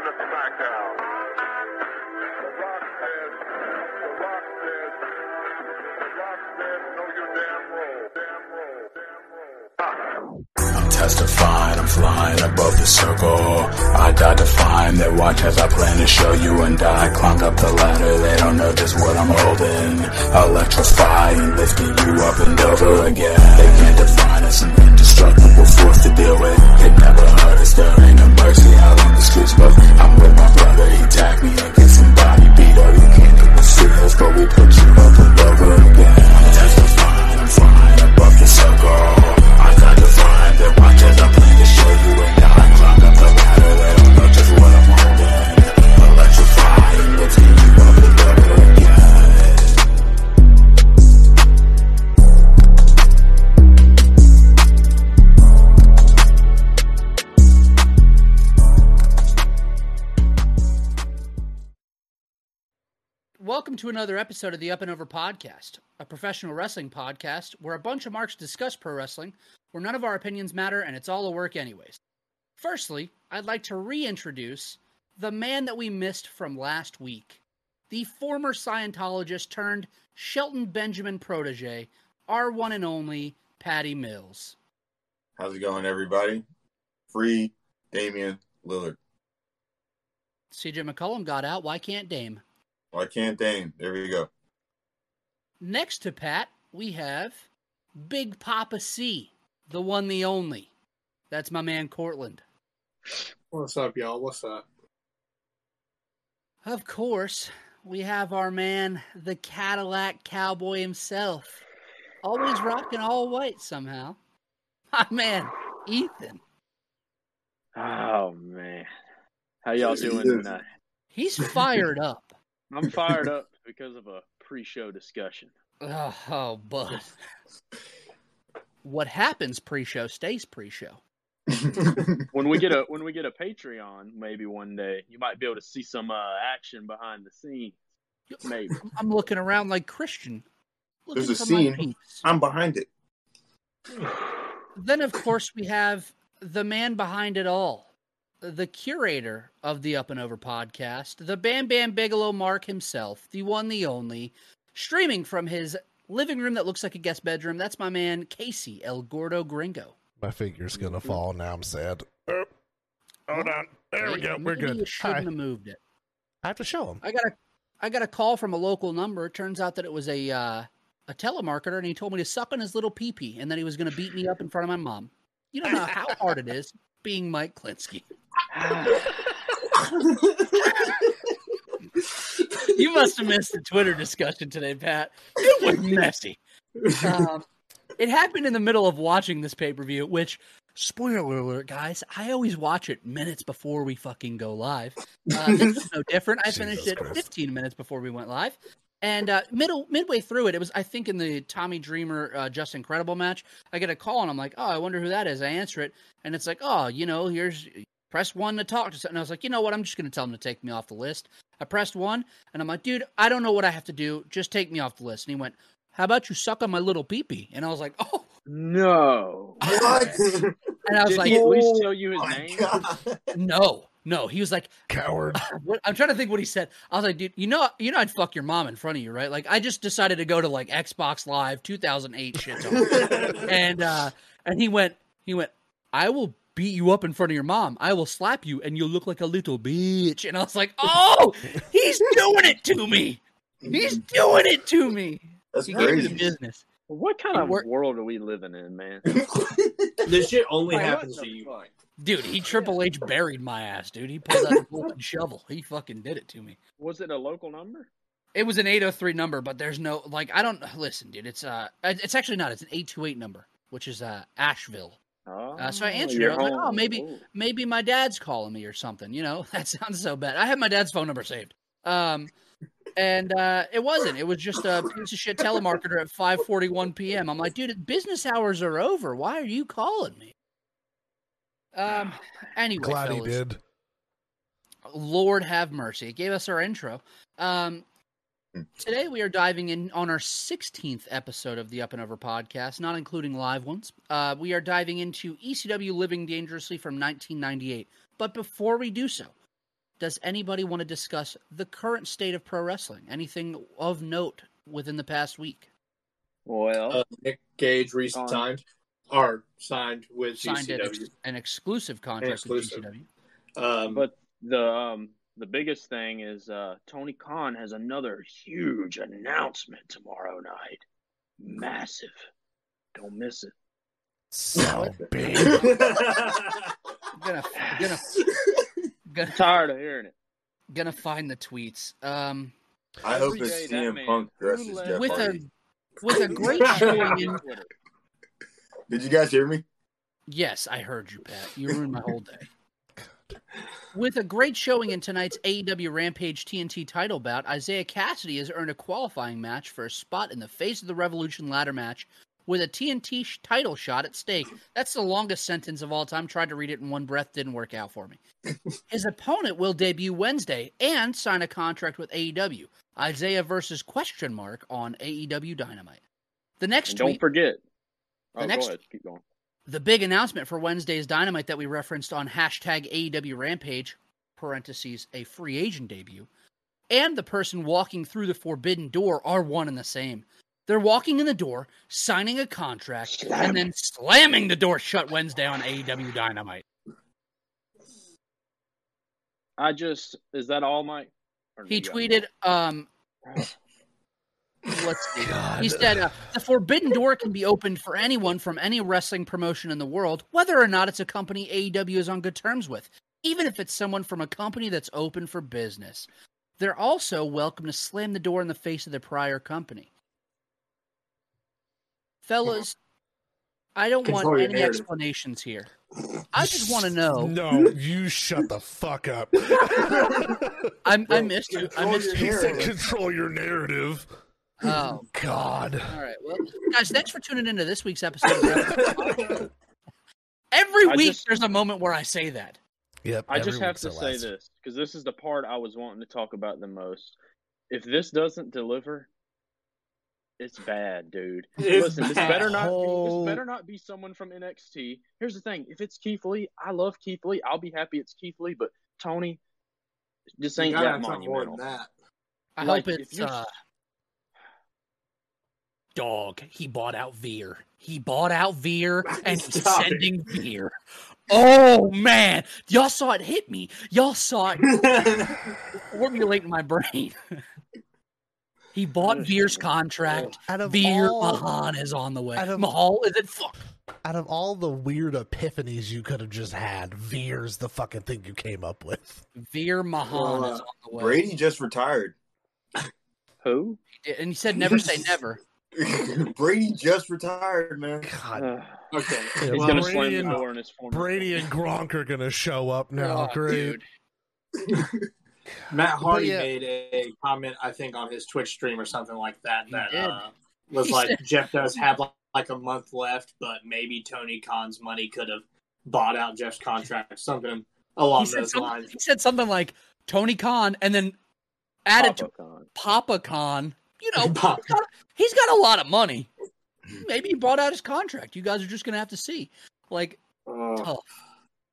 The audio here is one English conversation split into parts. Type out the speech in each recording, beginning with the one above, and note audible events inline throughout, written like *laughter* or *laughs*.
into SmackDown. The Rock says, The Rock says, The Rock says, know your damn role. Damn role. Damn role. I'm testifying, I'm flying above the circle. I die to find that watch as I plan to show you and I climbed up the ladder. They don't know just what I'm holding. Electrifying, lifting you up and over again. They can't define us, an indestructible force to deal with. It never hurt us, there ain't streets, but I'm with my brother. He tagged me and get somebody beat up. You can't even see us, but we put you up to another episode of the Up and Over Podcast, a professional wrestling podcast where a bunch of marks discuss pro wrestling, where none of our opinions matter and it's all a work anyways. Firstly, I'd like to reintroduce the man that we missed from last week, the former Scientologist turned Shelton Benjamin protege, our one and only Patty Mills. How's it going, everybody? Free Damian Lillard. CJ McCollum got out. Why can't Dame? Why can't Dame? There we go. Next to Pat, we have Big Papa C, the one, the only. That's my man Cortland. What's up, y'all? What's up? Of course, we have our man, the Cadillac Cowboy himself. Always rocking all white somehow. *laughs* My man, Ethan. Oh man, how y'all doing tonight? He's fired up. I'm fired up because of a pre-show discussion. *laughs* Oh, oh bud. What happens pre-show stays pre-show. *laughs* When we get a when we get a Patreon, maybe one day you might be able to see some uh, action behind the scenes. Maybe. *laughs* I'm looking around like Christian. looking There's a scene. I'm behind it. Then, of course, we have the man behind it all, the curator of the Up and Over podcast, the Bam Bam Bigelow Mark himself, the one, the only, streaming from his living room that looks like a guest bedroom. That's my man, Casey El Gordo Gringo. My figure's gonna fall. Now I'm sad. Oh, hold on. There we go. We're good. You shouldn't Hi. have moved it. I have to show him. I got a, I got a call from a local number. It turns out that it was a, uh, a telemarketer, and he told me to suck on his little pee-pee, and then he was going to beat me up in front of my mom. You don't know how hard it is being Mike Klinsky. you must have missed the Twitter discussion today, Pat. It was messy. Um, it happened in the middle of watching this pay per view, which, spoiler alert, guys, I always watch it minutes before we fucking go live. Uh, this is no different. I finished Jesus it Christ. 15 minutes before we went live. And uh, middle midway through it, it was I think in the Tommy Dreamer uh, Justin Credible match. I get a call and I'm like, oh, I wonder who that is. I answer it, and it's like, oh, you know, here's press one to talk to something. I was like, you know what? I'm just going to tell him to take me off the list. I pressed one, and I'm like, dude, I don't know what I have to do. Just take me off the list. And he went, how about you suck on my little peepee? And I was like, *laughs* oh. No. What? *laughs* And I was Did like, he at least oh tell you his name? God. no, no. He was like, Coward. *laughs* I'm trying to think what he said. I was like, dude, you know, you know, I'd fuck your mom in front of you, right? Like, I just decided to go to like Xbox Live 2008 shit, *laughs* and uh, and he went, he went, I will beat you up in front of your mom. I will slap you, and you'll look like a little bitch. And I was like, oh, he's doing it to me. He's doing it to me. That's He gave me the crazy. business. What kind of world are we living in, man? *laughs* This shit only Like, happens to you. fuck? Dude, he Triple H buried my ass, dude. He pulled out a fucking shovel. He fucking did it to me. Was it a local number? It was an 803 number, but there's no like I don't listen, dude. It's uh it's actually not. It's an 828 number, which is uh Asheville. Oh, Uh, so I answered you're it. I was like, oh, maybe Ooh. maybe my dad's calling me or something. You know, *laughs* that sounds so bad. I have my dad's phone number saved. Um and uh it wasn't. It was just a piece of shit telemarketer at 5:41 p.m. I'm like, dude, business hours are over. Why are you calling me? Um anyway, Glad he did. Lord have mercy. It gave us our intro. Um, today we are diving in on our 16th episode of the Up and Over podcast, not including live ones. Uh, we are diving into ECW Living Dangerously from 1998. But before we do so, does anybody want to discuss the current state of pro wrestling? Anything of note within the past week? Well, Uh, Nick Gage re-signed or signed with Signed an, ex- an exclusive contract exclusive. with GCW. Um, but the um the biggest thing is uh Tony Khan has another huge announcement tomorrow night. Massive. Don't miss it. So big. *laughs* Gonna gonna gonna, tired of hearing it. gonna find the tweets. Um, I hope it's that CM Punk dresses bootleg- Jeff with a Hardy. with a great *laughs* showing in. Did you guys hear me? Yes, I heard you, Pat. You ruined my whole day. *laughs* With a great showing in tonight's AEW Rampage TNT title bout, Isiah Kassidy has earned a qualifying match for a spot in the Face of the Revolution ladder match with a TNT sh- title shot at stake. That's the longest sentence of all time. Tried to read it in one breath, didn't work out for me. *laughs* His opponent will debut Wednesday and sign a contract with AEW. Isaiah versus question mark on AEW Dynamite. The next And don't tweet forget. The Oh, next- go ahead. Keep going. the big announcement for Wednesday's Dynamite that we referenced on hashtag AEW Rampage, parentheses, a free agent debut, and the person walking through the forbidden door are one and the same. They're walking in the door, signing a contract, and then slamming the door shut Wednesday on AEW Dynamite. I just is that all, Mike? Or He tweeted, um? Let's see. God. He said, uh, "The forbidden door can be opened for anyone from any wrestling promotion in the world, whether or not it's a company AEW is on good terms with, even if it's someone from a company that's open for business. They're also welcome to slam the door in the face of their prior company." Fellas, I don't Control want any narrative. explanations here. *laughs* I just want to know. No, you shut the fuck up. *laughs* I, I missed you. I missed your you. he said control your narrative. Oh, *laughs* God. all right. Well, guys, thanks for tuning into this week's episode. Of Every I week, just- there's a moment where I say that. Yep. I just have to say last. this because this is the part I was wanting to talk about the most. If this doesn't deliver, it's bad, dude. *laughs* It's Listen, this better not this better not be someone from NXT. Here's the thing: if it's Keith Lee, I love Keith Lee. I'll be happy it's Keith Lee. But Tony, this ain't gotta that have more monumental. than that. I Like, hope it's you're- uh, dog. He bought out Veer. He bought out Veer, and he's Stop it. sending Veer. Oh man, y'all saw it hit me. Y'all saw it *laughs* formulate in my brain. *laughs* he bought Veer's contract. Out of Veer all, Mahaan is on the way. out of- Mahal is it? Fuck. out of all the weird epiphanies you could have just had, Veer's the fucking thing you came up with. Veer Mahaan Well, uh, is on the way. Brady just retired. Who? And he said never say never. *laughs* Brady just retired, man. God. Uh, Okay. *laughs* Yeah, he's well, gonna Brady slam the and- door in his former. Brady and Gronk are gonna show up now. Oh, Great. *laughs* Matt Hardy yeah. made a comment, I think, on his Twitch stream or something like that. He That uh, was He like said- Jeff does have like, like a month left, but maybe Tony Khan's money could have bought out Jeff's contract, something along He those something, lines. he said something like Tony Khan, and then added to Papa Khan. Papa Khan. You know, Papa. he's got, he's got a lot of money. Maybe he bought out his contract. You guys are just gonna have to see. Like Uh, tough,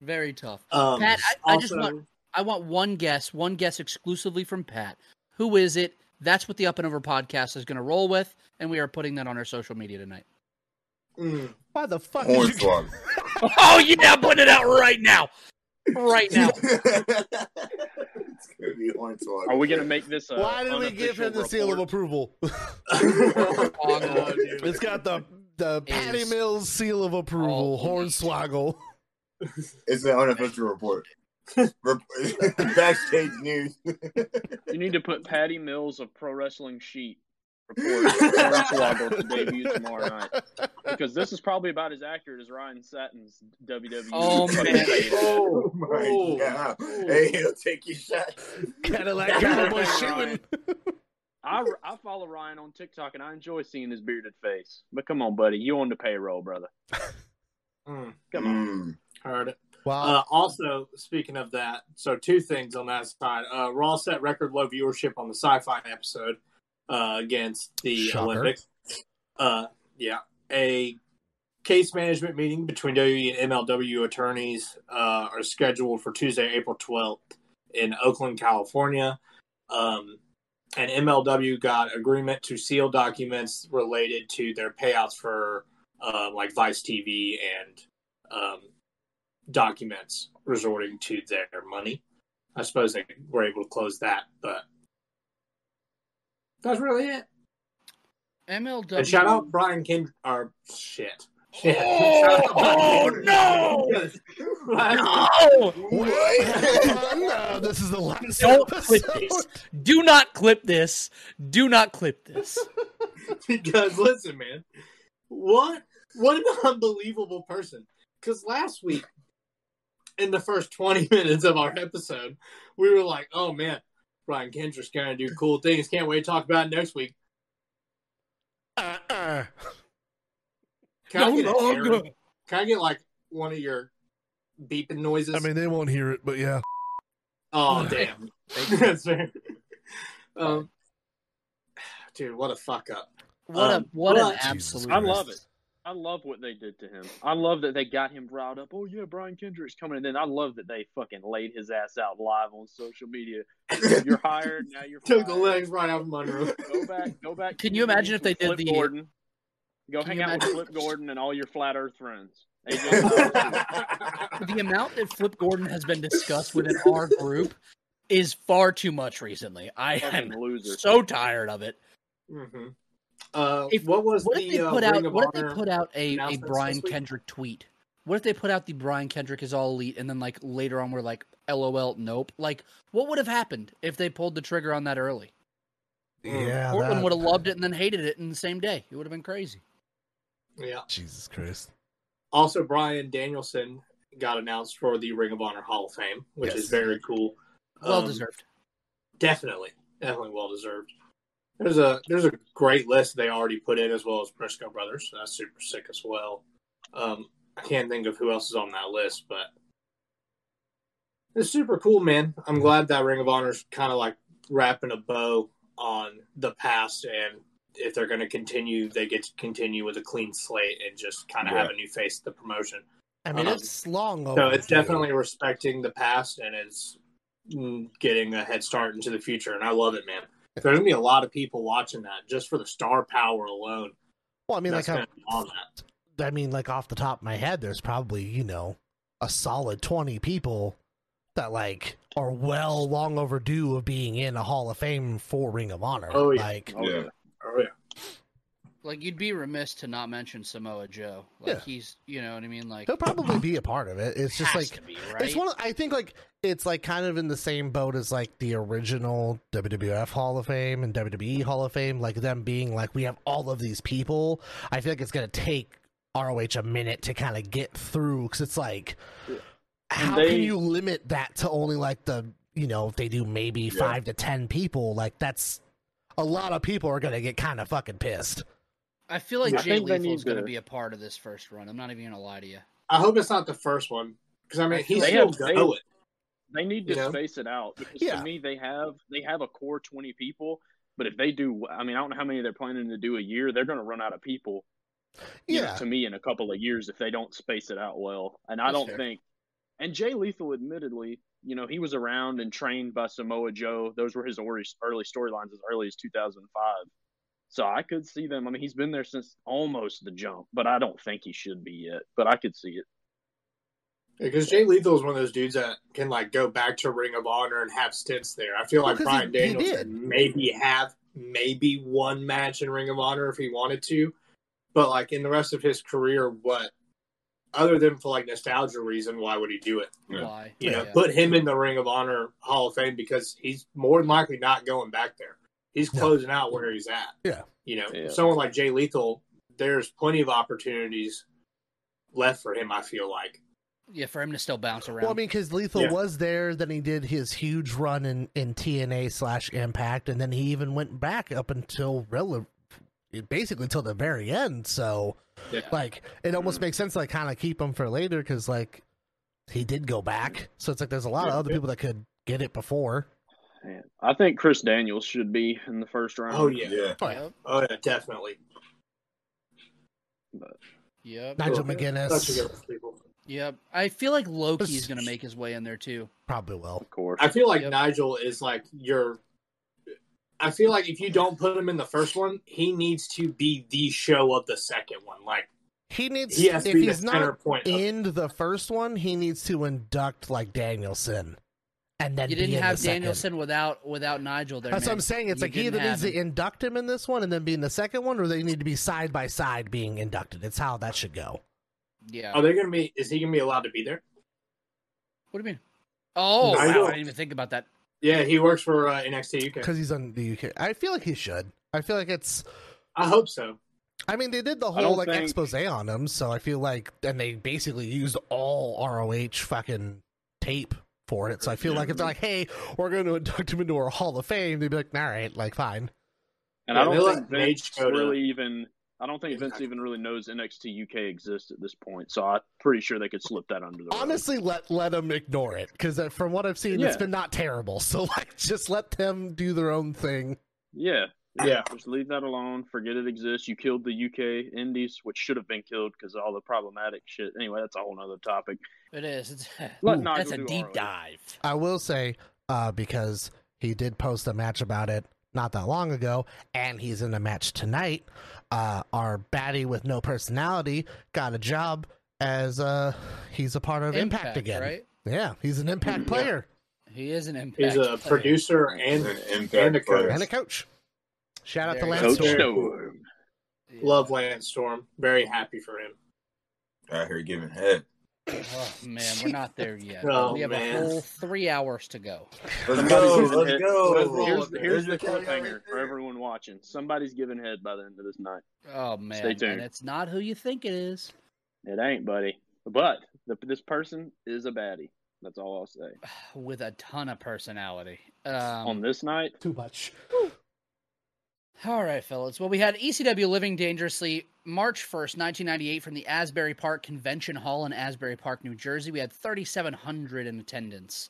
very tough. um, Pat, I- I just want- I want one guess, one guess exclusively from Pat. Who is it? That's what the Up and Over podcast is going to roll with, and we are putting that on our social media tonight. mm, Why the fuck did you Hornswoggle. *laughs* oh yeah, I'm putting it out right now, right now. *laughs* it's gonna be Hornswoggle. Are we gonna make this? A Why did we give him the seal of approval? Oh, *laughs* dude. *laughs* it's got the the Patty Is- Mills seal of approval. Oh, Hornswoggle. It's an unofficial report. Backstage news. You need to put Patty Mills of Pro Wrestling Sheet report Hornswoggle to debut tomorrow night because this is probably about as accurate as Ryan Satin's WWE. Oh man! Oh my oh. god! Hey, he'll take your shot. Cadillac Cowboy shooting. I, I follow Ryan on TikTok and I enjoy seeing his bearded face. But come on, buddy, you on the payroll, brother. mm, Come on. Mm. heard it. Wow. Uh, also, speaking of that, so two things on that side. Uh, Raw set record low viewership on the sci-fi episode uh, against the Shocker. Olympics. Uh, yeah, a case management meeting between WWE and MLW attorneys uh, are scheduled for Tuesday, April twelfth in Oakland, California. Um, and MLW got agreement to seal documents related to their payouts for uh, like Vice TV and um, documents resorting to their money. I suppose they were able to close that, but that's really it. MLW. And shout out Brian Ken or shit. Oh, no! no! *laughs* *laughs* no, this is the last Don't episode. clip this. Do not clip this. Do not clip this. *laughs* because listen, man, what what an unbelievable person. Because last week, in the first twenty minutes of our episode, we were like, "Oh man, Brian Kendrick's gonna do cool things. Can't wait to talk about it next week." Uh-uh. Can I No get longer. Can I get like one of your beeping noises? I mean, they won't hear it, but yeah. oh *laughs* damn, that's fair. *laughs* Um, *sighs* dude, what a fuck up. What Um, a what an absolute. I love it. I love what they did to him. I love that they got him riled up. Oh yeah, Brian Kendrick's coming, and then I love that they fucking laid his ass out live on social media. You're hired now. You're *laughs* Took the legs right out of Monroe. Go back. Go back. Can you imagine if they meetings did the- Gordon? Go Can hang out imagine- with Flip Gordon and all your flat Earth friends. *laughs* *laughs* The amount that Flip Gordon has been discussed within our group is far too much recently. I fucking am loser. so tired of it. hmm Uh, If- what was What the if they uh, put Ring out? What if they put out a, a Brian? Kendrick tweet? What if they put out the Brian Kendrick is all elite, and then like later on we're like, LOL, nope. Like, what would have happened if they pulled the trigger on that early? Yeah. Portland that- would have loved it and then hated it in the same day. It would have been crazy. Yeah. Jesus Christ. Also, Bryan Danielson got announced for the Ring of Honor Hall of Fame, which Yes. is very cool. Well Um, deserved. Definitely, definitely well deserved. There's a there's a great list they already put in as well as Briscoe brothers. That's super sick as well. Um, I can't think of who else is on that list, but it's super cool, man. I'm glad that Ring of Honor's kind of like wrapping a bow on the past, and if they're going to continue, they get to continue with a clean slate and just kind of have a new face to the promotion. I mean, Um, it's long So it's definitely respecting the past and it's mm, getting a head start into the future, and I love it, man. There's gonna be a lot of people watching that just for the star power alone. Well, I mean, that's like, gonna on that. I mean, like off the top of my head, there's probably you know a solid twenty people that like are well long overdue of being in a Hall of Fame for Ring of Honor. Oh, yeah. Like, Oh, Yeah. Oh yeah, Like you'd be remiss to not mention Samoa Joe. Like Yeah. he's, you know what I mean. Like he'll probably *clears throat* be a part of it. It's just has like to be, right? It's one. Of, I think like it's like kind of in the same boat as like the original WWF Hall of Fame and WWE Hall of Fame. Like them being like we have all of these people. I feel like it's gonna take ROH a minute to kind of get through because it's like how they- can you limit that to only like the you know if they do maybe Yeah. five to ten people like that's a lot of people are gonna get kind of fucking pissed. I feel like I Jay think they Lethal's going to to- be a part of this first run. I'm not even going to lie to you. I hope it's not the first one because I mean he's They still have- they- going. They need You to know? space it out because Yeah. to me they have they have a core twenty people, but if they do, I mean I don't know how many they're planning to do a year. They're going to run out of people. you know, Yeah, to me in a couple of years if they don't space it out well. And I That's don't fair. think. And Jay Lethal, admittedly, you know, he was around and trained by Samoa Joe. Those were his early, early storylines as early as 2005. So I could see them. I mean, he's been there since almost the jump, but I don't think he should be yet. But I could see it. Because Jay Lethal is one of those dudes that can like go back to Ring of Honor and have stints there. I feel Well, like 'cause Bryan he- he Danielson maybe have maybe one match in Ring of Honor if he wanted to, but like in the rest of his career, what other than for like nostalgia reason, why would he do it? Why? You know, Yeah. put him in the Ring of Honor Hall of Fame because he's more than likely not going back there. He's No. closing out where he's at. Yeah. You know, Yeah. someone like Jay Lethal, there's plenty of opportunities left for him. I feel like. yeah, for him to still bounce around. Well, I mean, because Lethal Yeah. was there, then he did his huge run in, in TNA slash Impact, and then he even went back up until rel- basically till the very end. So, Yeah. like, it almost makes sense to like kind of keep him for later because like he did go back. So it's like there's a lot of Yeah. other people that could get it before. Man, I think Chris Daniels should be in the first round. Oh yeah. Yeah. Oh, yep. Oh yeah, definitely. Yep. Nigel Cool. McGuinness. Such a good people. Yep. I feel like Low Ki is going to make his way in there too. Probably will. Of course. I feel like Yep. Nigel is like your. I feel like if you don't put him in the first one, he needs to be the show of the second one. Like He needs. he has to if be the he's center not point. Of, in the first one, he needs to induct like Danielson, and then You didn't have the second. Danielson without without Nigel there. That's what. I'm saying. It's You like he either needs have to induct him in this one and then be in the second one, or they need to be side by side being inducted. It's how that should go. Yeah. are they going to be? Is he going to be allowed to be there? What do you mean? Oh, wow, I didn't even think about that. Yeah, he works for uh, NXT UK. Because he's on the UK. I feel like he should. I feel like it's. I hope so. I mean, they did the whole like think- expose on him, so I feel like, and they basically used all ROH fucking tape for it. So I feel like if they're like, "Hey, we're going to induct him into our Hall of Fame," they'd be like, "All right, like fine." And Yeah, I they don't think Mage Vince go to- really even. I don't think Vince even really knows NXT UK exists at this point. So I'm pretty sure they could slip that under the rug. Honestly, let let them ignore it because uh, from what I've seen, it's been not terrible. *laughs* So like, just let them do their own thing. Yeah. Yeah. Just leave that alone. Forget it exists. You killed the UK Indies, which should have been killed because all the problematic shit. Anyway, that's a whole other topic. It is. It's, *laughs* Let Ooh, that's a deep ROH. dive. I will say, uh, because he did post a match about it not that long ago, and he's in a match tonight. Uh, our baddie with no personality got a job as uh, he's a part of Impact, again. right? Yeah, he's an Impact Yeah. player He is an impact. He's a player. producer and An impact and a coach. and a coach. Shout out to Very Lance Coach Coach Storm. Storm. Love Lance Storm. Very happy for him. Out here giving head. Oh man, we're not there yet. *laughs* Oh, we have man. a whole three hours to go. Let's go. Let's head- go. Here's, There's here's the the caveat cliffhanger right for everyone watching. Somebody's giving head by the end of this night. Oh man, Stay tuned. and it's not who you think it is. It ain't, buddy. But the, this person is a baddie. That's all I'll say. *sighs* With a ton of personality. On Um, this night, Too much. All right, fellas. Well, we had ECW Living Dangerously March 1st, 1998, from the Asbury Park Convention Hall in Asbury Park, New Jersey. We had 3,700 in attendance.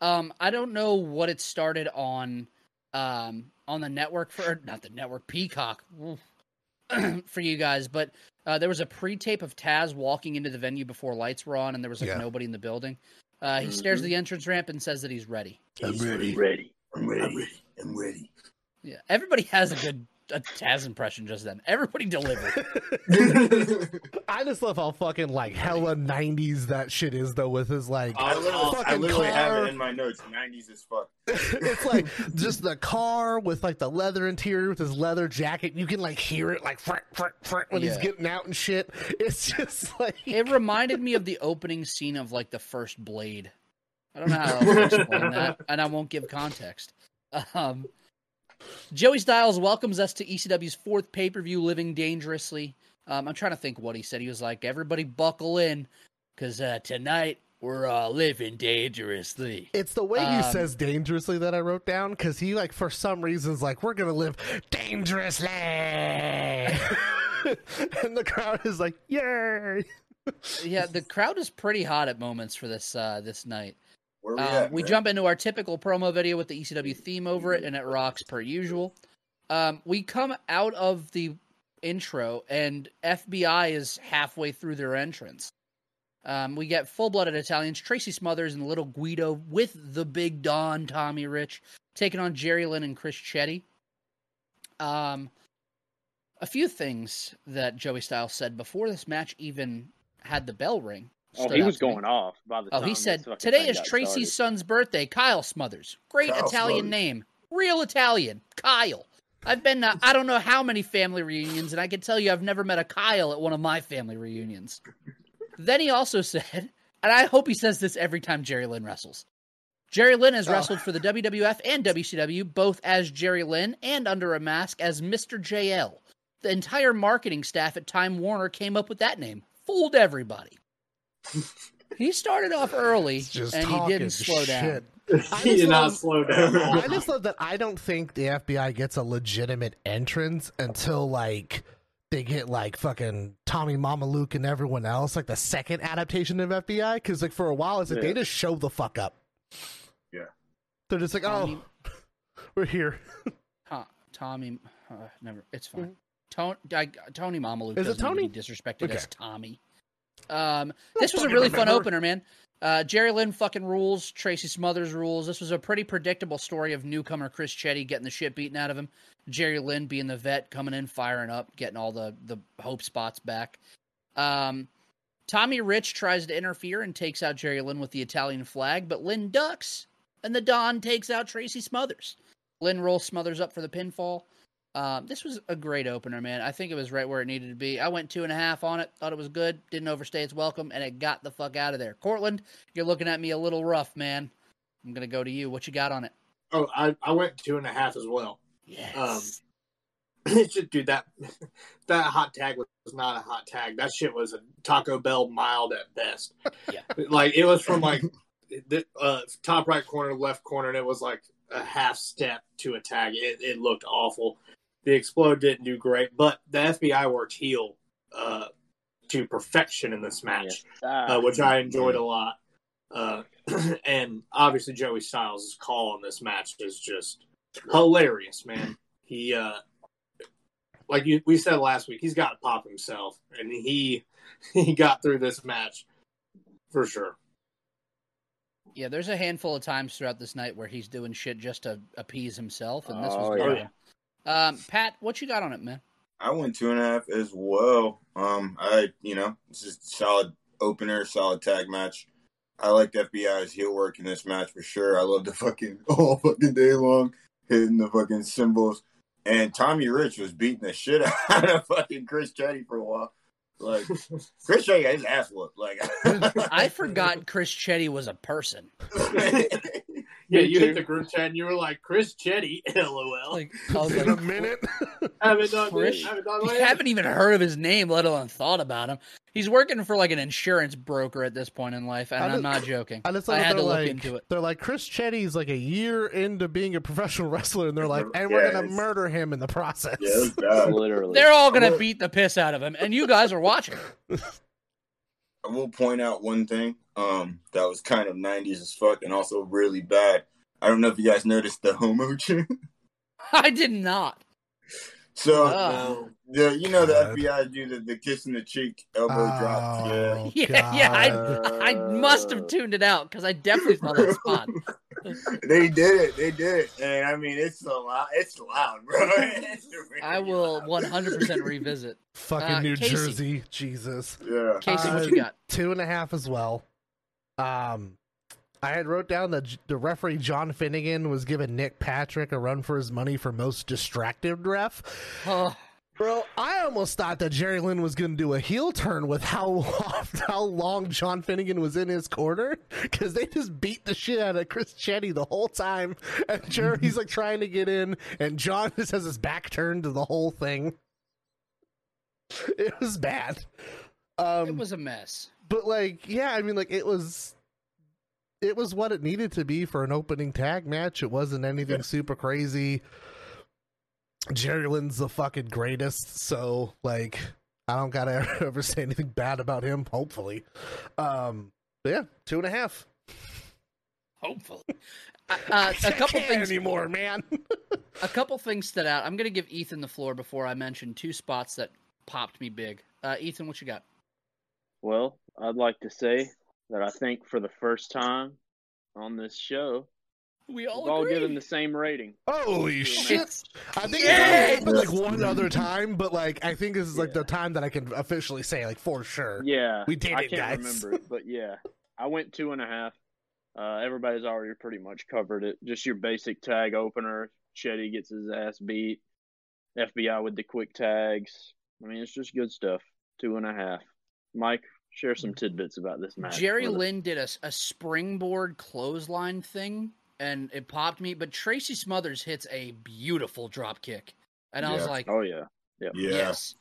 Um, I don't know what it started on um, on the network for, not the network, Peacock *clears throat* for you guys, but uh, there was a pre-tape of Taz walking into the venue before lights were on, and there was like Yeah. nobody in the building. Uh, he stares Mhm. at the entrance ramp and says that he's ready. I'm ready. ready. I'm ready. I'm ready. Yeah, everybody has a good a Taz impression just then. Everybody delivered. *laughs* I just love how fucking like hella '90s that shit is though. With his like, I literally, I Fucking literally have car. it in my notes. 90s as fuck. *laughs* it's like just the car with like the leather interior with his leather jacket. You can like hear it like front, front, front when he's getting out and shit. It's just *laughs* like It reminded me of the opening scene of like the first Blade. I don't know how to explain that, and I won't give context. Um, Joey Styles welcomes us to ECW's fourth pay per view, Living Dangerously. Um, I'm trying to think what he said. He was like, "Everybody buckle in, because uh, tonight we're all living dangerously." it's the way he Um, says dangerously that I wrote down because he like for some reasons like we're gonna live dangerously, *laughs* and the crowd is like yay. Yeah, the crowd is pretty hot at moments for this uh, this night. Where we Um, at? we jump into our typical promo video with the ECW theme over it, and it rocks per usual. Um, we come out of the intro, and FBI is halfway through their entrance. Um, we get full blooded Italians, Tracy Smothers and Little Guido with the big Don, Tommy Rich, taking on Jerry Lynn and Chris Chetti. Um, a few things that Joey Styles said before this match even had the bell ring. Oh, he was to me. going off by the Oh, time he said, Today is Tracy's started." son's birthday, Kyle Smothers. Great Kyle Italian Smothers. name. Real Italian. Kyle. I've been, uh, I don't know how many family reunions, and I can tell you I've never met a Kyle at one of my family reunions. then he also said, and I hope he says this every time Jerry Lynn wrestles. Jerry Lynn has Oh. wrestled for the WWF and WCW, both as Jerry Lynn and under a mask as Mr. JL. The entire marketing staff at Time Warner came up with that name. Fooled everybody. He started off early just and he didn't slow down. shit. *laughs* I he just did not love- slow down. *laughs* I just love that I don't think the FBI gets a legitimate entrance until like they get like fucking Tommy Mamaluke and everyone else, like the second adaptation of FBI. Because like for a while, it's like they just show the fuck up. Yeah. They're just like, Tommy- oh, *laughs* we're here. To- Tommy, uh, never. It's fine. Tony, I, Tony Mamaluke Is it doesn't need to Tony? be disrespected as Tommy. Um, this was a really fun opener, man. Uh, Jerry Lynn fucking rules. Tracy Smothers rules. This was a pretty predictable story of newcomer Chris Chetti getting the shit beaten out of him. Jerry Lynn being the vet, coming in, firing up, getting all the the hope spots back. Um, Tommy Rich tries to interfere and takes out Jerry Lynn with the Italian flag, but Lynn ducks, and the Don takes out Tracy Smothers. Lynn rolls Smothers up for the pinfall. Um, this was a great opener, man. I think it was right where it needed to be. I went two and a half on it, thought it was good, didn't overstay its welcome, and it got the fuck out of there. Cortland, you're looking at me a little rough, man. I'm gonna go to you. What you got on it? Oh, I, I went two and a half as well. Yes. Um, it's just, dude, that *laughs* that hot tag was not a hot tag. That shit was a Taco Bell mild at best. *laughs* Yeah. like it was from like the uh, top right corner, left corner, and it was like a half step to a tag. It, it looked awful. The explode didn't do great, but the FBI worked heel uh, to perfection in this match, Ah, uh, which I enjoyed a lot. Uh, *clears throat* and obviously, Joey Styles' call on this match is just hilarious, man. He, uh, like you, we said last week, he's got to pop himself, and he *laughs* he got through this match for sure. yeah, there's a handful of times throughout this night where he's doing shit just to appease himself, and this Oh, was yeah. One of them. Um, Pat, what you got on it, man? I went two and a half as well. Um, I you know it's just solid opener, solid tag match. I liked FBI's heel work in this match for sure. I love the fucking *laughs* all fucking day long hitting the fucking symbols. And Tommy Rich was beating the shit *laughs* out of fucking Chris Chetti for a while. Like *laughs* Chris Chetti got his ass whooped. Like I forgot Chris Chetti was a person. *laughs* Yeah, you too. hit the group chat and you were like, Chris Chetti, *laughs* lol. Like I was In a like, minute. *laughs* haven't done Chris- haven't done you haven't even heard of his name, let alone thought about him. He's working for like an insurance broker at this point in life, and I I'm not joking. I just I had to they're look like, into it. They're like Chris Chetti's like a year into being a professional wrestler, and they're like, and we're gonna murder him in the process. yeah, it was bad. literally. They're all gonna beat the piss out of him, and you guys are watching. I will point out one thing um, that was kind of 90s as fuck and also really bad. I don't know if you guys noticed the homo *laughs* chant. *laughs* I did not. So, Oh. No. the, you know, the FBI do the, the kiss in the cheek, elbow drop. Yeah. Oh, *laughs* Yeah, yeah, I- I must have tuned it out because I definitely saw that spot. they did it. They did it. And I mean, it's so loud. It's loud, bro. It's really I will loud. 100% revisit. fucking Uh, New Casey. Jersey, Jesus. Yeah. Casey, what Uh, you got? Two and a half as well. Um, I had wrote down that the referee John Finnegan was giving Nick Patrick a run for his money for most distracted ref. Oh, Bro, I almost thought that Jerry Lynn was going to do a heel turn with how *laughs* how long John Finnegan was in his corner because they just beat the shit out of Chris Chetti the whole time, and Jerry's like trying to get in, and John just has his back turned to the whole thing. It was bad. Um, it was a mess. But like, yeah, I mean, like it was, it was what it needed to be for an opening tag match. It wasn't anything Yeah. super crazy. Jerry Lynn's the fucking greatest, so like, I don't gotta *laughs* ever say anything bad about him. Hopefully, um, but yeah, two and a half. Hopefully. *laughs* Uh, uh, a couple Can't things anymore, man. *laughs* a couple things stood out. I'm going to give Ethan the floor before I mention two spots that popped me big. Uh, Ethan, what you got? Well, I'd like to say that I think for the first time on this show, We we've all agree. given the same rating. Holy shit! I think Yay! it's happened like one other time, but like I think this is like Yeah. the time that I can officially say like for sure. Yeah, We did I it, can't guys. remember it, but yeah, I went two and a half. Uh, everybody's already pretty much covered it. Just your basic tag opener. Chetti gets his ass beat. FBI with the quick tags. I mean, it's just good stuff. Two and a half. Mike, share some tidbits about this match. Jerry. Lynn did a, a springboard clothesline thing, and it popped me. But Tracy Smothers hits a beautiful drop kick, and I was like, Oh yeah, Yeah. yes,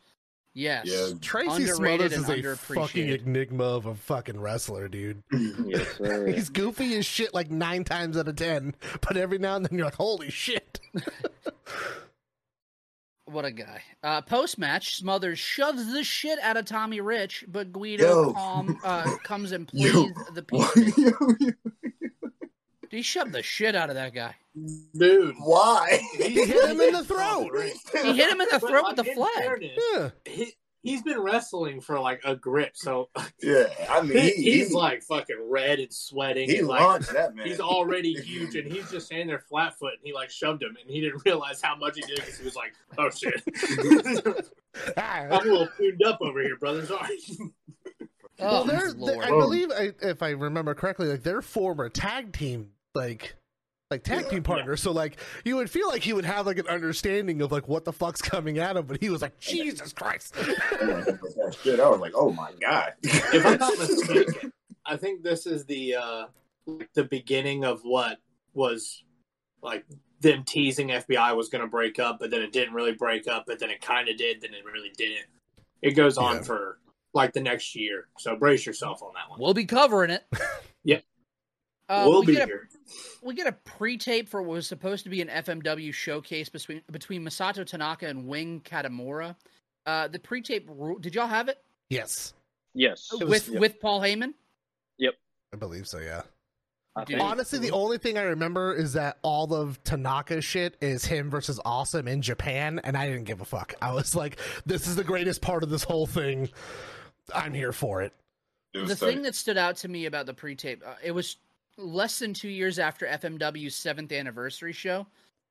yes. Yeah. Tracy Underrated Smothers is and a fucking enigma of a fucking wrestler, dude. *clears throat* yes sir. *laughs* He's goofy as shit like nine times out of ten, but every now and then you're like, holy shit. *laughs* What a guy. Uh, Post match, Smothers shoves the shit out of Tommy Rich, but Guido calm, uh, *laughs* comes and Yo. pleads the people. Why? *laughs* He shoved the shit out of that guy. Dude. Why? He hit him in the *laughs* throat. He hit him in the But, throat with the flag. fairness, Yeah. he, he's been wrestling for like a grip, so *laughs* Yeah, I mean, he, he, he's he, like fucking red and sweating. he and like launched that man. he's already *laughs* huge, and he's just standing there flat foot, and he like shoved him, and he didn't realize how much he did because he was like, "Oh shit, *laughs* ah. I'm a little tuned up over here, brother. Sorry." well, Oh, they're, they, I believe, I, if I remember correctly, like they're former tag team, like like tag Yeah, team partners. So like you would feel like he would have like an understanding of like what the fuck's coming at him, but he was like, Jesus Christ. *laughs* shit. I was like, oh my god. *laughs* if I'm not *laughs* mistaken, I think this is the uh like the beginning of what was like them teasing FBI was going to break up, but then it didn't really break up, but then it kind of did, then it really didn't. It goes on Yeah. for like the next year, so brace yourself on that one. We'll be covering it. Yep. Uh, we'll we be get a here. We get a pre-tape for what was supposed to be an FMW showcase between between Masato Tanaka and Wing Kanemura. Uh, the pre-tape did y'all have it Yes, Yes, It was- with with Paul Heyman? Yep. I believe so. Yeah. Dude. Honestly, the only thing I remember is that all of Tanaka shit is him versus Awesome in Japan, and I didn't give a fuck. I was like, this is the greatest part of this whole thing. I'm here for it. It The tight. thing that stood out to me about the pre-tape, uh, it was less than two years after FMW's seventh anniversary show,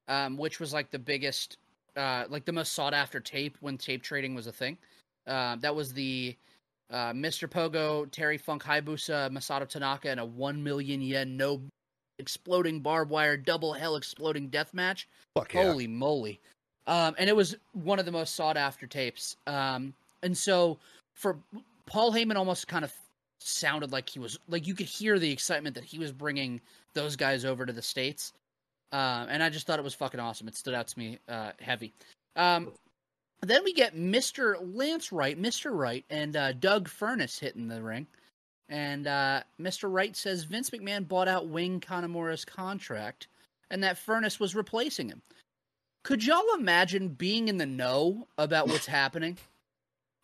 um, which was like the biggest, uh, like the most sought after tape when tape trading was a thing. Uh, that was the uh, Mr. Pogo, Terry Funk, Hayabusa, Masato Tanaka, and a one million yen no exploding barbed wire double hell exploding death match. Fuck yeah. Holy moly. Um, and it was one of the most sought after tapes. Um, and so for Paul Heyman almost kind of sounded like he was like you could hear the excitement that he was bringing those guys over to the states. Um, and I just thought it was fucking awesome. It stood out to me uh, heavy. Um, then we get Mr. Lance Wright, Mr. Wright, and uh, Doug Furnas hitting the ring. And uh, Mr. Wright says Vince McMahon bought out Wing Kanemura's contract and that Furnas was replacing him. Could y'all imagine being in the know about what's happening?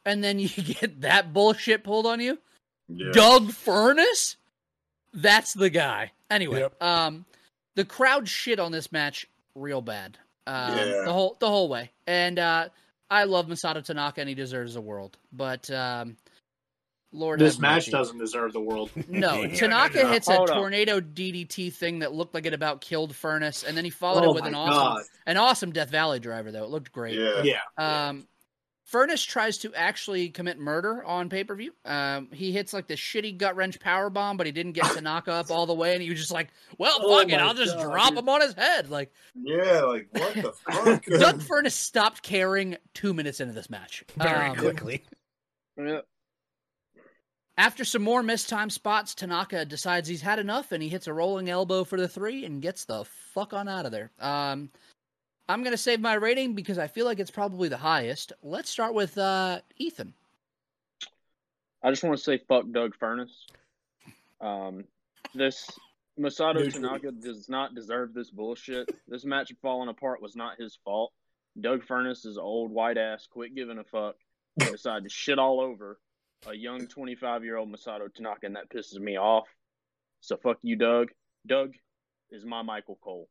And then you *laughs* get that bullshit pulled on you? Yeah. Doug Furnas? That's the guy. Anyway, Yep. um the crowd shit on this match real bad. Um Yeah. the whole the whole way. And uh I love Masato Tanaka and he deserves the world. But um Lord This match mercy. doesn't deserve the world. *laughs* No, Yeah, Tanaka no, no. hits a Hold on. tornado DDT thing that looked like it about killed Furnas, and then he followed it Oh with my an awesome, God. an awesome Death Valley driver. Though it looked great. Yeah. Yeah. Um, Furnas tries to actually commit murder on pay per view. Um, he hits like the shitty gut wrench power bomb, but he didn't get Tanaka *laughs* up all the way, and he was just like, "Well, Oh fuck it, I'll just God, drop dude. him on his head." Like Yeah, like what the *laughs* fuck? Doug Furnas stopped caring two minutes into this match. Very Um, quickly. Yeah. After some more missed time spots, Tanaka decides he's had enough and he hits a rolling elbow for the three and gets the fuck on out of there. Um, I'm going to save my rating because I feel like it's probably the highest. Let's start with uh, Ethan. I just want to say fuck Doug Furnas. Um, this Masato Neutral. Tanaka does not deserve this bullshit. This match falling apart was not his fault. Doug Furnas is an old white ass. Quit giving a fuck. and *laughs* Decided to shit all over a young 25 year old Masato Tanaka, and that pisses me off. So fuck you, Doug. Doug is my Michael Cole.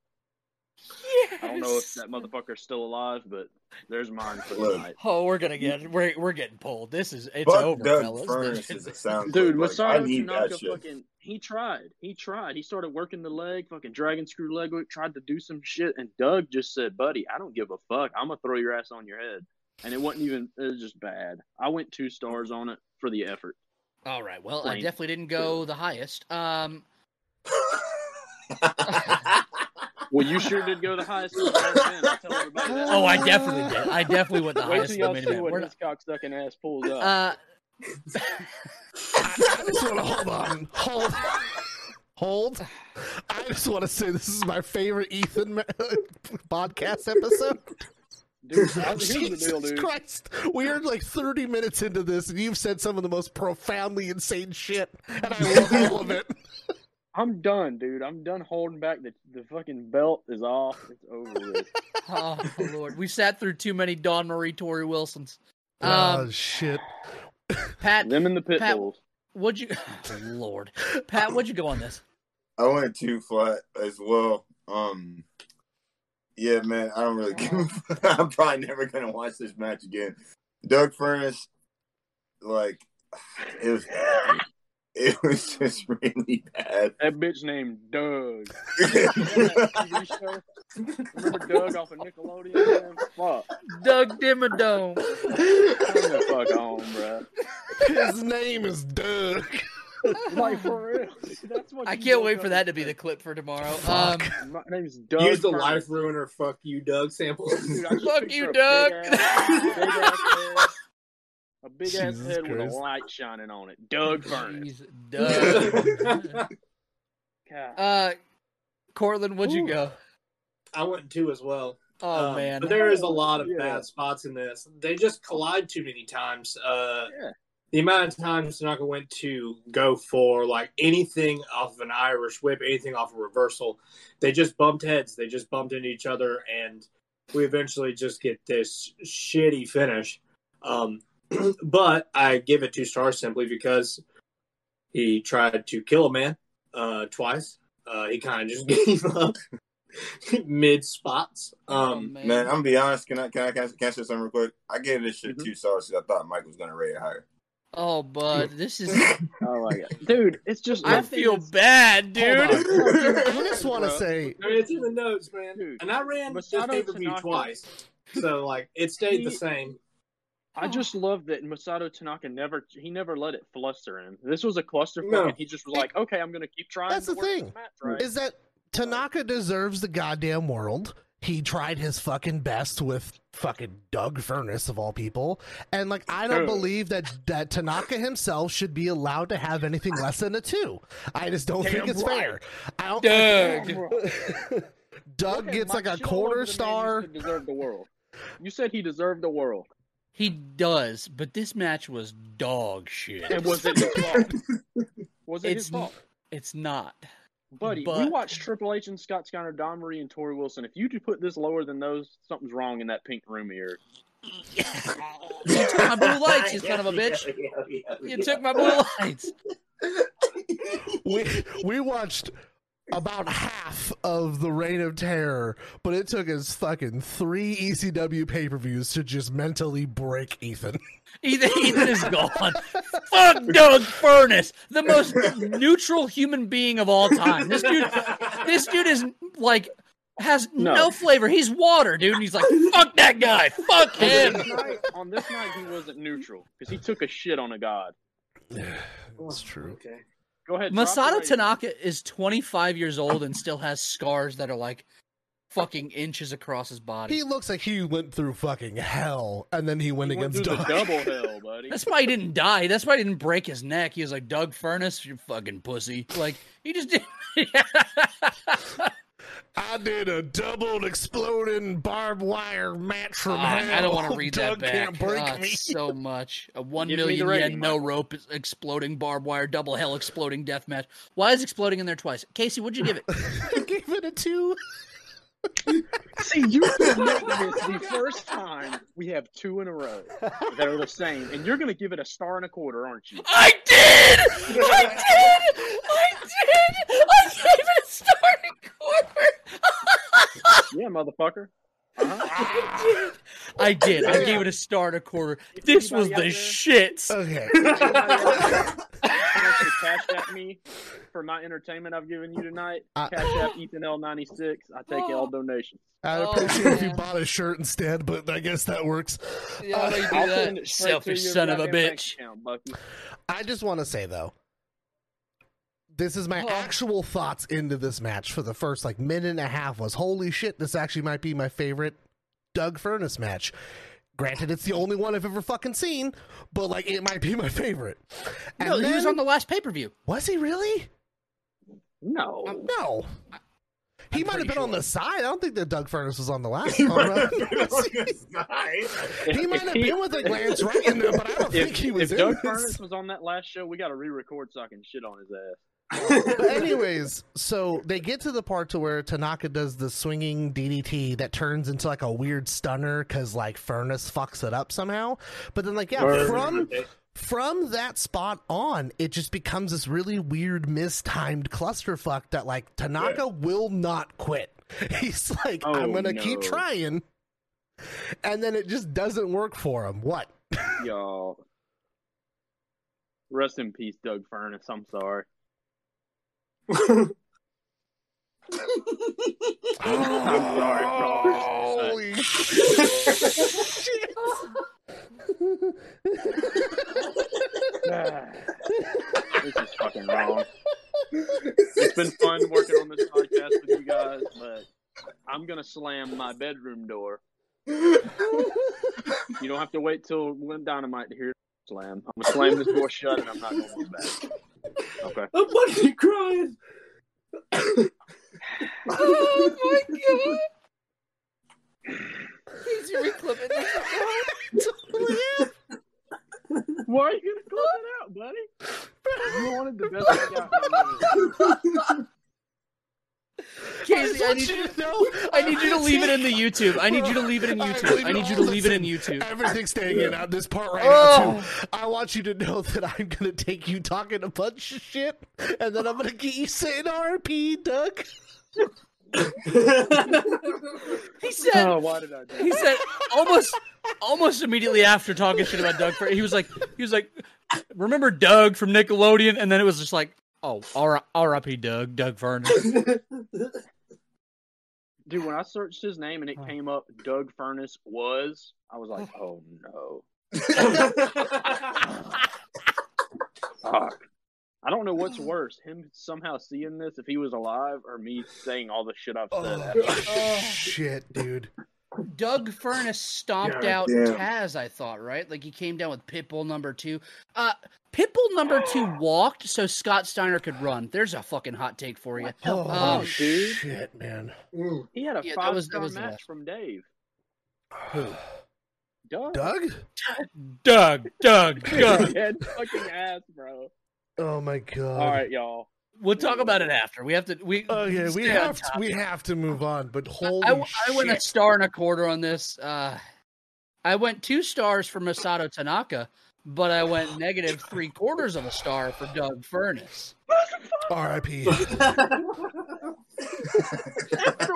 I don't know if that motherfucker's still alive, but there's mine for Look. tonight. Oh, we're gonna get we're we're getting pulled. This is it's Fuck over, Doug fellas. Furnas is a sound Dude, clip. Like, I Masato need Tanaka fucking he tried. He tried. He started working the leg, fucking dragon screw leg whip, tried to do some shit, and Doug just said, Buddy, I don't give a fuck. I'm gonna throw your ass on your head. And it wasn't even it was just bad. I went two stars on it for the effort. All right. Well, I definitely didn't go the highest. Um, *laughs* *laughs* Well, you sure did go the highest in the main event. I'll tell everybody that. oh, I definitely did. I definitely went the Wait highest till in the y'all main see what We're his cocksucking ass pulls up. out. uh, I just want to hold on. Hold. Hold. I just want to say this is my favorite Ethan podcast episode. dude, I- *laughs* Jesus deal, dude. Christ. We are like 30 minutes into this, and you've said some of the most profoundly insane shit, and I love all of it. I'm done, dude. I'm done holding back. The the fucking belt is off. It's over with. *laughs* oh Lord, we sat through too many Dawn Marie Torrie Wilsons. oh, Um, shit. Pat, Them and the pit Pat- bulls. what'd you? *laughs* Lord, Pat, what'd you go on this? I went too flat as well. Um, yeah, man, I don't really give. a fuck. *laughs* I'm probably never gonna watch this match again. Doug Furnas, like it was it was just really bad. That bitch named Doug. *laughs* *laughs* Remember Doug off of Nickelodeon? Man? Fuck. Doug Dimmadome. Come the fuck on, bro. His name is Doug. Like for real. That's what I can't wait for that to be the clip for tomorrow. Fuck. Um, My name's Doug. Use the Furman. life ruiner. Fuck you, Doug sample. Dude, Fuck you, Doug. Big ass, big ass head, a big ass Jesus head with a light shining on it. Doug Furnas. jeez, Doug. *laughs* God. uh, Cortland, would you go? I went two as well. Oh Um, man, but there is a lot of Yeah. bad spots in this. They just collide too many times. Uh, Yeah. the amount of times Tanaka went to go for like anything off of an Irish whip, anything off a reversal, they just bumped heads. They just bumped into each other, and we eventually just get this shitty finish. Um, but I give it two stars simply because he tried to kill a man uh, twice. Uh, he kind of just *laughs* gave up mid spots. Oh, Um, man. Man, I'm gonna be honest. Can I can I can I, can say something real quick? I gave this shit Mhm. two stars because I thought Mike was gonna rate it higher. oh, bud, *laughs* this is. *laughs* Oh my god, dude! It's just I the feel is- bad, dude. I just want to say, I mean, it's in the notes, man. Dude, and I ran this Masato pay per view twice, so like it stayed the same. I just love that Masato Tanaka never he never let it fluster him. This was a clusterfuck, No. and he just was like, "Okay, I'm gonna keep trying." That's to the work thing, match, right? is that Tanaka deserves the goddamn world. He tried his fucking best with fucking Doug Furnas of all people, and like I don't believe that that Tanaka himself should be allowed to have anything less than a two. I just don't think it's right. fair. I don't. Doug. *laughs* Doug Okay, gets like a shit quarter over the man who star. said Deserved the world. You said he deserved the world, He does, but this match was dog shit. and was it his *laughs* fault? Was it It's his fault? It's not. Buddy, we But- watched Triple H and Scott Steiner, Dawn Marie, and Torrie Wilson. If you do put this lower than those, something's wrong in that pink room here. you took my blue lights, you son of a bitch. You took my blue lights. *laughs* we we watched about half of the Reign of Terror, but it took us fucking three ECW pay per views to just mentally break Ethan. *laughs* Ethan, Ethan is gone. Fuck Doug Furnas, the most neutral human being of all time. This dude, this dude is like has no, No. flavor. He's water, dude. And he's like, fuck that guy. Fuck him. This night, on this night, he wasn't neutral because he took a shit on a god. *sighs* Yeah, That's true. Okay. Go ahead. drop the Masato rating. Tanaka is 25 years old and still has scars that are like fucking inches across his body. He looks like he went through fucking hell, and then he went He against through the Doug. double *laughs* hell, buddy. That's why he didn't die. That's why he didn't break his neck. He was like, Doug Furnas, you fucking pussy. Like, he just did. *laughs* I did a doubled exploding barbed wire match from hell. I don't want to read Doug that back. Can't break Ah, me. so much. A one Give million yen no rope exploding barbed wire double hell exploding death match. Why is exploding in there twice? Casey, what'd you give it? *laughs* I gave it a two. See, you can make this the first time we have two in a row that are the same, and you're going to give it a star and a quarter, aren't you? I did! I *laughs* did! I did! I gave it a starting quarter! *laughs* Yeah, motherfucker. I did. I did. I gave it a star and a quarter. This was the out shits. Okay. Anybody else wants to cash at me for my entertainment I've given you tonight? Uh, Cash app Ethan L96. I take all donations. I'd Oh, appreciate if you bought a shirt instead, but I guess that works. Yeah, how do you do I'll that? send it straight Selfish son of a bitch. account, Bucky. I just want to say though, this is my Oh. actual thoughts into this match for the first like minute and a half. Was holy shit, this actually might be my favorite Doug Furnas match. Granted, it's the only one I've ever fucking seen, but like it might be my favorite. And No, he was on the last pay per view. Was he really? No. Uh, no. He I'm might have pretty been on the side. I don't think that Doug Furnas was on the last *laughs* one. right? If- he *laughs* might have been with like Lance Ryan, though, but I don't If, think he was if in Doug this. Furnas was on that last show, we got to re-record so I can shit on his ass. Anyways, so they get to the part to where Tanaka does the swinging DDT that turns into like a weird stunner because like Furnas fucks it up somehow. But then like yeah, Or- from from that spot on, it just becomes this really weird mistimed clusterfuck that like Tanaka will not quit. *laughs* He's like, I'm Oh, gonna keep trying, and then it just doesn't work for him. What? *laughs* Y'all, Rest in peace, Doug Furnas. I'm sorry. I'm sorry, bro. Holy shit! this is fucking wrong. It's been fun working on this podcast with you guys, but I'm gonna slam my bedroom door. You don't have to wait till dynamite to hear slam. I'm gonna slam this door shut, and I'm not going to look back. Okay. I'm fucking crying. oh my god! He's reclipping this. Why are you gonna call that out, buddy? You wanted the best I got. *laughs* Casey, *laughs* I need you to know. I need you to leave it in the YouTube. I need you to leave it in YouTube. I need you to leave it in YouTube. Everything's staying in on this part right Oh. now too. Oh. I want you to know that I'm gonna take you talking a bunch of shit, and then I'm gonna get you saying RP, Doug. *laughs* He said. Oh, why did I do He said almost, almost immediately after talking shit about Doug. Fur- He was like, he was like, remember Doug from Nickelodeon? And then it was just like, oh, R- R.I.P. Doug, Doug Furnas. *laughs* Dude, when I searched his name and it came up, Doug Furnas was, I was like, oh, oh no. *laughs* Fuck. I don't know what's worse, him somehow seeing this if he was alive, or me saying all the shit I've said. Oh. after. Oh, *laughs* shit, dude. Doug Furnas stomped God out damn. Taz, I thought, right? Like he came down with Pitbull number two. Uh, Pitbull number two *gasps* walked so Scott Steiner could run. There's a fucking hot take for you. Oh, Um, dude. shit, man. Mm. He had a Yeah, that five was- that star was match last. from Dave. Who? *sighs* Doug? Doug? Doug, Doug, *laughs* Doug. Dead fucking ass, bro. Oh my god. All right, y'all. We'll talk about it after. We have to. We Okay, we have to, we have to move on. But holy I, I went a star and a quarter on this. Uh, I went two stars for Masato Tanaka, but I went negative three quarters of a star for Doug Furnas. R.I.P. *laughs*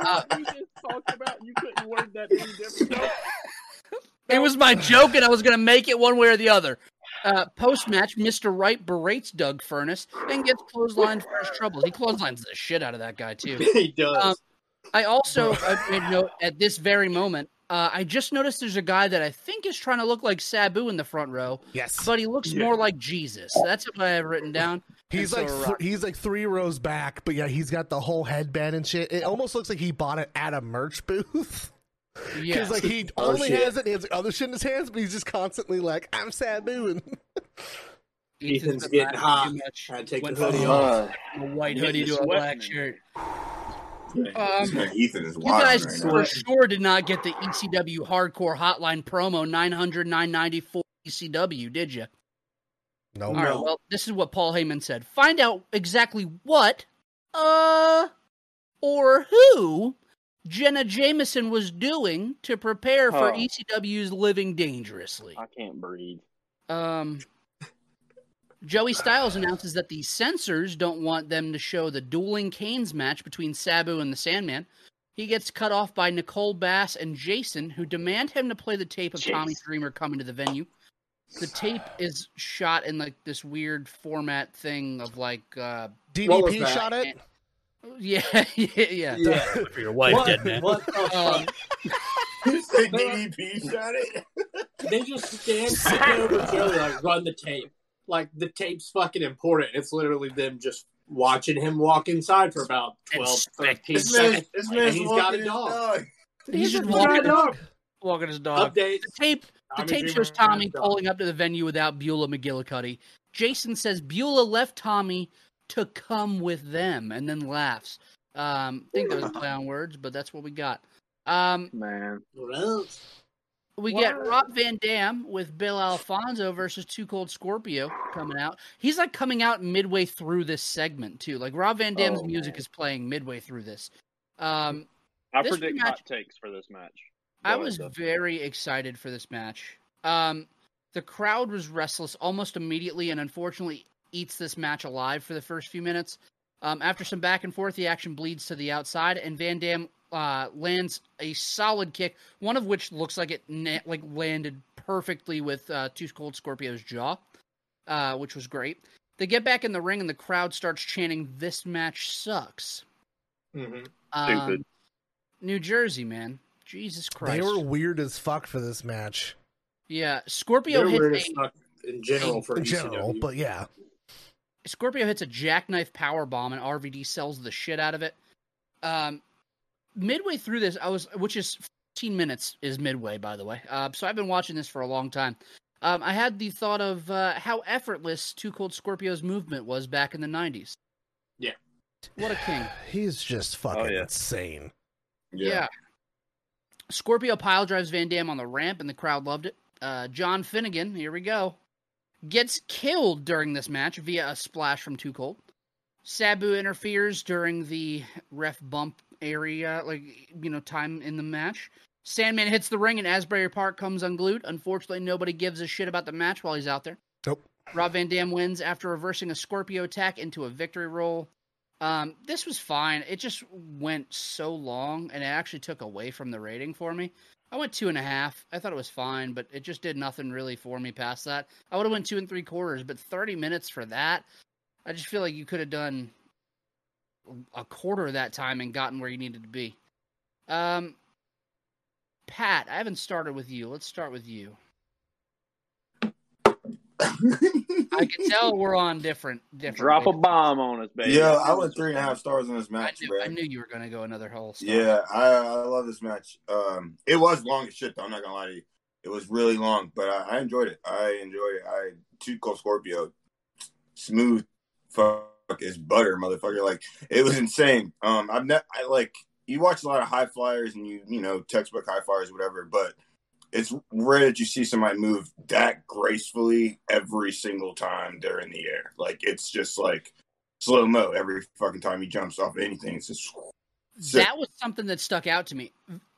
After we just talked about, you couldn't word that any different. *laughs* It was my joke, and I was going to make it one way or the other. Uh, Post match, Mr. Wright berates Doug Furnas and gets clotheslined for his troubles. He clotheslines the shit out of that guy, too. *laughs* he does. Um, I also made note at this very moment. Uh, I just noticed there's a guy that I think is trying to look like Sabu in the front row, Yes. but he looks Yeah. more like Jesus. That's what I have written down. He's And like so, th- he's like three rows back, but yeah, he's got the whole headband and shit. It almost looks like he bought it at a merch booth. *laughs* Yeah. Because like he *laughs* Oh, only shit. has it, he has other shit in his hands, but he's just constantly like, "I'm Sabu," and *laughs* Ethan's getting hot. too much. Had to take Went the hoodie from off. a white hoodie to a sweat black shirt. Um, Ethan is You guys right for now. sure did not get the ECW Hardcore Hotline promo 900 994 ECW, did you? no, All right. No. Well, this is what Paul Heyman said. Find out exactly what, uh, or who Jenna Jameson was doing to prepare for Oh. ECW's Living Dangerously. I can't breathe. Um, Joey Styles announces that the censors don't want them to show the dueling Canes match between Sabu and the Sandman. He gets cut off by Nicole Bass and Jason, who demand him to play the tape of Tommy Dreamer coming to the venue. The tape is shot in like this weird format thing of like, uh, What was DDP shot it. *laughs* yeah, yeah, yeah. Yeah. For your wife, what, dead man. what the fuck? Um, You say DDP shot it? They just stand sitting over Joey like run the tape. Like the tape's fucking important. It's literally them just watching him walk inside for about 12, Inspect 13 This man, seconds. this man's he's got a dog. dog. he's just He's a dog. walking his dog. Update. The tape The Tommy tape shows Tommy a pulling up to the venue without Beulah McGillicuddy. Jason says Beulah left Tommy to come with them and then laughs. Um, I think those play *laughs* on words, but that's what we got. Um, Man. What else? we What? get Rob Van Dam with Bill Alfonso versus Two Cold Scorpio coming out. He's like coming out midway through this segment too. Like Rob Van Dam's Oh, music man. is playing midway through this. Um, I This predict rematch- hot takes for this match. I was very excited for this match. Um, the crowd was restless almost immediately, and unfortunately, eats this match alive for the first few minutes. Um, after some back and forth, the action bleeds to the outside, and Van Dam uh, lands a solid kick, one of which looks like it na- like landed perfectly with uh, Two Cold Scorpio's jaw. uh, which was great. They get back in the ring and the crowd starts chanting, "This match sucks." hmm Um, Stupid. New Jersey, man, Jesus Christ. They were weird as fuck for this match yeah, Scorpio They're hits as a, fuck in general for in general, but yeah. Scorpio hits a jackknife power bomb and RVD sells the shit out of it. Um, midway through this, I was, which is 15 minutes is midway, by the way. Uh, so I've been watching this for a long time. Um, I had the thought of uh, how effortless Two Cold Scorpio's movement was back in the 90s. Yeah. What a king. *sighs* He's just fucking yeah. insane. Yeah. Scorpio pile drives Van Dam on the ramp, and the crowd loved it. Uh, John Finnegan, here we go, gets killed during this match via a splash from Too Cold. Sabu interferes during the ref bump area, like you know, time in the match. Sandman hits the ring, and Asbury Park comes unglued. Unfortunately, nobody gives a shit about the match while he's out there. Nope. Rob Van Dam wins after reversing a Scorpio attack into a victory roll. Um, this was fine. It just went so long, and it actually took away from the rating for me. I went two and a half. I thought it was fine, but it just did nothing really for me past that. I would have went two and three quarters, but thirty minutes for that, I just feel like you could have done a quarter of that time and gotten where you needed to be. Um, Pat, I haven't started with you. Let's start with you. I can tell *laughs* we're on different different. Drop a bomb on us, baby. yeah, I went three and a half stars in this I match, knew, bro. I knew you were going to go another whole. Star. Yeah, I, I love this match. Um, it was long as shit, though. I'm not gonna lie to you. It was really long, but I, I enjoyed it. I enjoyed it. I Two Cold Scorpio, smooth, fuck is butter, motherfucker. Like it was insane. Um, I've ne- I like you watch a lot of high flyers and you you know textbook high flyers, whatever, but it's rare that you see somebody move that gracefully every single time they're in the air. Like it's just like slow mo every fucking time he jumps off anything. It's just sick. That was something that stuck out to me.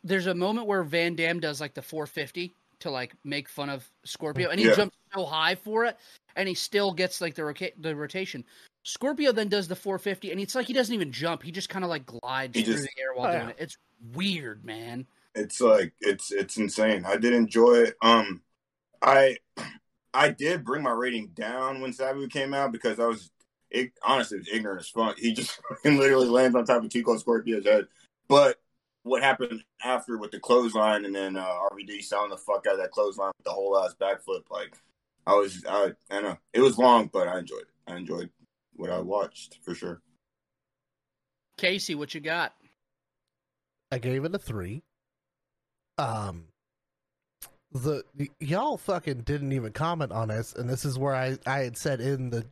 There's a moment where Van Dam does like the 450 to like make fun of Scorpio, and he Yeah. jumps so high for it, and he still gets like the roca- the rotation. Scorpio then does the 450, and it's like he doesn't even jump; he just kind of like glides He through just- the air while Oh, doing yeah. it. It's weird, man. It's like it's it's insane. I did enjoy it. Um, I I did bring my rating down when Sabu came out because I was it, honestly it was ignorant as fuck. He just *laughs* literally lands on top of Tico Scorpio's head. But what happened after with the clothesline and then uh, RVD selling the fuck out of that clothesline with the whole ass backflip? Like I was I I know it was long, but I enjoyed it. I enjoyed what I watched for sure. Casey, what you got? I gave it a three. Um, the y'all fucking didn't even comment on this, and this is where I I had said in the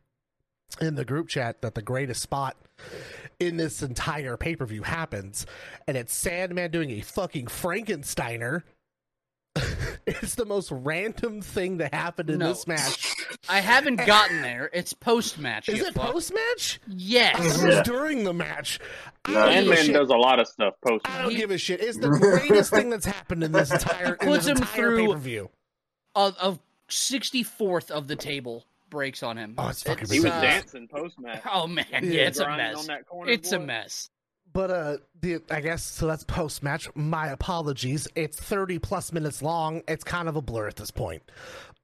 in the group chat that the greatest spot in this entire pay per view happens, and it's Sandman doing a fucking Frankensteiner. It's the most random thing that happened in No. this match. I haven't gotten there. It's post match. Is it post match? Yes. It Yeah. was during the match. I No, don't give a Sandman shit. does a lot of stuff post. I don't give a shit. It's the greatest thing that's happened in this entire in Puts this him entire through- pay per view. A, a 64th of the table breaks on him. Oh, it's fucking He was uh, dancing post match. Oh man, yeah, Yeah. it's a mess. On that corner It's a boy. mess. But uh, the I guess so. That's post match. My apologies. It's thirty plus minutes long. It's kind of a blur at this point.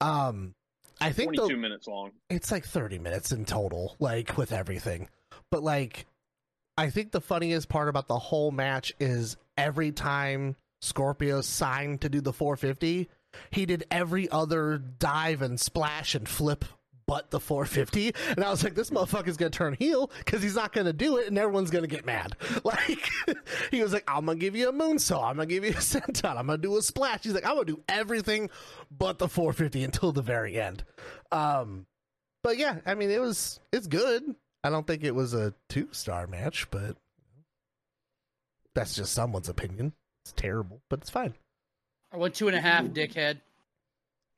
Um, I think Twenty-two the, minutes long. it's like 30 minutes in total, like with everything. But like, I think the funniest part about the whole match is every time Scorpio signed to do the 450, he did every other dive and splash and flip but the 450. And I was like, this motherfucker's gonna turn heel because he's not gonna do it, and everyone's gonna get mad. *laughs* Like, he was like, I'm gonna give you a moonsault, I'm gonna give you a *laughs* senton, I'm gonna do a splash. He's like, I'm gonna do everything but the 450 until the very end. Um, but yeah, I mean, it was it's good. I don't think it was a two star match, but that's just someone's opinion. It's terrible, but it's fine. I went two and a half, dickhead.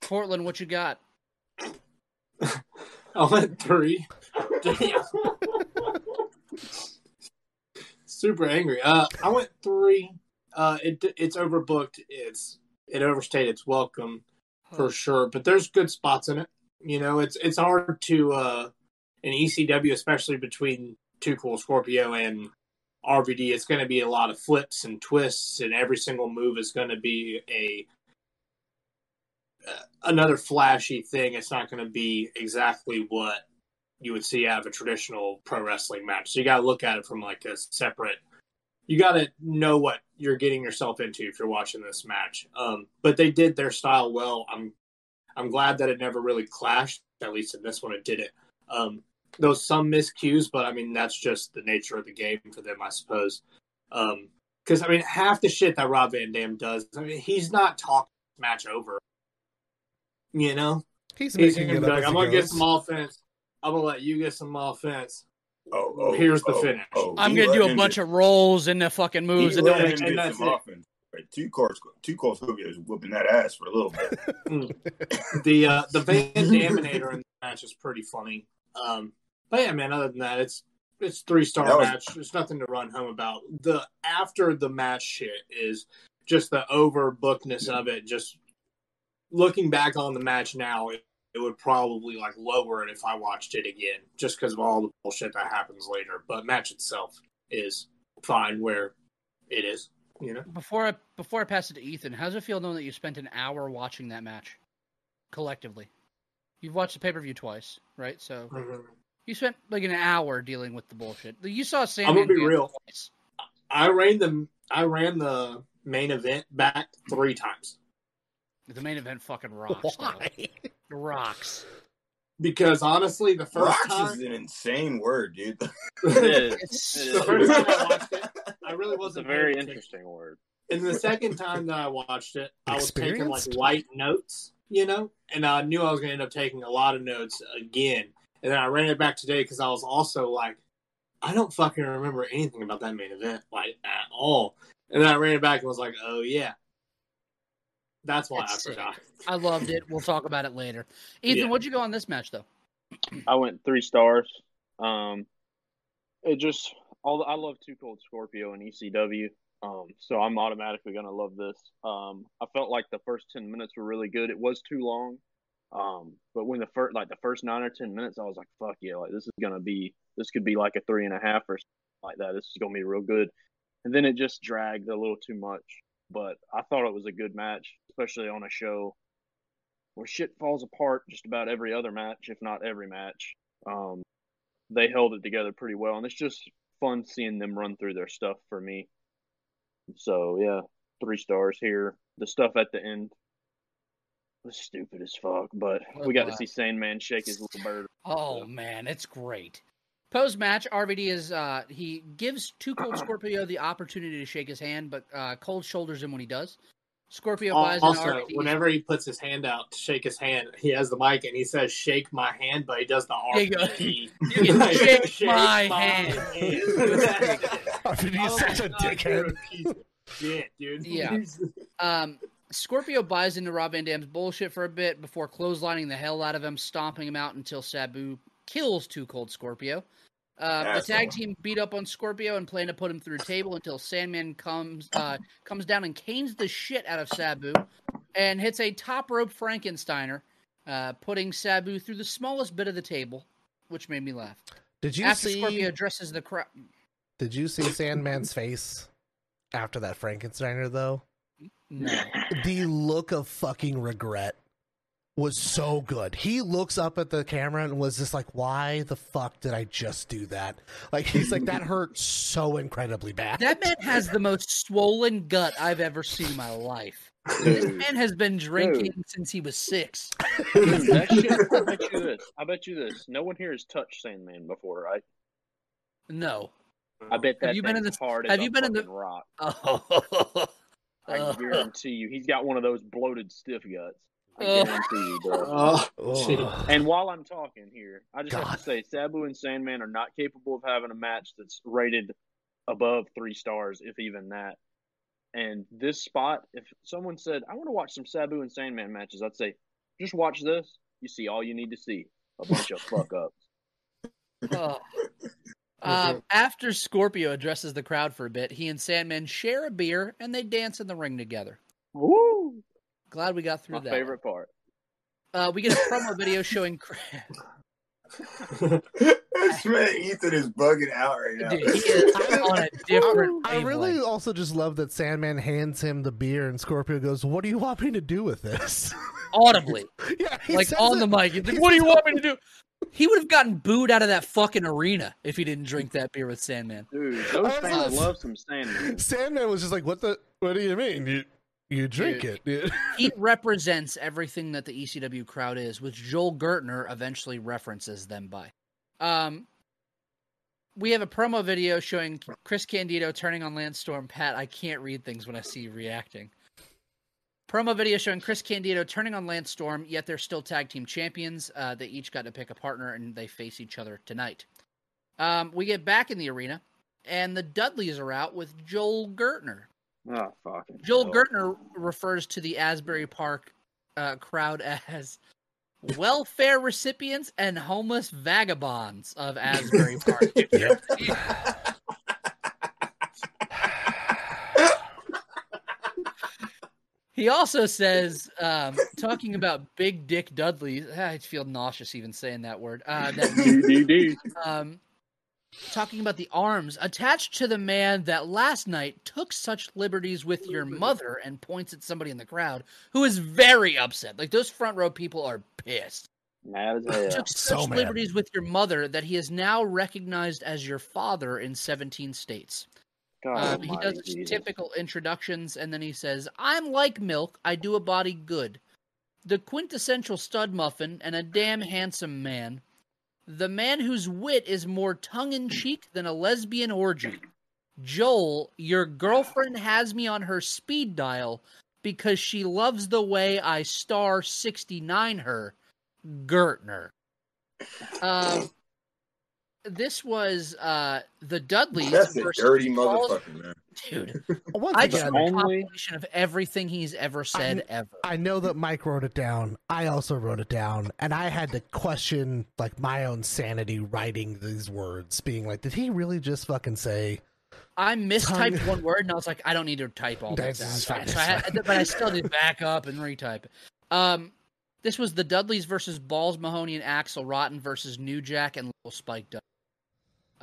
Portland, what you got? *laughs* I went three. Damn. Super angry. Uh, I went three. Uh, it it's overbooked. It's it overstayed its welcome for sure. But there's good spots in it. You know, it's it's hard to uh, in ECW, especially between Two Cool Scorpio and RVD. It's going to be a lot of flips and twists, and every single move is going to be a another flashy thing. It's not going to be exactly what you would see out of a traditional pro wrestling match. So you got to look at it from like a separate. You got to know what you're getting yourself into if you're watching this match. Um, but they did their style well. I'm I'm glad that it never really clashed. At least in this one, it didn't. Um, there was some miscues, but I mean that's just the nature of the game for them, I suppose. Because I mean, half the shit that Rob Van Dam does, I mean, he's not talking match over. You know, He's he's making gonna it up like, as "I'm he gonna get some offense. I'm gonna let you get some offense." Oh, oh, Here's the oh, finish. oh, I'm he gonna do a bunch get- of rolls and the fucking moves. He And don't make and get that's some it. offense. Right, two Cole, two Cole Scobie was whooping that ass for a little bit. *laughs* the uh, the Van Daminator in the match is pretty funny. Um, but yeah, man. Other than that, it's it's three star was- match. There's nothing to run home about. The after the match shit is just the overbookedness of it. Just looking back on the match now, it, it would probably like lower it if I watched it again, just because of all the bullshit that happens later. But match itself is fine where it is. You know. Before I before I pass it to Ethan, how's it feel knowing that you spent an hour watching that match collectively? You've watched the pay per view twice, right? So mm-hmm. you spent like an hour dealing with the bullshit. You saw Sam. I'm gonna be real. I ran the I ran the main event back three times The main event fucking *laughs* rocks. Why? It rocks. because honestly, the first Rocks time is an insane word, dude. *laughs* *laughs* It is. It's It the first time I watched it, I really It's a wasn't very paying attention. interesting word. And the second time that I watched it, I was taking like Experienced? light notes, you know, and I knew I was going to end up taking a lot of notes again. And then I ran it back today because I was also like, I don't fucking remember anything about that main event, like at all. And then I ran it back and was like, oh yeah, that's why It's I forgot. I loved it. We'll talk about it later. Ethan, Yeah. what'd you go on this match though? I went three stars. Um, it just all I love Two Cold Scorpio and ECW. Um, so I'm automatically gonna love this. Um, I felt like the first ten minutes were really good. It was too long. Um, but when the first like the first nine or ten minutes, I was like, "Fuck yeah!" Like this is gonna be this could be like a three and a half or something like that. This is gonna be real good. And then it just dragged a little too much. But I thought it was a good match, especially on a show where shit falls apart just about every other match, if not every match. Um, they held it together pretty well, and it's just fun seeing them run through their stuff for me. So yeah, three stars here. The stuff at the end was stupid as fuck, but we got to see Sandman shake his little bird. Oh man, it's great. Post match, RVD is uh he gives Two Cold Scorpio the opportunity to shake his hand, but uh Cold shoulders him when he does. Scorpio buys an Also, whenever he puts his hand out to shake his hand, he has the mic and he says "shake my hand," but he does the R. There you go. P. You can *laughs* Like, shake my hand. *laughs* He's such a dickhead. Shit, dude. Yeah. Um, Scorpio buys into Rob Van Dam's bullshit for a bit before clotheslining the hell out of him, stomping him out until Sabu kills Too Cold Scorpio. Uh, the tag team beat up on Scorpio and plan to put him through a table until Sandman comes uh, comes down and canes the shit out of Sabu and hits a top rope Frankensteiner, uh, putting Sabu through the smallest bit of the table, which made me laugh. Did you After see? Scorpio addresses the crowd, Did you see Sandman's face after that Frankensteiner though? no, The look of fucking regret was so good. He looks up at the camera and was just like, "Why the fuck did I just do that?" Like he's like, "That hurt so incredibly bad." that man has the most swollen gut I've ever seen in my life. This man has been drinking since he was six. that shit, I bet you this. I bet you this. No one here has touched Sandman before, right? No. I bet that Have you been in the- hard have you been in the- fucking rock. *laughs* Oh. I guarantee you, he's got one of those bloated stiff guts. I guarantee you, bro. *laughs* Oh, Ugh. And while I'm talking here, I just have to say, Sabu and Sandman are not capable of having a match that's rated above three stars, if even that. And this spot, if someone said, I want to watch some Sabu and Sandman matches, I'd say, just watch this. You see all you need to see a bunch of fuck ups. oh. *laughs* Um, after Scorpio addresses the crowd for a bit, he and Sandman share a beer and they dance in the ring together. Woo! Glad we got through My that. favorite part. Uh, we get a promo video showing. Cra- this man Ethan is bugging out right now. Dude, he is *laughs* on a different. I really wavelength. also just love that Sandman hands him the beer and Scorpio goes, "What do you want me to do with this?" *laughs* audibly, yeah, he like on it- the mic. He's like, "What do you want me to do?" He would have gotten booed out of that fucking arena if he didn't drink that beer with Sandman. Dude, I those fans love some Sandman. Sandman was just like, "What the? What do you mean? You you drink Dude. it?" dude." *laughs* He represents everything that the ECW crowd is, which Joel Gertner eventually references them by. Um, we have a promo video showing Chris Candido turning on Lance Storm. Pat, I can't read things when I see you reacting. Promo video showing Chris Candido turning on Lance Storm, yet they're still tag team champions. Uh, they each got to pick a partner and they face each other tonight. Um, we get back in the arena, and the Dudleys are out with Joel Gertner. Oh, fucking. Joel hell. Gertner refers to the Asbury Park uh, crowd as *laughs* welfare recipients and homeless vagabonds of Asbury *laughs* Park. *laughs* he also says, um, talking about Big Dick Dudley, I feel nauseous even saying that word. Uh, that um, talking about the arms attached to the man that last night took such liberties with your mother and points at somebody in the crowd who is very upset. Like those front row people are pissed. Mad as hell. Took So such mad. liberties with your mother that he is now recognized as your father in 17 states. God Um, he does his Jesus. typical introductions and then he says, I'm like milk, I do a body good. The quintessential stud muffin and a damn handsome man. The man whose wit is more tongue in cheek than a lesbian orgy. Joel, your girlfriend has me on her speed dial because she loves the way I star 69 her. Gertner. Um, this was uh, the Dudleys. That's a versus dirty *laughs* Balls- motherfucker, man. Dude, *laughs* Once I again, just want a Only- compilation of everything he's ever said ever. I know that Mike wrote it down. I also wrote it down, and I had to question like my own sanity writing these words, being like, "Did he really just fucking say?" I mistyped Tongue- one word, and I was like, I don't need to type all that This down. is fine, so I had, but I still did back up and retype it. Um, this was the Dudleys versus Balls Mahoney and Axel Rotten versus New Jack and Little Spike Dudley.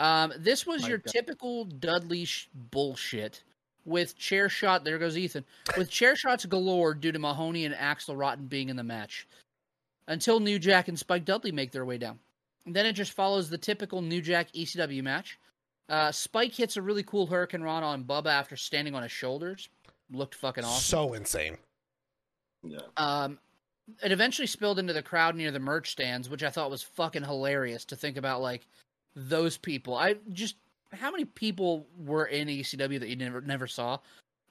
Um, this was your Spike Dud- typical Dudley sh- bullshit with chair shot. There goes Ethan with chair shots galore due to Mahoney and Axel Rotten being in the match until New Jack and Spike Dudley make their way down. And then it just follows the typical New Jack ECW match. Uh, Spike hits a really cool Hurricane Rana on Bubba after standing on his shoulders. Looked fucking awesome. So insane. Yeah. Um, it eventually spilled into the crowd near the merch stands, which I thought was fucking hilarious to think about. Like those people, I just how many people were in ECW that you never never saw.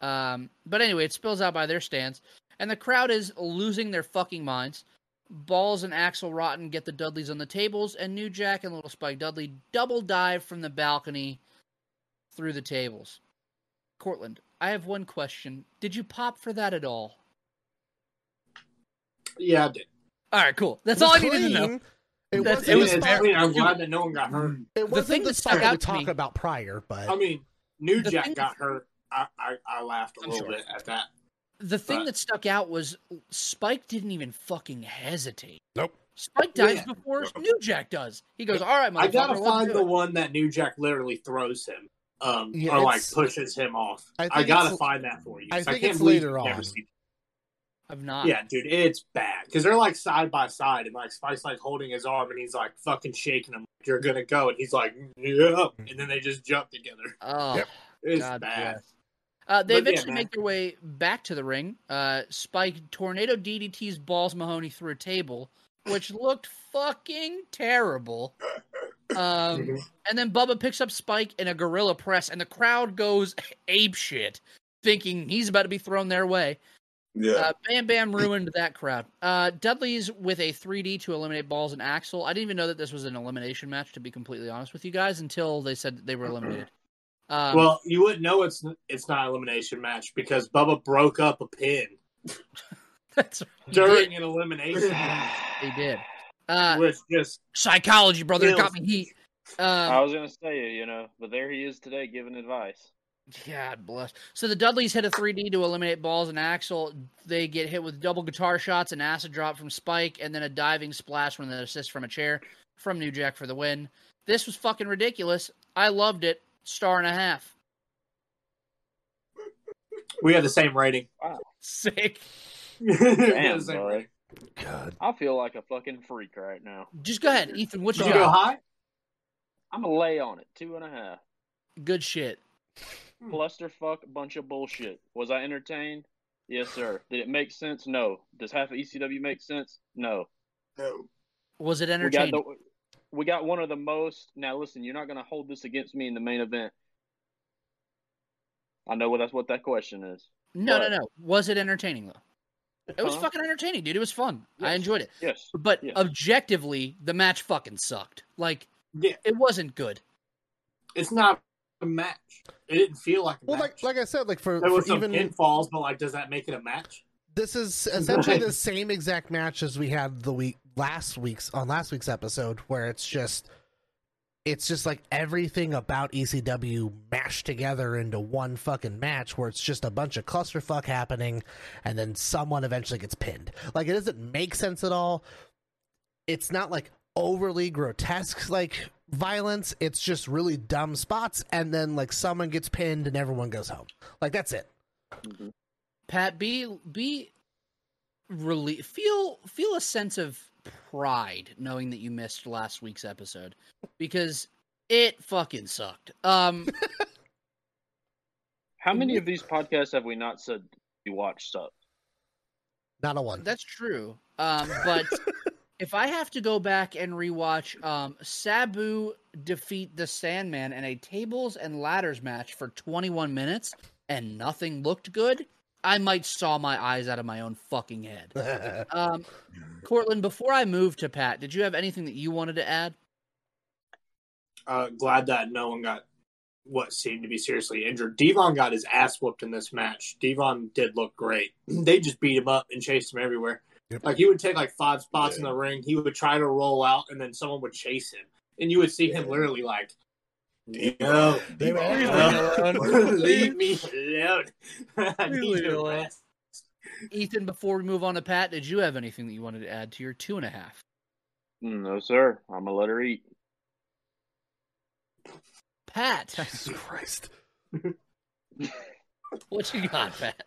Um, but anyway, it spills out by their stands, and the crowd is losing their fucking minds. Balls and Axel Rotten get the Dudleys on the tables, and New Jack and Little Spike Dudley double dive from the balcony through the tables. Cortland, I have one question. Did you pop for that at all? Yeah, I did. All right, cool. That's It all I was needed to know. Clean. It wasn't it was It's spot- I'm glad that no one got hurt. It wasn't thing the that stuck out to talked me- about prior, but I mean, New The Jack thing- got hurt. I, I, I laughed a I'm little sure. bit at that. The thing Right. that stuck out was Spike didn't even fucking hesitate. Nope. Spike dies Yeah. before New Jack does. He goes, "All right, I gotta find the it." one that New Jack literally throws him, um, Yeah, or like pushes him off. I I, gotta find that for you. I think can't it's believe later you've never on. Seen- I've not. Yeah, dude, it's bad because they're like side by side, and like Spike's like holding his arm, and he's like fucking shaking him. You're gonna go, and he's like, yeah, and then they just jump together. Oh, Yep. It's God bad. bless. Uh, they But eventually man. make their way back to the ring. Uh, Spike tornado DDT's balls Mahoney through a table, which *laughs* looked fucking terrible. Um, Mhm. and then Bubba picks up Spike in a gorilla press, and the crowd goes *laughs* ape shit, thinking he's about to be thrown their way. Yeah. Uh, Bam Bam ruined that crowd. Uh, Dudley's with a 3D to eliminate Balls and Axel. I didn't even know that this was an elimination match, to be completely honest with you guys, until they said that they were eliminated. Um, well, you wouldn't know it's it's not an elimination match because Bubba broke up a pin *laughs* that's during an elimination, They did. Uh, which just psychology, brother, Kills. got me heat. I Um, was gonna say, you know, but there he is today giving advice. God bless. So the Dudleys hit a 3D to eliminate Balls and Axel. They get hit with double guitar shots, an acid drop from Spike, and then a diving splash from the assist from a chair. from New Jack for the win. This was fucking ridiculous. I loved it. Star and a half. We have the same rating. Wow. Sick. *laughs* Damn, the same rating. God. I feel like a fucking freak right now. Just go ahead, Ethan. What you Did you go high? I'm gonna lay on it. Two and a half. Good shit. Hmm. Clusterfuck, bunch of bullshit. Was I entertained? Yes, sir. Did it make sense? No. Does half of ECW make sense? No. No. Was it We got entertaining? the we got one of the most. Now listen, you're not gonna hold this against me in the main event. I know what that's what that question is. no, no, but- no. Was it entertaining though? It was Huh? fucking entertaining, dude. It was fun. I enjoyed it. Yes. But Yes. objectively, the match fucking sucked. Like Yeah, it wasn't good. it's not a match. It didn't feel like a Well, match. like like I said, like for, there for some even pinfalls, but like, does that make it a match? this is essentially the same exact match as we had the week last week's on last week's episode, where it's just it's just like everything about ECW mashed together into one fucking match where it's just a bunch of clusterfuck happening and then someone eventually gets pinned. Like it doesn't make sense at all. It's not like overly grotesque like violence. It's just really dumb spots and then like someone gets pinned and everyone goes home. Like that's it. Mhm. Pat, be be really feel feel a sense of pride knowing that you missed last week's episode because it fucking sucked. Um, *laughs* How many of these podcasts have we not said you watched stuff? Not a one. that's true. Um, but *laughs* if I have to go back and rewatch um, Sabu defeat the Sandman in a tables and ladders match for 21 minutes and nothing looked good, I might saw my eyes out of my own fucking head. *laughs* Um, Cortland, before I move to Pat, did you have anything that you wanted to add? Uh, glad that no one got what seemed to be seriously injured. Devon got his ass whooped in this match. Devon did look great. *clears throat* They just beat him up and chased him everywhere. Yep. Like he would take like five spots in the ring. He would try to roll out, and then someone would chase him, and you would see him literally like, "No, *laughs* They were- *laughs* no, leave me alone. I *laughs* Leave need your rest." Ethan, before we move on to Pat, did you have anything that you wanted to add to your two and a half? No, sir. I'm gonna let her eat. Pat, Jesus Christ. what you got, Pat?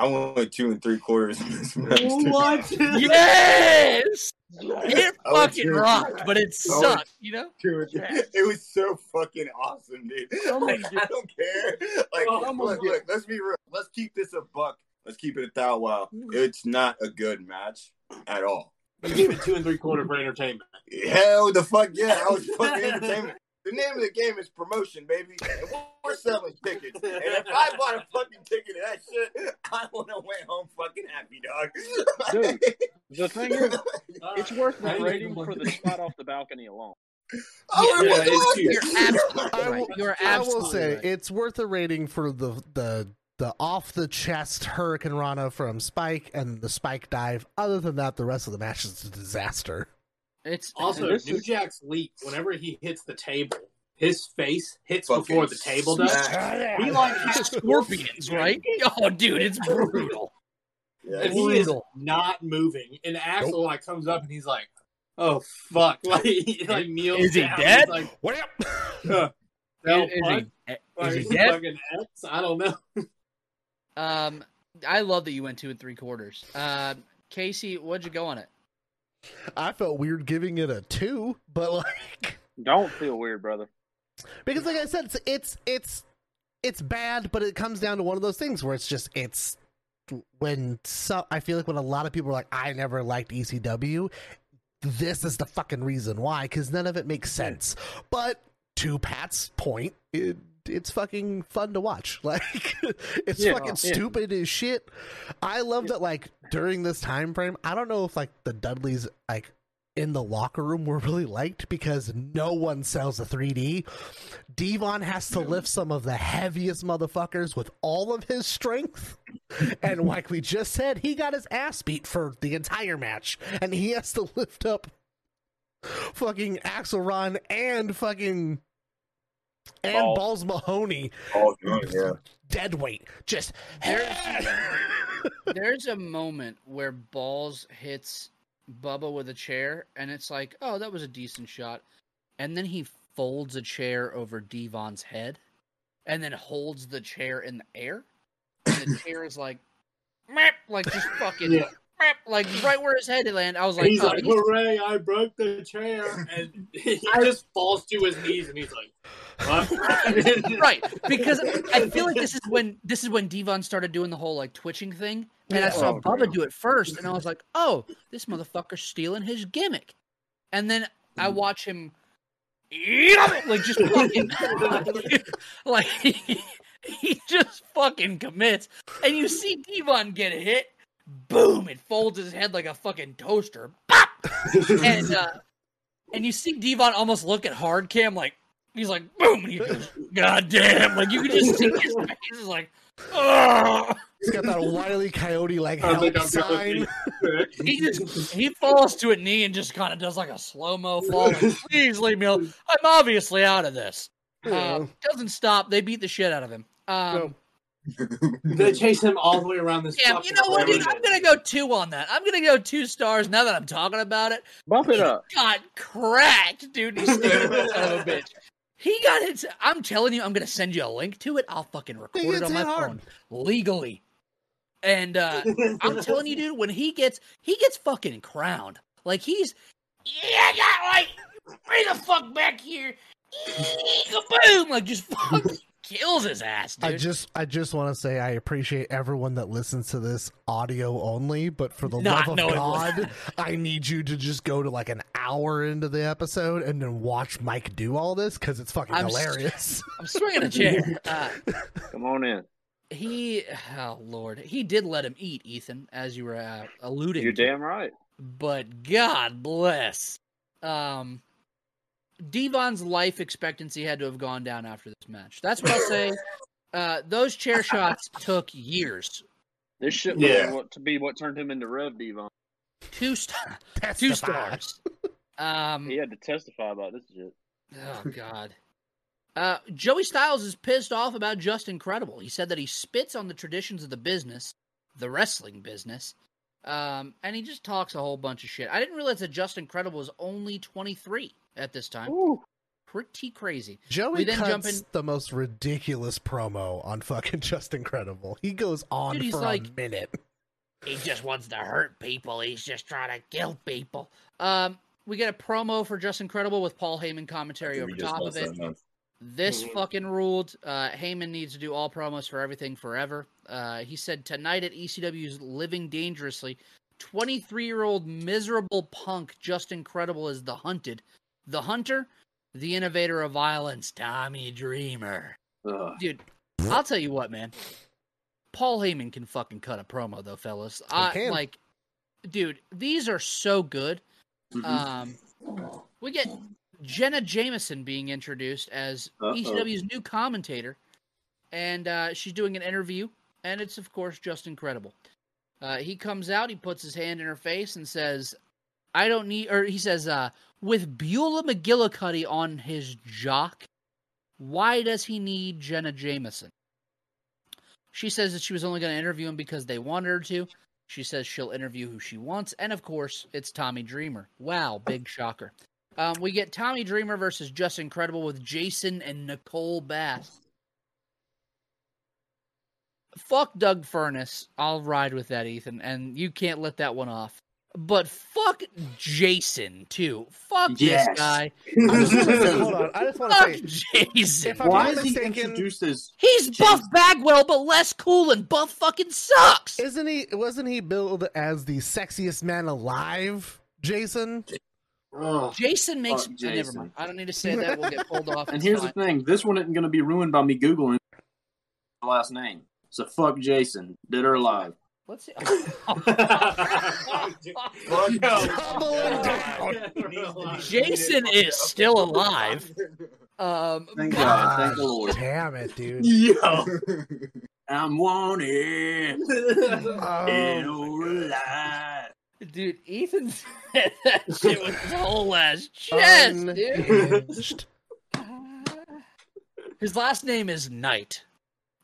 I went two and three quarters in this match. dude. What? *laughs* Yes, it fucking rocked, but it sucked. You know, Two. It was so fucking awesome, dude. Like, I don't care. Like, Oh, look, look, let's be real. Let's keep this a buck. Let's keep it a thou wow. Mm. It's not a good match at all. You gave it two and three quarter for entertainment. Hell the fuck yeah, I was fucking *laughs* entertainment. The name of the game is promotion, baby. And we're *laughs* selling tickets. And if I bought a fucking ticket to that shit, I would have went home fucking happy, dog. Dude, The thing is, *laughs* it's worth I the rating for the it. spot off the balcony alone. Oh, Yeah, yeah, you're absolutely *laughs* I right. will, You're I will say right. it's worth a rating for the the the off the chest Hurricane Rana from Spike and the Spike dive. Other than that, the rest of the match is a disaster. It's Also, this New is- Jack's leap, whenever he hits the table, his face hits Fucking before the table does. smack. He like it's has *laughs* scorpions, right? Oh, dude, it's brutal. Yeah, And he is not moving. And Axel like comes up and he's like, "Oh fuck!" *laughs* Like he like kneels. Is he down. dead? He's like, What up? "Huh, no, is, is he, Like, is he dead? fucking X? I don't know. *laughs* Um, I love that you went two and three quarters. Um, Casey, what'd you go on it? I felt weird giving it a two, but like Don't feel weird, brother. because like I said, it's it's it's it's bad, but it comes down to one of those things where it's just it's when so I feel like when a lot of people are like, I never liked ECW, this is the fucking reason why, because none of it makes sense. But to Pat's point, it it's fucking fun to watch. *laughs* Like it's Yeah, fucking yeah. stupid as shit. I love that like during this time frame, I don't know if like the Dudleys like in the locker room were really liked because no one sells a 3D. Devon has to lift some of the heaviest motherfuckers with all of his strength. *laughs* And like we just said, he got his ass beat for the entire match. And he has to *laughs* lift up fucking Axel Ron and fucking and Balls. Balls Mahoney Oh, yeah. dead weight. Just There's- *laughs* There's a moment where Balls hits Bubba with a chair, and it's like, oh, that was a decent shot. And then he folds a chair over Devon's head, and then holds the chair in the air, and the chair is like, "Meep," *laughs* like just fucking, Yeah. "Meep," like right where his head landed. I was like, he's oh, like, he's- "Hooray! I broke the chair!" And he *laughs* just falls to his knees, and he's like, *laughs* right because I feel like this is when this is when Devon started doing the whole like twitching thing, and I saw Oh, Bubba bro. do it first, and I was like, "Oh, this motherfucker's stealing his gimmick," and then I mm. watch him like just fucking *laughs* like he, he just fucking commits, and you see Devon get hit, boom! It folds his head like a fucking toaster, Bop! and uh, and you see Devon almost look at hard cam like he's like boom, and he goes, "God damn!" Like you can just see his face is like, oh. He's got that wily coyote like I help think sign. He just he falls to a knee and just kind of does like a slow mo fall. Like, Please leave me alone. I'm obviously out of this. Uh, doesn't stop. They beat the shit out of him. Um, They chase him all the way around this. damn, you know what, dude? I'm gonna go two on that. I'm gonna go two stars now that I'm talking about it. Bump it up. got cracked, dude. He's *laughs* stupid son of a bitch. He got it. I'm telling you, I'm gonna send you a link to it. I'll fucking record it on my hard. phone legally. And uh, *laughs* I'm telling you, dude, when he gets he gets fucking crowned. Like he's yeah, I got like bring the fuck back here. *laughs* Boom! Like just fucking kills his ass, dude. I just I just want to say I appreciate everyone that listens to this audio only, but for the Not love of God, I need you to just go to like an hour into the episode and then watch Mike do all this because it's fucking I'm s- hilarious. *laughs* I'm swinging a chair. *laughs* Uh, Come on in. he, oh lord, he did let him eat, Ethan, as you were uh, alluding. You're to. damn right. but God bless. Um, Devon's life expectancy had to have gone down after this match. That's what I'll say. *laughs* Uh, those chair shots took years. This shit Yeah. was what to be what turned him into Rev Devon. Two star, two stars. Um, He had to testify about this shit. oh God. Uh, Joey Styles is pissed off about Justin Credible. He said that he spits on the traditions of the business, the wrestling business, um, and he just talks a whole bunch of shit. I didn't realize that Justin Credible was only 23 at this time. Ooh. Pretty crazy. Joey We then cuts jump in- the most ridiculous promo on fucking *laughs* Justin Credible. He goes on Dude, for like- a minute. He just wants to hurt people. He's just trying to kill people. Um, we get a promo for Justin Credible with Paul Heyman commentary over top of it. This Mhm. fucking ruled. Uh, Heyman needs to do all promos for everything forever. Uh, he said tonight at ECW's Living Dangerously, 23 year old miserable punk Justin Credible is the hunted. The hunter, the innovator of violence, Tommy Dreamer. Ugh. Dude, I'll tell you what, man. Paul Heyman can fucking cut a promo though, fellas. I can. like, dude, these are so good. Mhm. Um, we get Jenna Jameson being introduced as Uh-oh. ECW's new commentator, and uh, she's doing an interview, and it's of course Justin Credible. Uh, he comes out, he puts his hand in her face, and says, "I don't need," or he says, uh, "With Beulah McGillicuddy on his jock, why does he need Jenna Jameson?" She says that she was only going to interview him because they wanted her to. She says she'll interview who she wants, and of course, it's Tommy Dreamer. Wow, big shocker. Um, we get Tommy Dreamer versus Justin Credible with Jason and Nicole Bass. Fuck Doug Furnas. I'll ride with that, Ethan, and you can't let that one off. But fuck Jason too. Fuck Yes. this guy. I just *laughs* say- hold on. I just want to Fuck say, Jason. Why not is he mistaken, introduced as? He's Buff Bagwell, but less cool, and Buff fucking sucks. isn't he? Wasn't he billed as the sexiest man alive, Jason? Ugh. Jason makes. Fuck uh, never mind. I don't need to say that. We'll get pulled off. *laughs* And here's fine. the thing: this one isn't going to be ruined by me googling the last name. So fuck Jason, dead or alive. Let's see. Doubling *laughs* down. Jason is still alive. Um, Thank but- God, thank the Lord. Damn it, dude. Yo. *laughs* I'm wanted, dead *laughs* Oh, or alive. dude, Ethan said that shit with his whole ass chest, dude. His last name is Knight.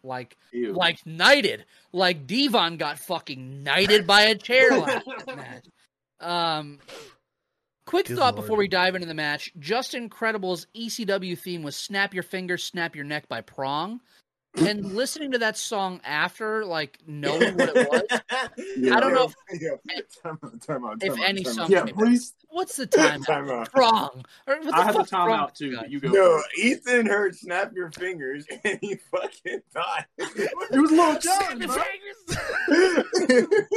Like, Ew. like knighted. Like Devon got fucking knighted by a chair *laughs* last match. Um, quick Good thought lord. before we dive into the match: Justin Credible's ECW theme was "Snap Your Fingers, Snap Your Neck" by Prong. And listening to that song after, like knowing what it was, *laughs* I don't know if, Yeah. Time out, time out, if time any time song. out. Yeah, please. What's the time? *laughs* Time out. Prong. Or what the I have the fuck's wrong timeout too, you you go. No. Ethan heard "Snap Your Fingers" *laughs* and he fucking thought It was Lil Jon, Snap bro.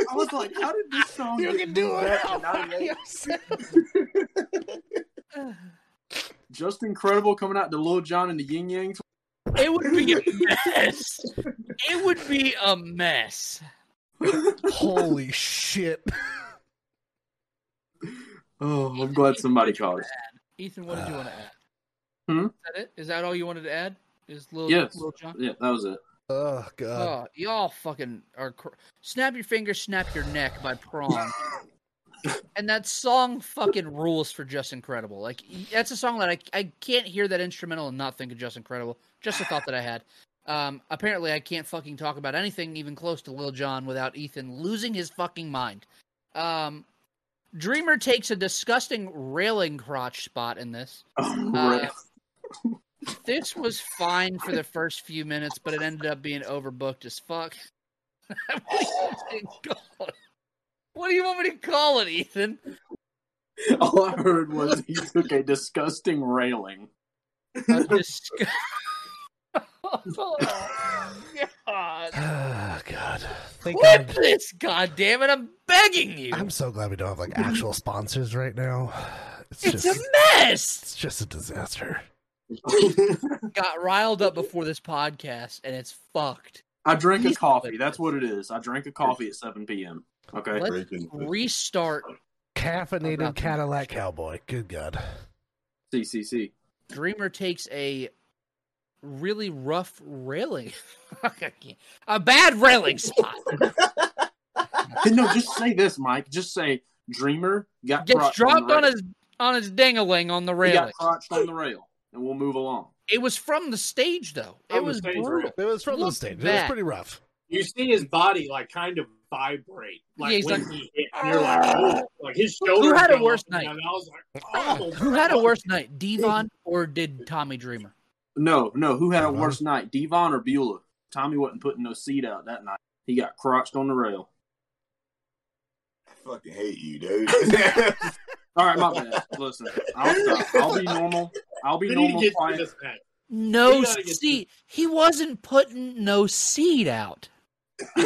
I was like, how did this song You get can do it. back to by 98? yourself. Justin Credible coming out to Lil Jon and the Ying Yang. It would be a *laughs* mess. It would be a mess. Holy shit. *laughs* Oh, I'm glad somebody called. it. Ethan, what did you want to add? *sighs* Hmm? Is that it? Is that all you wanted to add? Is little Yes. little John? Yeah, that was it. Oh god. Oh, y'all fucking are. Cr- snap your fingers, snap your neck by Prong. *laughs* and that song fucking rules for Justin Credible. Like that's a song that I I can't hear that instrumental and not think of Justin Credible. Just a thought that I had. Um, apparently I can't fucking talk about anything even close to Lil Jon without Ethan losing his fucking mind. Um, Dreamer takes a disgusting railing crotch spot in this. Oh, Uh, this was fine for the first few minutes, but it ended up being overbooked as fuck. *laughs* *laughs* what do you want me to call it? What do you want me to call it, Ethan? *laughs* All I heard was he took a disgusting railing. A disg- *laughs* oh, God. Oh *sighs* god. Thank Quit God. this, God damn it! I'm begging you. I'm so glad we don't have like actual sponsors right now. *sighs* It's, it's just a mess. it's just a disaster. *laughs* Got riled up before this podcast, and it's fucked. I drank a coffee. That's what it is. I drank a coffee at 7 p.m. Okay. Let's Breaking- restart. Caffeinated Nothing. Cadillac cowboy. Good god. CCC. Dreamer takes a really rough railing, *laughs* a bad railing spot. *laughs* No, just say this, Mike. Just say Dreamer got Gets crotched dropped the on his on his dingaling on the He railing. got crotched on the rail, and we'll move along. It was from the stage though. It From the was stage, brutal. It was from the Look stage. It was pretty rough. You see his body like kind of vibrate, like Yeah, he's when like, he hit, and you're like, oh, like his shoulder. Who had a worse night? And I was like, *laughs* oh, Who had a worse night, Devon or did Tommy Dreamer? No, no. Who had a worse night, Devon or Beulah? Tommy wasn't putting no seed out that night. He got crotched on the rail. I fucking hate you, dude. *laughs* All right, my bad. Listen, I'll stop. I'll be normal. I'll be We need to normal. get this match. No We seed. He wasn't putting no seed out. *laughs*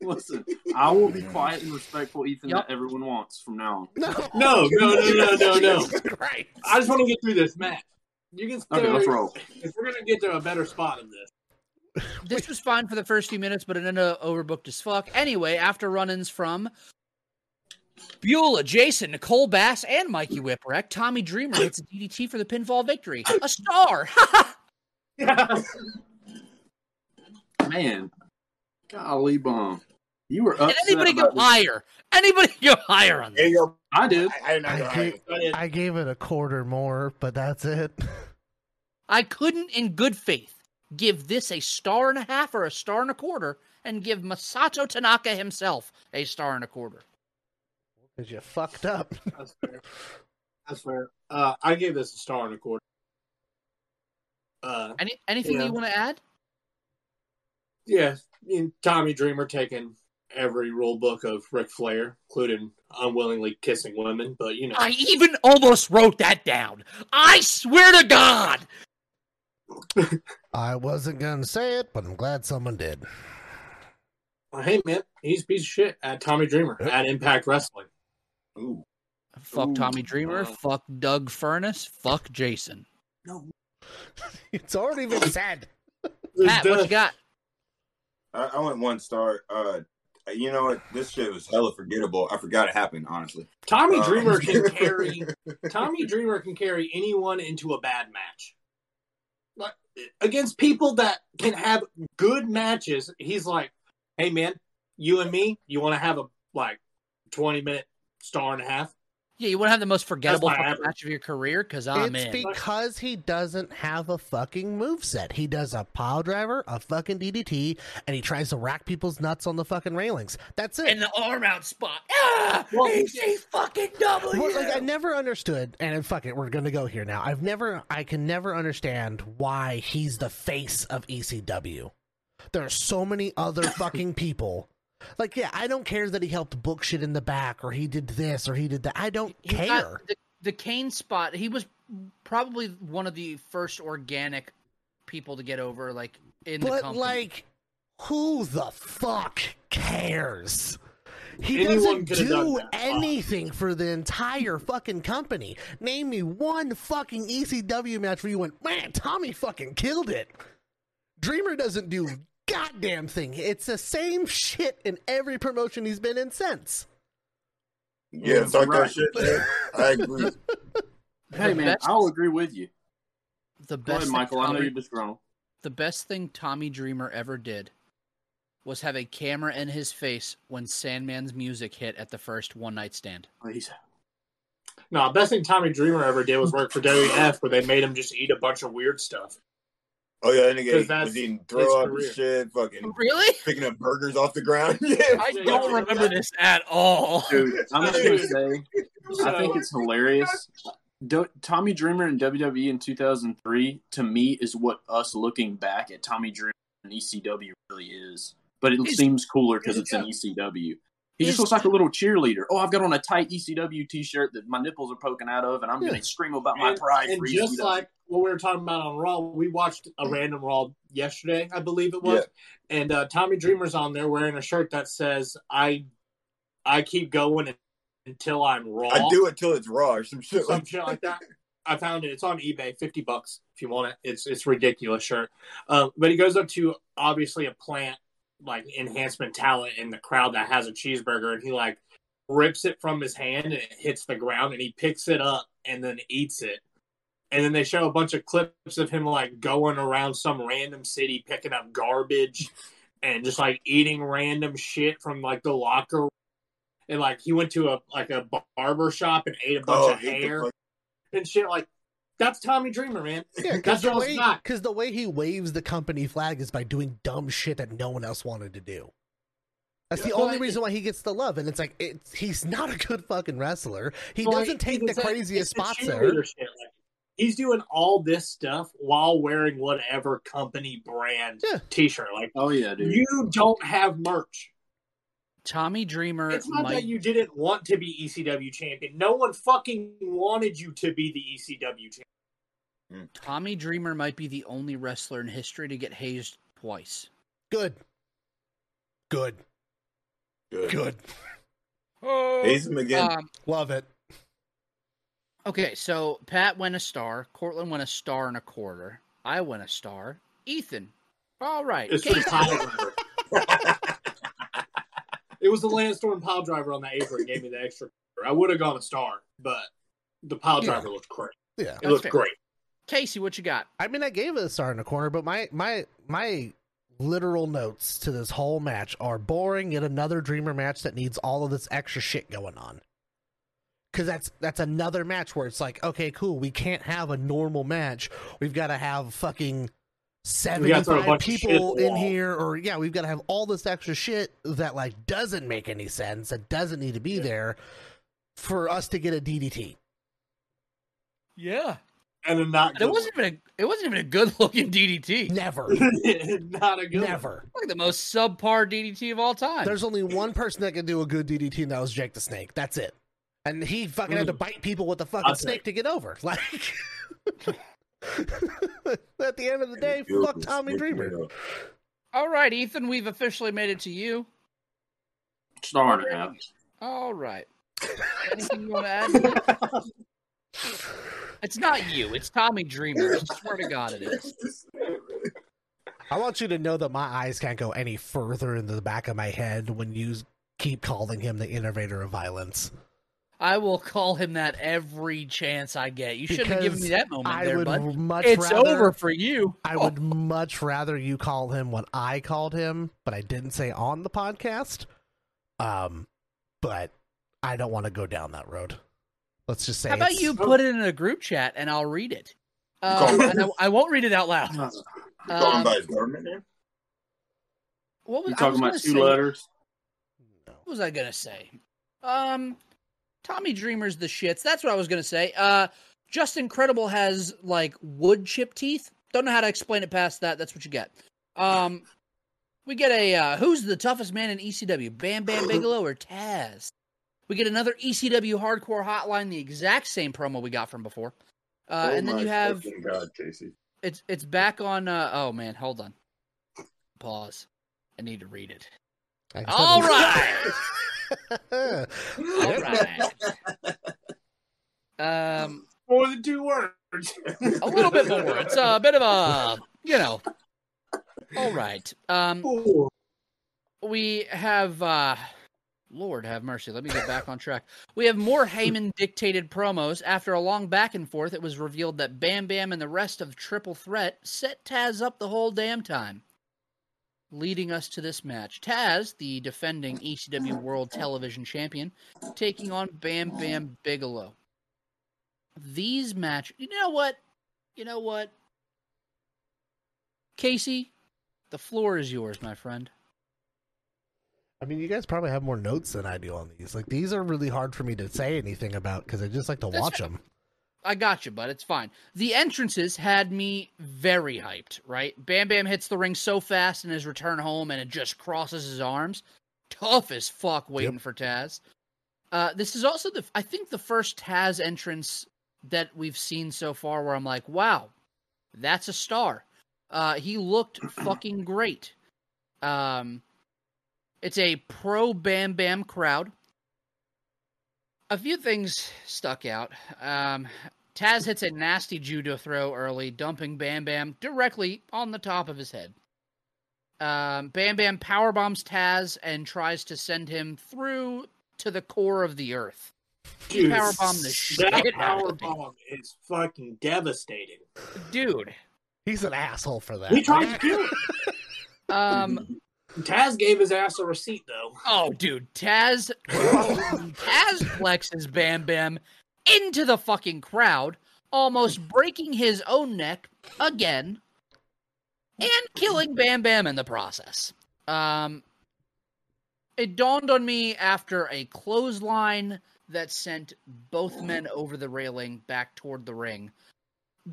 *laughs* Listen, I will be quiet and respectful, Ethan, Yup. that everyone wants from now on. No. No, no, no, no, no, no. *laughs* Jesus Christ. I just want to get through this match. You can. Okay, let's roll. If we're gonna get to a better spot in this, This was fine for the first few minutes, but it ended up overbooked as fuck. Anyway, after run-ins from Beulah, Jason, Nicole Bass, and Mikey Whipwreck, Tommy Dreamer hits a DDT for the pinfall victory. A star. *laughs* Yes. Man, golly bomb. You were Did anybody go about this. higher? Anybody go higher on There this? you. I did. I, I did I go high. hate- I gave it a quarter more, but that's it. *laughs* I couldn't, in good faith, give this a star and a half or a star and a quarter, and give Masato Tanaka himself a star and a quarter. Because you fucked up. that's fair. That's fair. Uh, I gave this a star and a quarter. Uh, Any anything Yeah. you want to add? Yeah, in Tommy Dreamer taking every rule book of Ric Flair, including unwillingly kissing women, but you know, I even almost wrote that down. I swear to God. *laughs* I wasn't gonna say it, but I'm glad someone did. Well, hey man, he's a piece of shit at Tommy Dreamer at Impact Wrestling. Ooh. Fuck Ooh, Tommy Dreamer. uh, fuck Doug Furnas. Fuck Jason. No. *laughs* It's already been said. Pat, what you got? I, I went one star. Uh, you know what? This shit was hella forgettable. I forgot it happened. Honestly. Tommy Um, Dreamer can *laughs* carry Tommy Dreamer can carry anyone into a bad match. Like against people that can have good matches, he's like, "Hey man, you and me, you want to have a like 20 minute star and a half?" Yeah, you want to have the most forgettable my fucking average. match of your career because I'm in. it's in. because he doesn't have a fucking moveset. He does a pile driver, a fucking DDT, and he tries to rack people's nuts on the fucking railings. That's it. and the arm out spot. Ah, Well, easy fucking W. Well, like I never understood, and fuck it, we're gonna go here now. I've never, I can never understand why he's the face of ECW. There are so many other *laughs* fucking people. Like, yeah, I don't care that he helped book shit in the back, or he did this, or he did that. I don't He care. the, the Kane spot. He was probably one of the first organic people to get over, like in the But company. like, who the fuck cares? He Anyone doesn't do that. anything for the entire fucking company. Name me one fucking ECW match where you went, man, Tommy fucking killed it. Dreamer doesn't do goddamn thing. It's the same shit in every promotion he's been in since. Yeah, That's talk right. that shit. man. I agree. *laughs* Hey man, best- I'll agree with you. the Go best ahead, thing Michael. I know Tommy- you're disgruntled. the best thing Tommy Dreamer ever did was have a camera in his face when Sandman's music hit at the first one night stand. Please. No, best thing Tommy Dreamer ever did was work for WF, where they made him just eat a bunch of weird stuff. Oh yeah, that 'Cause nigga that's was eating his throw up and shit, fucking oh, Really? picking up burgers off the ground. *laughs* yeah, I don't remember this at all. Dude, I'm just gonna say, I think it's hilarious. Do- Tommy Dreamer in WWE in 2003 to me is what us looking back at Tommy Dreamer in ECW really is. But it Is- seems cooler because it's in ECW. He just looks like a little cheerleader. Oh, I've got on a tight ECW T-shirt that my nipples are poking out of, and I'm Yeah. going to scream about my pride and for E just ECW. like what we were talking about on Raw, we watched a random Raw yesterday, I believe it was, and uh, Tommy Dreamer's on there wearing a shirt that says "I, I keep going until I'm raw." I do it till it's raw or some shit some like shit like that. *laughs* I found it. It's on eBay, fifty bucks if you want it. It's it's ridiculous shirt. Um, but he goes up to obviously a plant like enhancement talent in the crowd that has a cheeseburger, and he like rips it from his hand and it hits the ground, and he picks it up and then eats it. And then they show a bunch of clips of him like going around some random city picking up garbage and just like eating random shit from like the locker. And like he went to a like a barber shop and ate a bunch Oh, of I hate the hair and shit. Like that's Tommy Dreamer, man. Yeah, That's because the, Joel's way- not. 'cause the way he waves the company flag is by doing dumb shit that no one else wanted to do. That's the Yeah. only But- reason why he gets the love, and it's like it's he's not a good fucking wrestler. He But, doesn't take the craziest spots there. shit. Like, he's doing all this stuff while wearing whatever company brand Yeah. T-shirt. Like oh yeah, dude. you don't have merch. Tommy Dreamer It's not might that you didn't want to be ECW champion. No one fucking wanted you to be the ECW champion. Tommy Dreamer might be the only wrestler in history to get hazed twice. Good, good, Good. good. *laughs* Haze him again. Um, Love it. Okay, so Pat went a star. Cortland went a star and a quarter. I went a star. Ethan, all right. It's Casey, pile driver. *laughs* it was the Landstorm pile driver on the apron gave me the extra. I would have gone a star, but the pile Yeah. driver looked great. Yeah, It looked fair. great. Casey, what you got? I mean, I gave it a star in the corner, but my my my literal notes to this whole match are boring. Yet another Dreamer match that needs all of this extra shit going on. Because that's that's another match where it's like, okay, cool. We can't have a normal match. We've got to have fucking seventy gotta throw a five bunch of shit at people in wall. here, or yeah, we've got to have all this extra shit that like doesn't make any sense. That doesn't need to be there for us to get a DDT. Yeah, And then not it wasn't even a it wasn't even a good *laughs* looking DDT. Never, *laughs* not a good one. never. Like the most subpar DDT of all time. There's only one person that can do a good DDT, and that was Jake the Snake. That's it. And he fucking had to mm. bite people with the fucking I'll snake to get over. *laughs* Like, *laughs* at the end of the day, fuck Tommy Dreamer. all right, Ethan. We've officially made it to you. Star and a half. All right. *laughs* Anything you want to add? It's not you. It's Tommy Dreamer. I swear to God, it is. I want you to know that my eyes can't go any further into the back of my head when you keep calling him the innovator of violence. I will call him that every chance I get. You shouldn't have given me that moment I there, would bud. much It's rather, over for you. I would much rather you call him what I called him, but I didn't say on the podcast. Um, but I don't want to go down that road. Let's just say. How about you put it in a group chat and I'll read it? Um, and I, I won't read it out loud. You call Um, by his government name? what was, You I talking was about gonna two say- letters? What was I gonna say? Um, Tommy Dreamer's the shits. That's what I was gonna say. Uh, Justin Credible has like wood chip teeth. Don't know how to explain it past that. That's what you get. Um, we get a uh, who's the toughest man in ECW? Bam Bam Bigelow or Taz? We get another ECW Hardcore Hotline, the exact same promo we got from before. Uh, Oh and then my you have God, Casey. it's it's back on. Uh, oh man, hold on. Pause. I need to read it. I All said- right. *laughs* *laughs* All right. Um, More than two words. a little bit more. It's a bit of a, you know. All right. Um, we have. uh Lord have mercy. Let me get back on track. We have more Heyman dictated promos. After a long back and forth, it was revealed that Bam Bam and the rest of Triple Threat set Taz up the whole damn time. Leading us to this match. Taz, the defending ECW World Television Champion, taking on Bam Bam Bigelow. These match you know what? You know what? Casey, the floor is yours, my friend. I mean, you guys probably have more notes than I do on these. Like, these are really hard for me to say anything about because I just like to That's watch fair. them. I got you, bud. It's fine. The entrances had me very hyped, right? Bam Bam hits the ring so fast in his return home and it just crosses his arms. Tough as fuck waiting for Taz. Uh, this is also the, I think, the first Taz entrance that we've seen so far where I'm like, wow, that's a star. Uh, he looked *clears throat* fucking great. Um, it's a pro Bam Bam crowd. A few things stuck out. Um, Taz hits a nasty judo throw early, dumping Bam Bam directly on the top of his head. Um, Bam Bam powerbombs Taz and tries to send him through to the core of the earth. He Dude, powerbombed the That shit out power of him. bomb is fucking devastating. Dude. He's an asshole for that. He tried to kill him. Um, Taz gave his ass a receipt though. Oh, dude, Taz, Taz flexes Bam Bam into the fucking crowd, almost breaking his own neck again, and killing Bam Bam in the process. Um, it dawned on me after a clothesline that sent both men over the railing back toward the ring.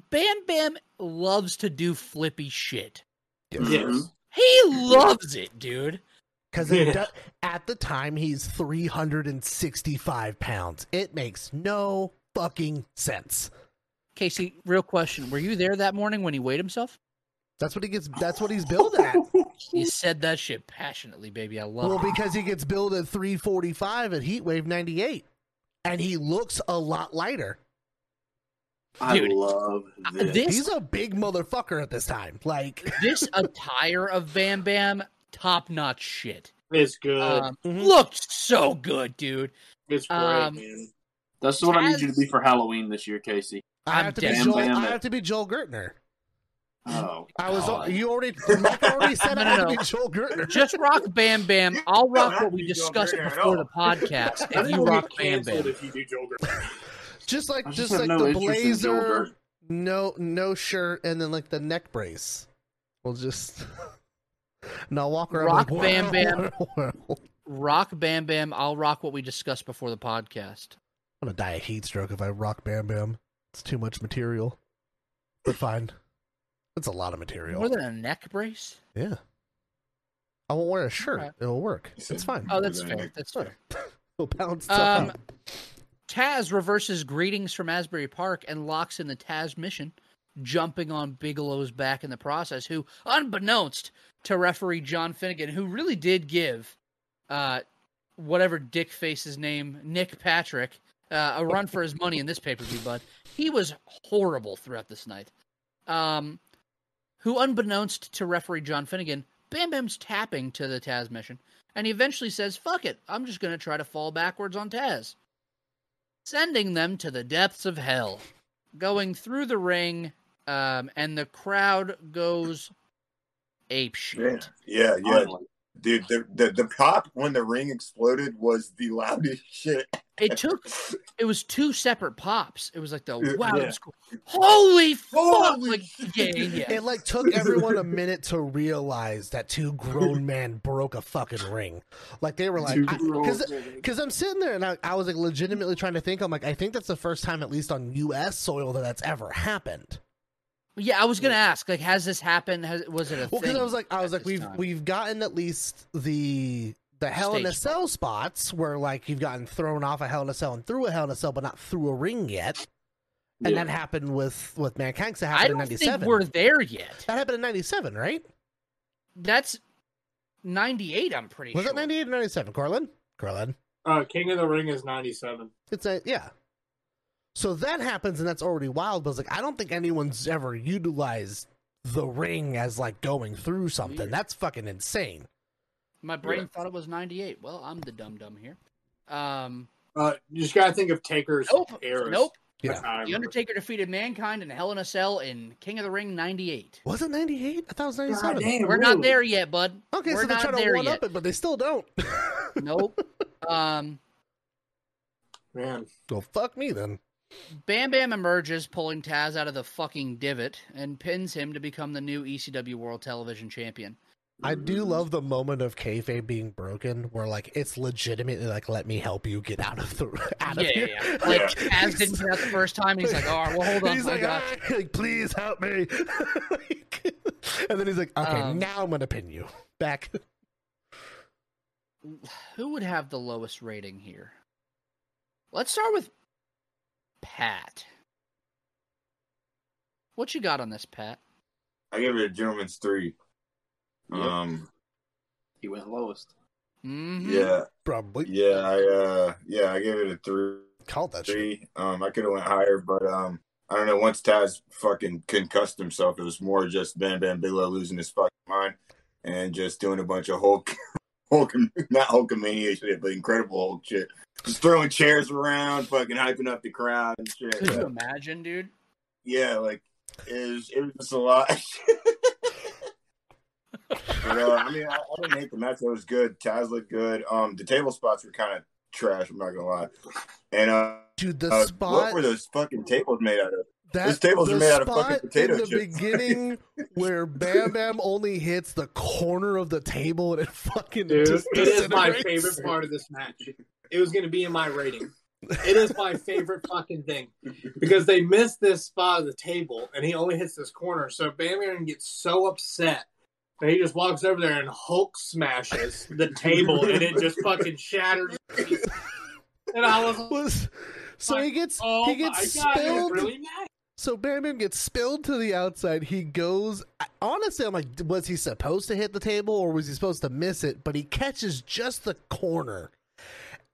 Bam Bam loves to do flippy shit. Yes. He loves it, dude. Because Yeah. at the time, he's 365 pounds. It makes no fucking sense. Casey, real question. Were you there that morning when he weighed himself? That's what he gets. That's what he's billed at. *laughs* You said that shit passionately, baby. I love well, it. because he gets billed at 345 at Heatwave 98, and he looks a lot lighter. I Dude, love this. This He's a big motherfucker at this time. Like, *laughs* this attire of Bam Bam, top notch shit. It's good. Um, Mhm. Looked so good, dude. it's great, um, man. That's what I need you to be for Halloween this year, Casey. I I'm have to be. Joel. Bam Bam. I have to be Joel Gertner. Oh, I was. God. You already. Mike already said No, I no, have to be Joel Gertner. Just rock Bam Bam. I'll rock what we discussed before the podcast *laughs* I if you rock Bam Bam. if you do Joel Gertner. Just like just, just like no the interest in Joe blazer, no no shirt, and then like the neck brace. We'll just. *laughs* and I'll walk around Rock like, Bam Bam." *laughs* Rock Bam Bam. I'll rock what we discussed before the podcast. I'm gonna die of heat stroke if I rock Bam Bam. It's too much material, but fine. It's a lot of material. More than a neck brace? yeah. I won't wear a shirt. Alright. It'll work. It's fine. Oh, that's More than fair. That's fair. *laughs* It'll balance stuff Um, out. Taz reverses greetings from Asbury Park and locks in the Tazmission, jumping on Bigelow's back in the process, who, unbeknownst to referee John Finnegan, who really did give uh, whatever dick face's name, Nick Patrick, uh, a run for his money in this pay per view, bud. He was horrible throughout this night. Um, who, unbeknownst to referee John Finnegan, Bam Bam's tapping to the Tazmission, and he eventually says, fuck it, I'm just going to try to fall backwards on Taz sending them to the depths of hell, going through the ring, um, and the crowd goes ape shit. Yeah, yeah, Finally. Dude. The, the the pop when the ring exploded was the loudest *laughs* shit it took it was two separate pops. It was like the wow, Yeah. it was cool. holy fuck! Holy Like *laughs* yeah, yeah, yeah. It like took everyone a minute to realize that two grown men broke a fucking ring. Like they were like, because because I'm sitting there and I, I was like legitimately trying to think. I'm like, I think that's the first time, at least on U.S. soil, that that's ever happened. Yeah, I was gonna ask, like, has this happened? Has was it a Well, because I was like, I was like, we've time? we've gotten at least the the Hell in a Stage Cell spots where like you've gotten thrown off a Hell in a Cell and through a Hell in a Cell, but not through a ring yet. And Yeah. that happened with with Mankind. 'cause That I happened in don't think '97. we're there yet. That happened in '97, right? That's ninety eight. I'm pretty sure. Was sure. it '98 or '97? Corlin, Corlin. Uh, King of the Ring is 97. It's a yeah. So that happens, and that's already wild. But it's like I don't think anyone's ever utilized the ring as like going through something. Weird. That's fucking insane. My brain thought it was ninety eight. Well, I'm the dumb dumb here. Um, Uh, you just gotta think of Taker's nope, eras. nope. Yeah. That's how I The. Undertaker defeated Mankind in Hell in a Cell in King of the Ring ninety eight. Was it '98? I thought it was '97. damn, We're not there yet, bud. Okay, We're so they're not trying to there one yet. up it, but they still don't. Nope. *laughs* Um, Man, well, fuck me then. Bam Bam emerges, pulling Taz out of the fucking divot, and pins him to become the new ECW World Television Champion. I do love the moment of kayfabe being broken, where like it's legitimately like, "Let me help you get out of the *laughs* out Yeah, of yeah, here." yeah. *laughs* Like Taz didn't get out the first time. He's like, "Oh, well, hold on, He's like, got "Ah," like, "Please help me," *laughs* Like, and then he's like, "Okay, Um, now I'm gonna pin you back." *sighs* Who would have the lowest rating here? Let's start with Pat. What you got on this, Pat? I give it a gentleman's three. Yep. Um, He went lowest. Mm-hmm. yeah, Probably yeah, I uh, yeah, I gave it a three. called that shit. Three. Um, I could have went higher, but um, I don't know. Once Taz fucking concussed himself, it was more just Bam Bam Bigelow losing his fucking mind and just doing a bunch of Hulk, Hulk, *laughs* not Hulkamania shit, but Incredible Hulk shit. Just throwing chairs around, fucking hyping up the crowd and shit. Could you imagine, dude? Yeah, like it was, it was just a lot. *laughs* but, uh, I mean, I, I didn't hate the match. It was good. Taz looked good. Um, the table spots were kind of trash. I'm not gonna lie. And uh, Dude, the uh, spot what were those fucking tables made out of? that those tables are made out of fucking spot potato in the chips. *laughs* beginning where Bam Bam only hits the corner of the table and it fucking dude, just it is my favorite part of this match. It was gonna be in my rating. It is my favorite fucking thing because they missed this spot of the table and he only hits this corner. So Bam gets so upset that he just walks over there and Hulk smashes the table and it just fucking shatters. And I was *laughs* Was so he gets oh he gets god, spilled. really. So Bam gets spilled to the outside. He goes. Honestly, I'm like, was he supposed to hit the table or was he supposed to miss it? But he catches just the corner,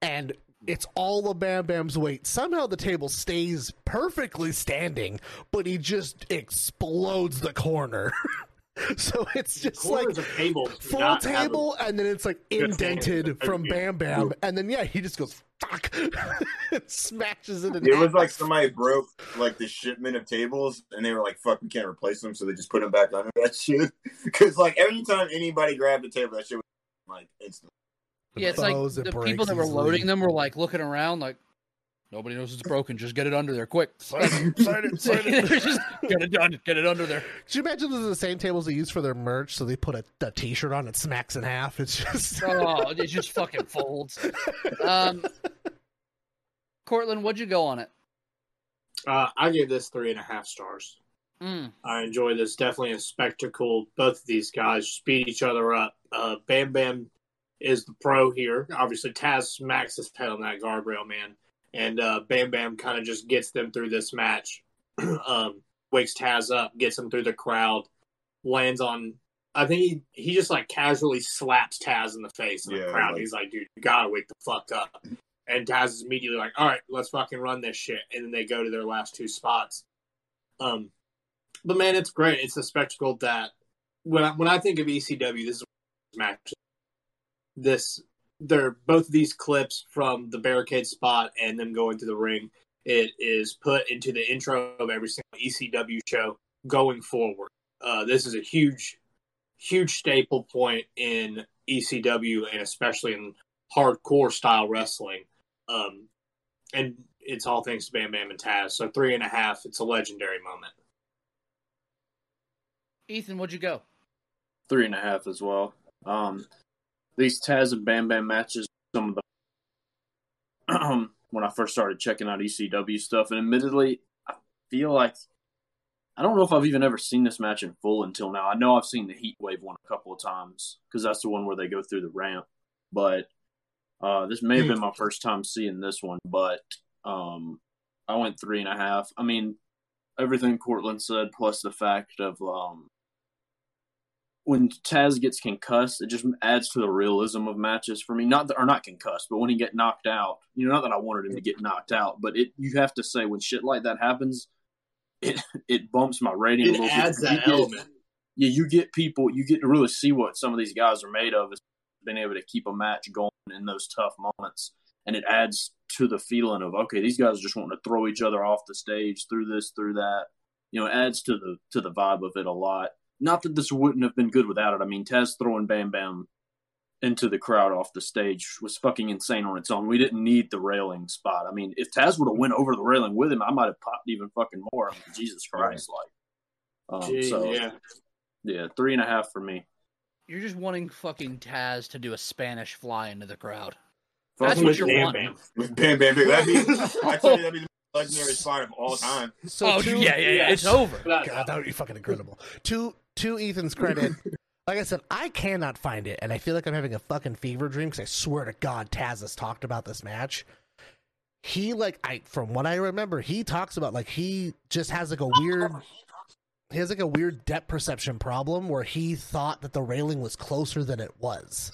and it's all of Bam Bam's weight. Somehow the table stays perfectly standing, but he just explodes the corner. *laughs* so it's just like Corners of tables do full not a- table, and then it's like indented from Bam Bam, and then yeah, he just goes fuck, *laughs* and smashes it. It was like somebody broke like the shipment of tables, and they were like, "Fuck, we can't replace them," so they just put them back under that shit. *laughs* Because like every time anybody grabbed the table, that shit was like instant. Yeah, it's like bows, it the breaks people that were easily. loading them were like looking around, like nobody knows it's broken. Just get it under there, quick. Sign it, sign it, sign it. *laughs* Just get it done. Get it under there. Could you imagine those are the same tables they use for their merch? So they put a, a T-shirt on, it smacks in half. It's just Oh, it just fucking folds. Um, Cortland, what'd you go on it? Uh, I gave this three and a half stars. Mm. I enjoy this. Definitely a spectacle. Both of these guys speed each other up. Uh, Bam Bam is the pro here. Obviously, Taz smacks his head on that guardrail, man. And uh, Bam Bam kind of just gets them through this match. *clears throat* um, wakes Taz up, gets him through the crowd, lands on. I think he, he just like casually slaps Taz in the face in the Yeah, crowd. like- He's like, dude, you gotta wake the fuck up. And Taz is immediately like, all right, let's fucking run this shit. And then they go to their last two spots. Um, but man, it's great. It's a spectacle that when I, when I think of ECW, this is match. This they're both these clips from the barricade spot and them going to the ring. It is put into the intro of every single ECW show going forward. Uh, this is a huge, huge staple point in ECW and especially in hardcore style wrestling. Um, and it's all thanks to Bam Bam and Taz. So three and a half. It's a legendary moment. Ethan, what'd you go? Three and a half as well. Um, these Taz and Bam Bam matches, some of the *clears throat* when I first started checking out ECW stuff, and admittedly, I feel like I don't know if I've even ever seen this match in full until now. I know I've seen the Heat Wave one a couple of times because that's the one where they go through the ramp, but uh, this may have been my first time seeing this one. But um, I went three and a half. I mean, everything Cortland said, plus the fact of um, when Taz gets concussed, it just adds to the realism of matches for me. Not that, or not concussed, but when he get knocked out, you know, not that I wanted him to get knocked out, but it you have to say when shit like that happens, it it bumps my rating a little adds bit. that You get- element. yeah, you get people, you get to really see what some of these guys are made of, is being able to keep a match going in those tough moments, and it adds to the feeling of okay, these guys just want to throw each other off the stage through this, through that. You know, it adds to the to the vibe of it a lot. Not that this wouldn't have been good without it. I mean, Taz throwing Bam Bam into the crowd off the stage was fucking insane on its own. We didn't need the railing spot. I mean, if Taz would have went over the railing with him, I might have popped even fucking more. I mean, Jesus Christ, like. Um, Gee, so yeah. yeah, three and a half for me. You're just wanting fucking Taz to do a Spanish fly into the crowd. Fuck That's with what you're Bam wanting. Bam. With Bam Bam Bam. That'd be, I tell you, that'd be the legendary spot of all time. So oh, two, yeah, yeah, yeah. It's over. God, that would be fucking incredible. To to Ethan's credit, like I said, I cannot find it, and I feel like I'm having a fucking fever dream because I swear to God, Taz has talked about this match. He like I from what I remember, he talks about like he just has like a weird. He has like a weird depth perception problem where he thought that the railing was closer than it was.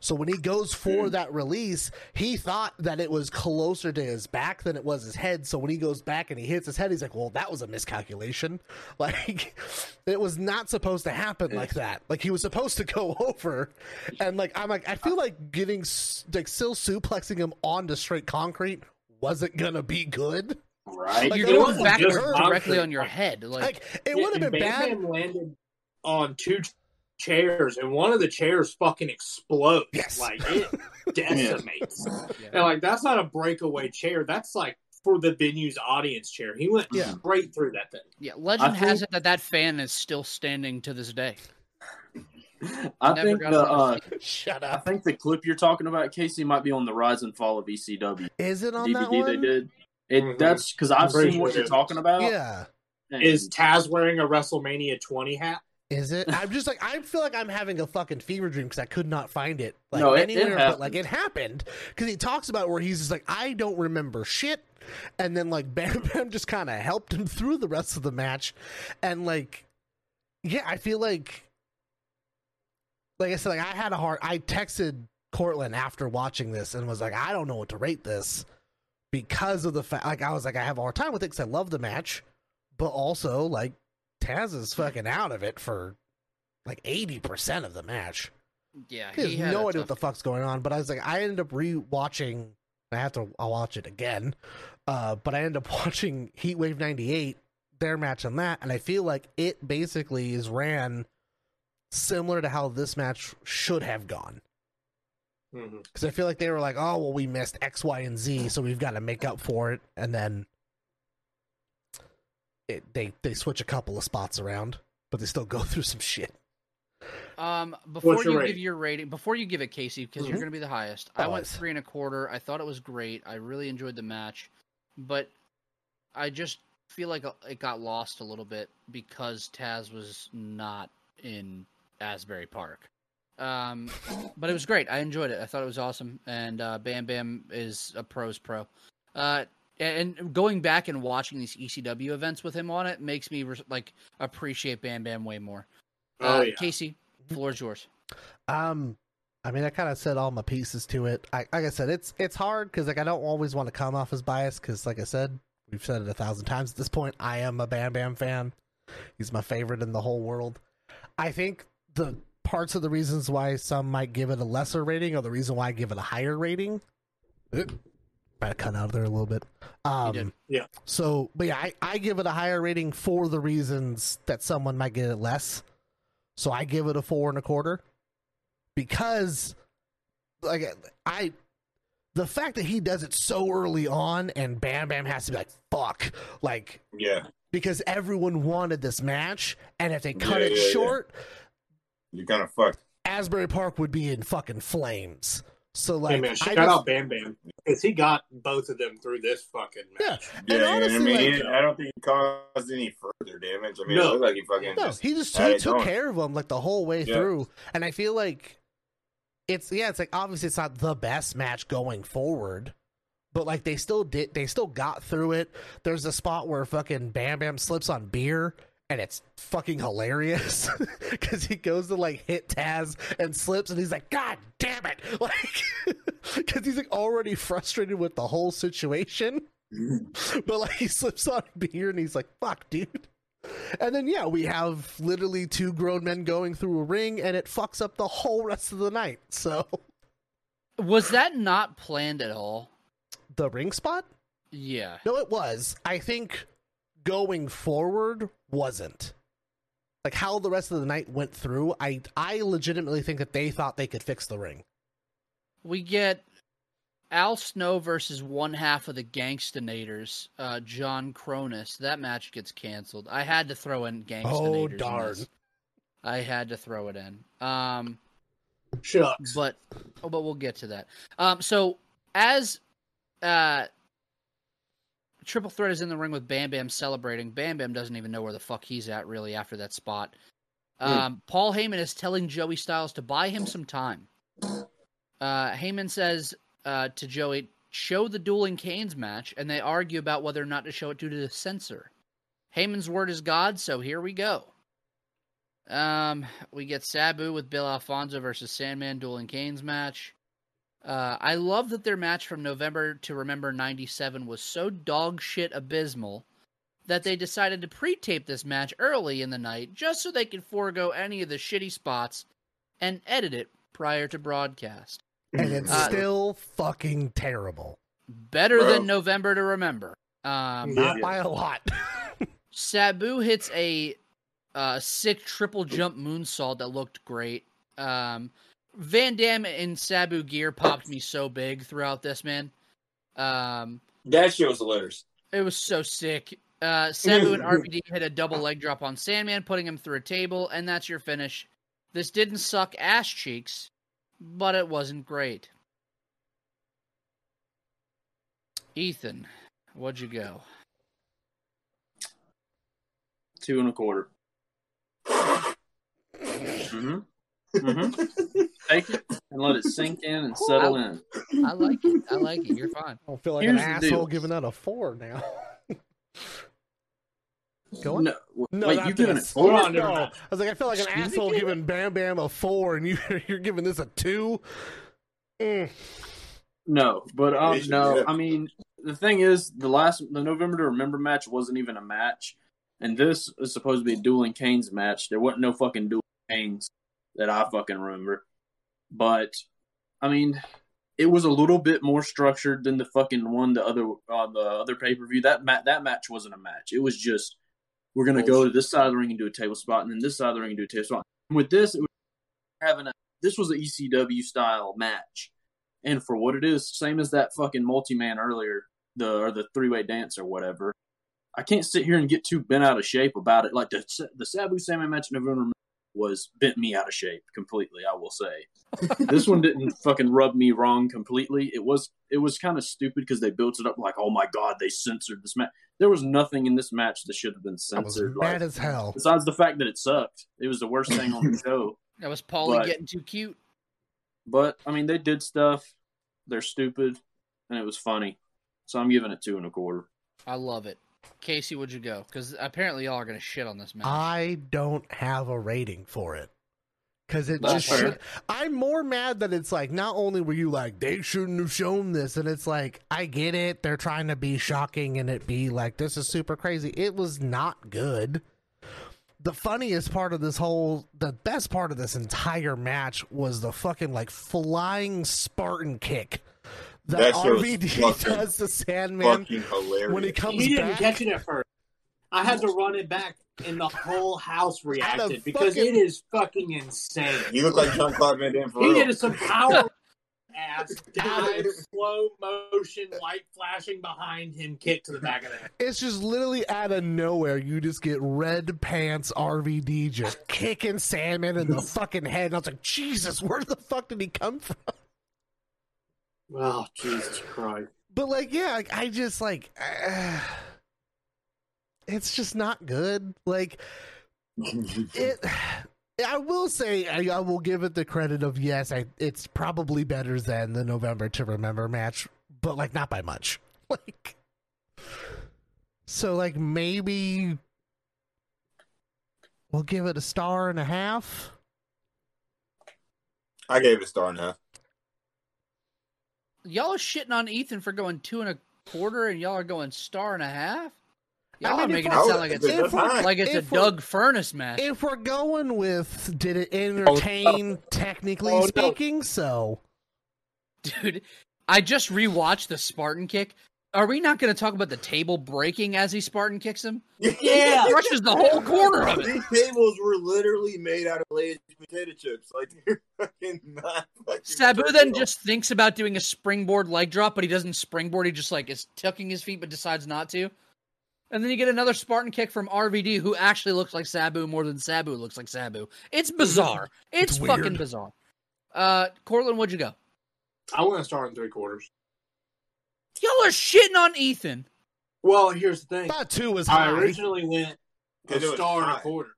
So when he goes for hmm. that release, he thought that it was closer to his back than it was his head. So when he goes back and he hits his head, he's like, "Well, that was a miscalculation. *laughs* Like it was not supposed to happen like that. Like he was supposed to go *laughs* over." And like I'm like, I feel like getting s- like still suplexing him onto straight concrete wasn't gonna be good. Right? Like, You're going wasn't backwards directly on your head. Like, Like it would have been Bam bad. Bam landed on two chairs, and one of the chairs fucking explodes. Yes. Like it *laughs* decimates. Yeah. And like that's not a breakaway chair. That's like for the venue's audience chair. He went Yeah. straight through that thing. yeah, legend I has think- it that that fan is still standing to this day. I Never think the uh, Shut I think the clip you're talking about, Casey, might be on the Rise and Fall of ECW Is it on that DVD one? they did. It Mhm. that's because I've I'm seen what you're talking about. Yeah. and- Is Taz wearing a WrestleMania 20 hat? Is it? I'm just like I feel like I'm having a fucking fever dream because I could not find it like No, it- it anywhere, but like it happened because he talks about where he's just like I don't remember shit, and then like *laughs* Bam Bam just kind of helped him through the rest of the match, and like yeah, I feel like like I said, like I had a hard. I texted Cortland after watching this and was like, I don't know what to rate this because of the fact. Like I was like, I have a hard time with it because I love the match, but also like Taz is fucking out of it for like eighty percent of the match. Yeah, He has he had no a idea what the fuck's going on. But I was like, I ended up rewatching. I have to. I'll watch it again. Uh, but I ended up *laughs* watching Heat Wave '98, their match on that, and I feel like it basically is ran similar to how this match should have gone. Mm-hmm. Because I feel like they were like, oh, well, we missed X, Y, and Z, so we've got to make up for it. And then it, they, they switch a couple of spots around, but they still go *laughs* through some shit. Um, before What's you rating? give your rating, before you give it, Casey, because you're Mhm. going to be the highest. Oh, I went three and a quarter. I thought it was great. I really enjoyed the match, but I just feel like it got lost a little bit because Taz was not in Asbury Park. Um, but it was great. I enjoyed it. I thought it was awesome. And uh, Bam Bam is a pro's pro. Uh, and going back and watching these ECW events with him on it makes me res- like appreciate Bam Bam way more. Oh Uh, yeah. Casey, floor is yours. Um, I mean, I kind of said all my pieces to it. I, like I said, it's it's hard because like I don't always want to come off as biased because, like I said, we've said it a thousand times at this point. I am a Bam Bam fan. He's my favorite in the whole world. I think the parts of the reasons why some might give it a lesser rating or the reason why I give it a higher rating. Might cut out of there a little bit. Um, did. Yeah. So, but yeah, I, I give it a higher rating for the reasons that someone might get it less. So I give it a four and a quarter because, like, I the fact that he does it so early on and Bam Bam has to be like, fuck. Like, Yeah, because everyone wanted this match, and if they cut Yeah, it yeah, yeah. short, you're kind of fucked. Asbury Park would be in fucking flames. So like, hey man, I shout just- out Bam Bam because he got both of them through this fucking yeah, match. And Yeah, honestly, I mean, like- I don't think he caused any further damage. I mean, No. it looked like he fucking no, just he just he took going. care of him like the whole way Yeah. through, and I feel like it's yeah, it's like obviously it's not the best match going forward. But like they still did, they still got through it. There's a spot where fucking Bam Bam slips on beer, and it's fucking hilarious *laughs* because he goes to like hit Taz and slips, and he's like, "God damn it!" *laughs* Like, because he's like already frustrated with the whole situation. *laughs* but like he slips on beer, and he's like, "Fuck, dude." And then yeah, we have literally two grown men going through a ring, and it fucks up the whole rest of the night. So Was that not planned at all? the ring spot. Yeah. No, it was. I think going forward wasn't. Like how the rest of the night went through, I I legitimately think that they thought they could fix the ring. We get Al Snow versus one half of the Gangstanators, uh, John Kronus. That match gets canceled. I had to throw in Gangstanators. Oh, darn. I had to throw it in. Um, Shucks. but oh, but we'll get to that. Um, so as uh, Triple Threat is in the ring with Bam Bam celebrating, Bam Bam doesn't even know where the fuck he's at really after that spot. Um, Paul Heyman is telling Joey Styles to buy him some time. Uh, Heyman says uh, to Joey, "Show the Dueling Canes match," and they argue about whether or not to show it due to the censor. Heyman's word is God, so here we go. Um, we get Sabu with Bill Alfonso versus Sandman Dueling Canes match. Uh, I love that their match from November to Remember '97 was so dog shit abysmal that they decided to pre-tape this match early in the night just so they could forego any of the shitty spots and edit it prior to broadcast. And it's Uh, still fucking terrible. Better Bro. than November to Remember. Um, Not Yeah. by a lot. *laughs* Sabu hits a uh, sick triple jump moonsault that looked great. Um, Van Dam in Sabu gear popped me so big throughout this man. Um, That shit was hilarious. it was so sick. Uh, Sabu and RVD hit a double leg drop on Sandman, putting him through a table, and that's your finish. This didn't suck ass cheeks, but it wasn't great. Ethan, what'd you go? Two and a quarter. hmm hmm Take it and let it sink in and settle in. I like it. I like it. You're fine. I don't feel like Here's an asshole deal. giving that a four now. *laughs* Go on. No, No, wait, not you giving it four? Hold on, No. I was like, I feel like an Excuse asshole kid? giving Bam Bam a four, and you *laughs* you're giving this a two. Mm. No, but um, no. I mean, the thing is, the last the November to Remember match wasn't even a match, and this is supposed to be a dueling Canes match. There wasn't no fucking dueling Canes that I fucking remember. But I mean, it was a little bit more structured than the fucking one the other on the other pay per view. That ma- that match wasn't a match. It was just we're gonna go to this side of the ring and do a table spot, and then this side of the ring and do a table spot. And with this, it was having a this was an ECW style match, and for what it is, same as that fucking multi man earlier, the or the three way dance or whatever. I can't sit here and get too bent out of shape about it. Like the the Sabu Sandman match in November was bent me out of shape completely. I will say *laughs* this one didn't fucking rub me wrong completely. It was it was kind of stupid because they built it up like, oh my god, they censored this match. There was nothing in this match that should have been censored. mad Like, as hell. besides the fact that it sucked, it was the worst thing on the *laughs* show. That was Paulie But- getting too cute. But I mean, they did stuff. They're stupid, and it was funny. So I'm giving it two and a quarter. I love it. Casey, would you go? Because apparently y'all are gonna shit on this match. I don't have a rating for it. Cause it That's just should. I'm more mad that it's like not only were you like they shouldn't have shown this, and it's like I get it. They're trying to be shocking and it be like this is super crazy. It was not good. The funniest part of this whole, the best part of this entire match was the fucking like flying Spartan kick that, That RVD *laughs* fucking- does to Sandman when he comes He didn't back. catch it at first. I had to run it back, and the whole house *laughs* reacted because fucking- it is fucking insane. You look like Jean Claude Van Damme for He real. did some power *laughs* ass dive, slow motion, light flashing behind him, kick to the back of the head. It's just literally out of nowhere. You just get red pants RVD just kicking Sandman in the fucking head. And I was like, Jesus, where the fuck did he come from? Oh Jesus Christ! But like, yeah, like, I just like, uh, *sighs* it's just not good. Like *laughs* it. I will say I, I will give it the credit of yes, I, it's probably better than the November to Remember match, but like not by much. *laughs* Like, so like maybe we'll give it a star and a half. I gave it a star and a half. Y'all are shitting on Ethan for going two and a quarter, and y'all are going star and a half. Y'all I are making it sound like it's if we're- like it's a Doug Furnas match. If we're going with did it oh, entertain technically Oh, no. speaking, so Dude, I just rewatched the Spartan kick. Are we not going to talk about the table breaking as he Spartan kicks him? *laughs* Yeah. crushes the whole corner of it. These tables were literally made out of Lay's potato chips. Like *laughs* they're fucking not. Fucking Sabu then just thinks about doing a springboard leg drop, but he doesn't springboard. He just like is tucking his feet, but decides not to. And then you get another Spartan kick from RVD, who actually looks like Sabu more than Sabu looks like Sabu. It's bizarre. It's, It's fucking bizarre. Uh, Cortland, what'd you go? I want to start in three quarters. Y'all are shitting on Ethan. Well, here's the thing. thought two was I high. originally went a 'Cause it was star and a quarter.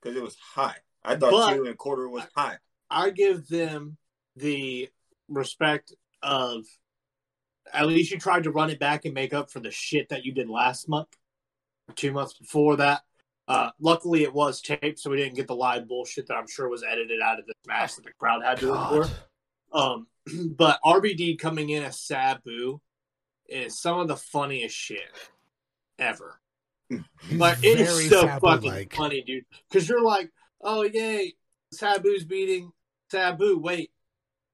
because it was high. I thought But- two and a quarter was high. I give them the respect of at least you tried to run it back and make up for the shit that you did last month, two months before that. Uh, luckily, it was taped, so we didn't get the live bullshit that I'm sure was edited out of this match that the crowd had to endure. God. Um, *clears throat* but RVD coming in as Sabu is some of the funniest shit ever. He's Like it is so fucking funny, dude. Because you're like, oh yay, Sabu's beating Sabu. Wait,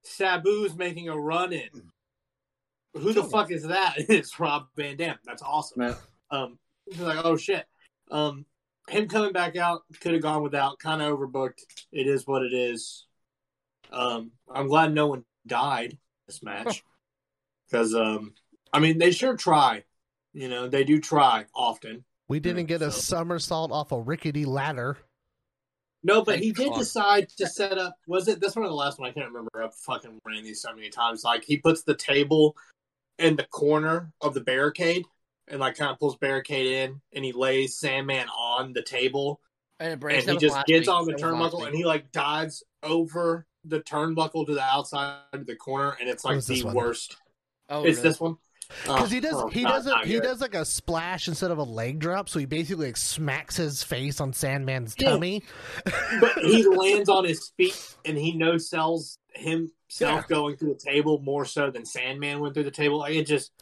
Sabu's making a run in. Who the fuck is that? *laughs* It's Rob Van Dam. That's awesome. Man. Um, you're like, oh shit. Um, him coming back out could have gone without. Kind of overbooked. It is what it is. Um, I'm glad no one died this match because *laughs* um, I mean they sure try. You know they do try often. We didn't get a So- somersault off a rickety ladder. No, but Thank he did God. decide to set up. Was it this one or the last one? I can't remember. I've fucking ran these so many times. Like he puts the table in the corner of the barricade and like kind of pulls barricade in, and he lays Sandman on the table, And it and he just gets on the That was last turnbuckle and he like dives over the turnbuckle to the outside of the corner, and it's like the worst. Oh, it's really? this one Because he does, Oh, he not- doesn't, not he good. does like a splash instead of a leg drop. So he basically like smacks his face on Sandman's Yeah. tummy. but he *laughs* lands on his feet and he no sells himself Yeah. going through the table more so than Sandman went through the table. Like it just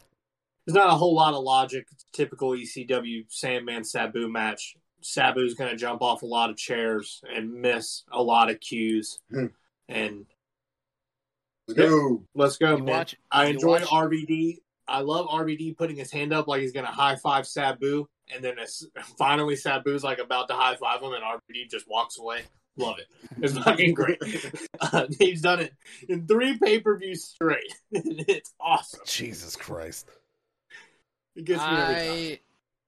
there's not a whole lot of logic. Typical ECW Sandman Sabu match. Sabu's going to jump off a lot of chairs and miss a lot of cues. Hmm. and Let's go. let's go, You man. watch- I you enjoy watch- RVD. I love RVD putting his hand up like he's going to high five Sabu, and then it's, *laughs* finally Sabu's like about to high five him, and RVD just walks away. Love it. It's *laughs* fucking great. *laughs* Uh, he's done it in three pay per views straight. it's awesome. Jesus Christ! It gets me every time.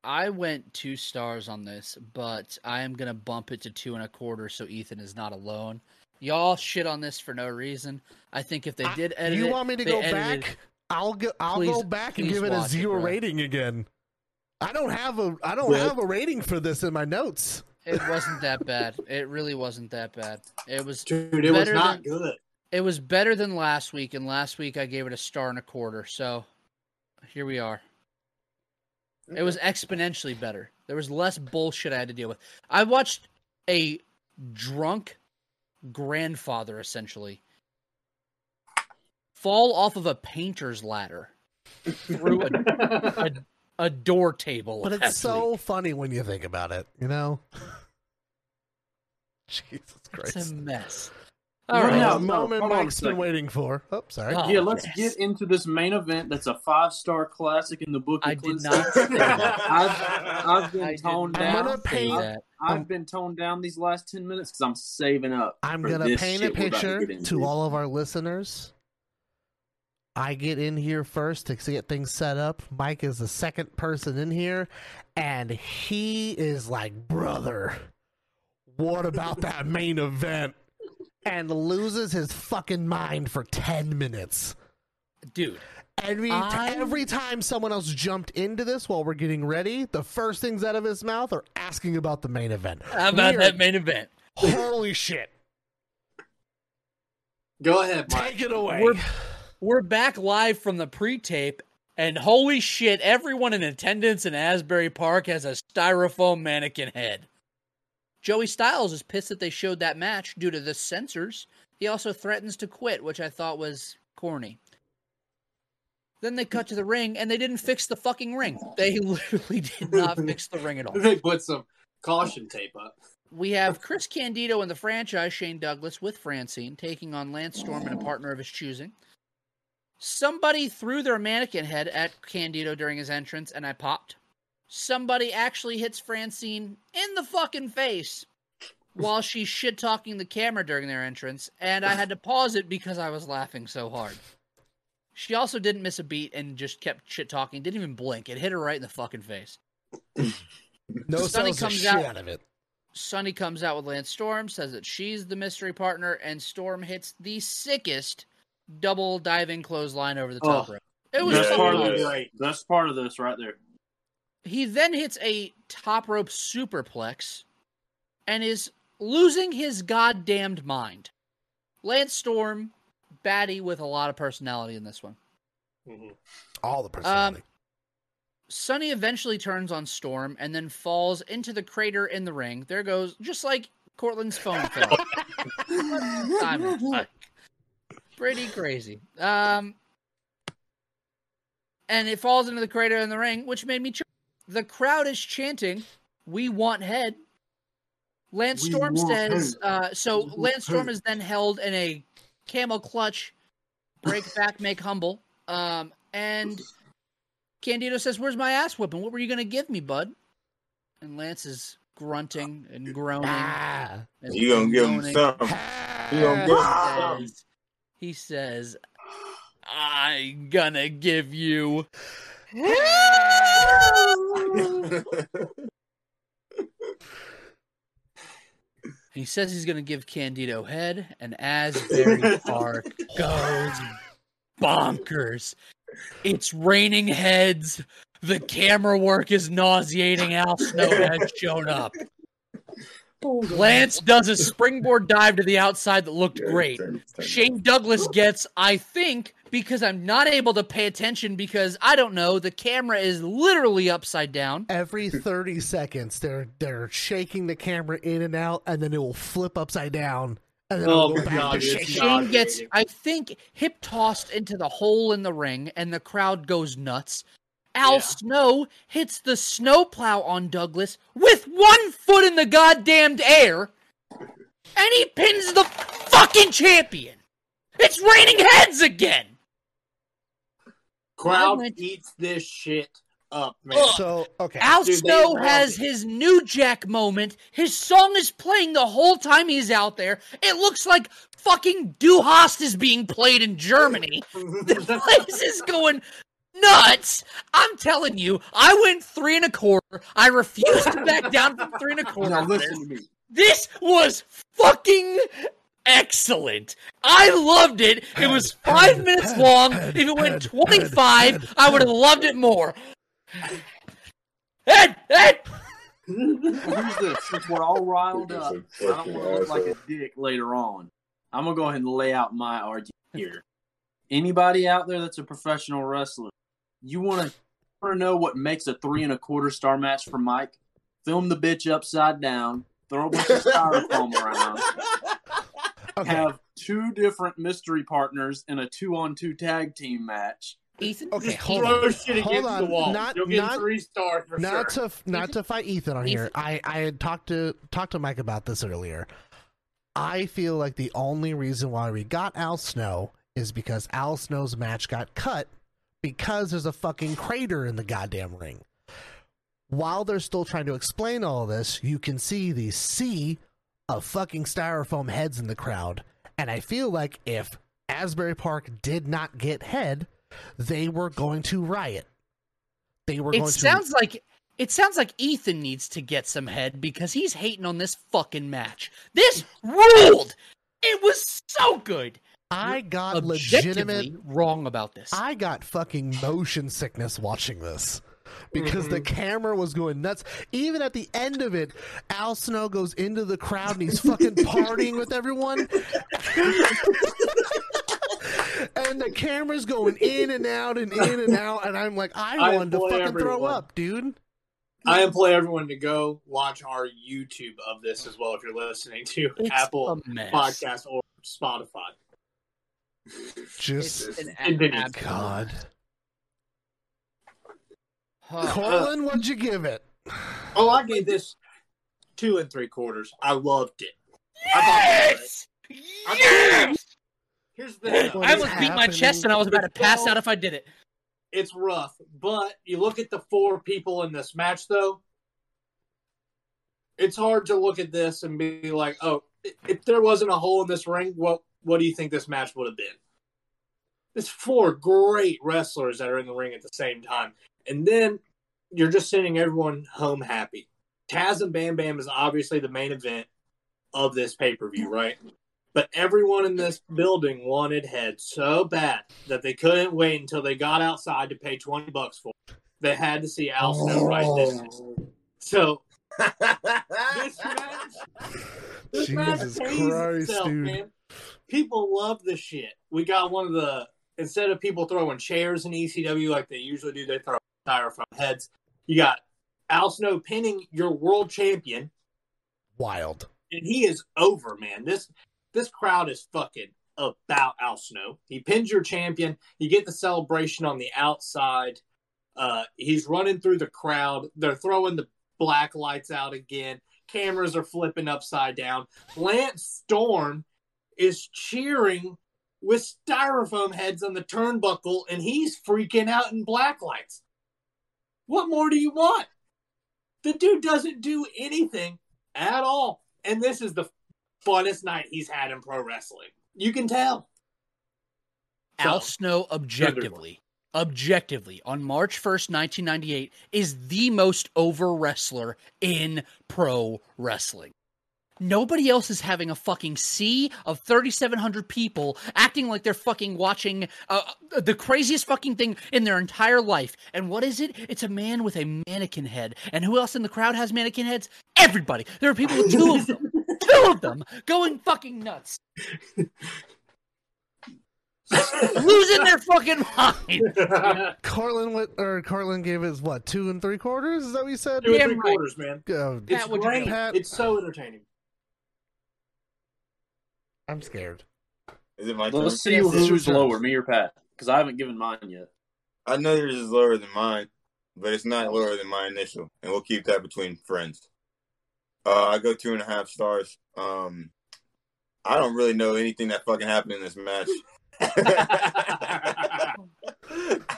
I I went two stars on this, but I am gonna bump it to two and a quarter, so Ethan is not alone. Y'all shit on this for no reason. I think if they did edit you it, want me to go edited- back? I'll go. I'll Please- go back and give it a watch it, zero rating again. I don't have a. I don't Well- have a rating for this in my notes. It wasn't that bad. It really wasn't that bad. It was Dude, it was not than- good. it was better than last week, and last week I gave it a star and a quarter. So here we are. It was exponentially better. There was less bullshit I had to deal with. I watched a drunk grandfather essentially fall off of a painter's ladder through a, a, a door table. But it's so week. funny when you think about it. You know. *laughs* Jesus Christ. it's a mess. All All right, right. now- the moment hold Mike's been waiting for. Oh, sorry. Oh, yeah, let's yes. get into this main event. That's a five star classic in the book. Of I Clint did not. Say *laughs* that. I've, I've been I toned not I'm down. gonna say paint- that. I've been toned down these last ten minutes because I'm saving up. I'm gonna paint a shit to picture to all of our listeners. I get in here first to get things set up. Mike is the second person in here, and he is like, brother, what about that *laughs* main event? And loses his fucking mind for 10 minutes. Dude, Every, I- every time someone else jumped into this while we're getting ready, the first things out of his mouth are asking about the main event. how about are- that main event? Holy shit. Go ahead, Mike. Take it away. We're we're back live from the pre-tape, and holy shit, everyone in attendance in Asbury Park has a styrofoam mannequin head. Joey Styles is pissed that they showed that match due to the censors. He also threatens to quit, which I thought was corny. Then they cut to the ring, and they didn't fix the fucking ring. They *laughs* literally did not fix the ring at all. They put some caution tape up. We have Chris Candido in the franchise, Shane Douglas with Francine, taking on Lance Storm and a partner of his choosing. Somebody threw their mannequin head at Candido during his entrance, and I popped. Somebody actually hits Francine in the fucking face while she's shit talking the camera during their entrance, and I had to pause it because I was laughing so hard. She also didn't miss a beat and just kept shit talking, didn't even blink. It hit her right in the fucking face. no sells comes out- out of it. Sunny comes out with Lance Storm, says that she's the mystery partner, and Storm hits the sickest double diving clothesline over the top Oh, rope. It was That's part of this. yeah. That's part of this right there. He then hits a top rope superplex and is losing his goddamned mind. Lance Storm, baddie with a lot of personality in this one. Mhm. All the personality. Sunny eventually turns on Storm and then falls into the crater in the ring. There goes, just like Cortland's phone *laughs* fell. Simon, fuck. Pretty crazy. Um, and it falls into the crater in the ring, which made me. Ch- the crowd is chanting, "We want head." Lance We Storm says. Uh, so We Lance Storm head. is then held in a camel clutch, break *laughs* back, make humble. Um, and Candido says, "Where's my ass whipping? What were you gonna give me, bud?" And Lance is grunting and groaning. ah. and You gonna give him moaning. some? You gonna give him some? He says, I'm gonna give you. *laughs* He says he's gonna give Candido head, and Asbury Park *laughs* goes bonkers. It's raining heads. The camera work is nauseating. Al Snow has shown up. Lance does a springboard dive to the outside that looked great. Shane Douglas gets, I think, because I'm not able to pay attention because I don't know, the camera is literally upside down. Every 30 seconds, they're they're shaking the camera in and out, and then it will flip upside down, and then Oh go back God, to it's Shane gets, I think, hip tossed into the hole in the ring, and the crowd goes nuts. Al Yeah. Snow hits the snowplow on Douglas with one foot in the goddamned air, and he pins the fucking champion. It's raining heads again. Crowd went- eats this shit up, man. So, okay. Al Dude, Snow has it. his new Jack moment. His song is playing the whole time he's out there. It looks like fucking Du Hast is being played in Germany. *laughs* The place is going nuts. I'm telling you, I went three and a quarter. I refuse to back *laughs* down from three and a quarter. Now this. listen to me. This was fucking excellent. I loved it. It was five minutes long. If it went 25, I would have loved it more. Ed, Ed, Here's this. Since we're all riled up, I don't want to look like a dick later on. I'm gonna go ahead and lay out my argument here. Anybody out there that's a professional wrestler, you want to want to know what makes a three and a quarter star match for Mike? Film the bitch upside down, throw a bunch of styrofoam around, Okay. have two different mystery partners in a two on two tag team match. Ethan. Okay, Just hold throw on. shit Hold against the wall. Not- You'll get not- three stars for not sure. to not to fight Ethan on here. I I had talked to talked to Mike about this earlier. I feel like the only reason why we got Al Snow is because Al Snow's match got cut because there's a fucking crater in the goddamn ring. While they're still trying to explain all this, you can see the sea of fucking styrofoam heads in the crowd. And I feel like if Asbury Park did not get head, they were going to riot. They were It going sounds like it sounds like Ethan needs to get some head because he's hating on this fucking match. This ruled. It was so good. To. I got Objectively legitimate. wrong about this. I got fucking motion sickness watching this. Because the mm-hmm. camera was going nuts. Even at the end of it, Al Snow goes into the crowd and he's fucking partying with everyone. *laughs* and the camera's going in and out and in and out. And I'm like, I I wanted to employ fucking throw up, dude. I implore everyone to go watch our YouTube of this as well if you're listening to It's Apple a mess. Podcast or Spotify. Just, It's an ab- God. Huh. Cortland, what'd you give it? Oh, I gave this two and three quarters. I loved it. I thought it Yes! I thought- Yes! Here's the I is almost beat my chest and I was about to pass out if I did it. It's rough, but you look at the four people in this match, though. It's hard to look at this and be like, "Oh, if there wasn't a hole in this ring, what what do you think this match would have been?" It's four great wrestlers that are in the ring at the same time, and then you're just sending everyone home happy. Taz and Bam Bam is obviously the main event of this pay per view, right? But everyone in this building wanted head so bad that they couldn't wait until they got outside to pay 20 bucks for it. They had to see Al Snow right this. Oh. So *laughs* this *laughs* match, this Jesus pays Christ, itself, dude. man. People love the shit. We got one of the instead of people throwing chairs in ECW like they usually do, they throw styrofoam heads. You got Al Snow pinning your world champion Wild. and he is over, man. This this crowd is fucking about Al Snow. He pins your champion. You get the celebration on the outside. Uh, he's running through the crowd. They're throwing the black lights out again. Cameras are flipping upside down. Lance Storm is cheering with styrofoam heads on the turnbuckle, and he's freaking out in black lights. What more do you want? The dude doesn't do anything at all. And this is the funnest night he's had in pro wrestling. You can tell. Al So, Snow objectively, objectively, on March 1st, 1998, is the most over wrestler in pro wrestling. Nobody else is having a fucking sea of 3,700 people acting like they're fucking watching uh, the craziest fucking thing in their entire life. And what is it? It's a man with a mannequin head. And who else in the crowd has mannequin heads? Everybody. There are people with two of them. *laughs* two of them going fucking nuts. *laughs* Losing their fucking mind. *laughs* Cortland, what, or Cortland gave us what two and three quarters? Is that what you said? Two and Damn three right. quarters, man. Uh, It's what'd you great. Pat? It's so entertaining. I'm scared. Is it my turn? Let's see Yes, who's lower, me or Pat, because I haven't given mine yet. I know yours is lower than mine, but it's not lower than my initial, and we'll keep that between friends. Uh, I go two and a half stars. Um, I don't really know anything that fucking happened in this match. *laughs* I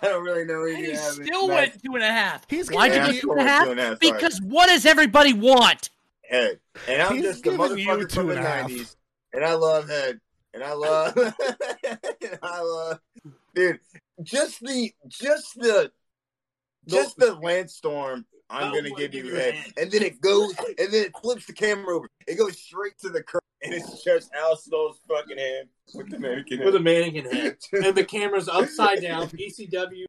don't really know And he that still this match. went two and a half. He's Why'd you giving go you- two and a half? and a. Because what does everybody want? head. And I'm He's just a giving you motherfucker from the and a half. nineties. And I love head. And I love *laughs* and I love dude, just the just the just the Lance Storm. I'm gonna give give you you head. And then it goes *laughs* and then it flips the camera over. It goes straight to the curtain and it's just Al Snow's fucking hand with the mannequin head. With a mannequin head. *laughs* and the camera's upside down. ECW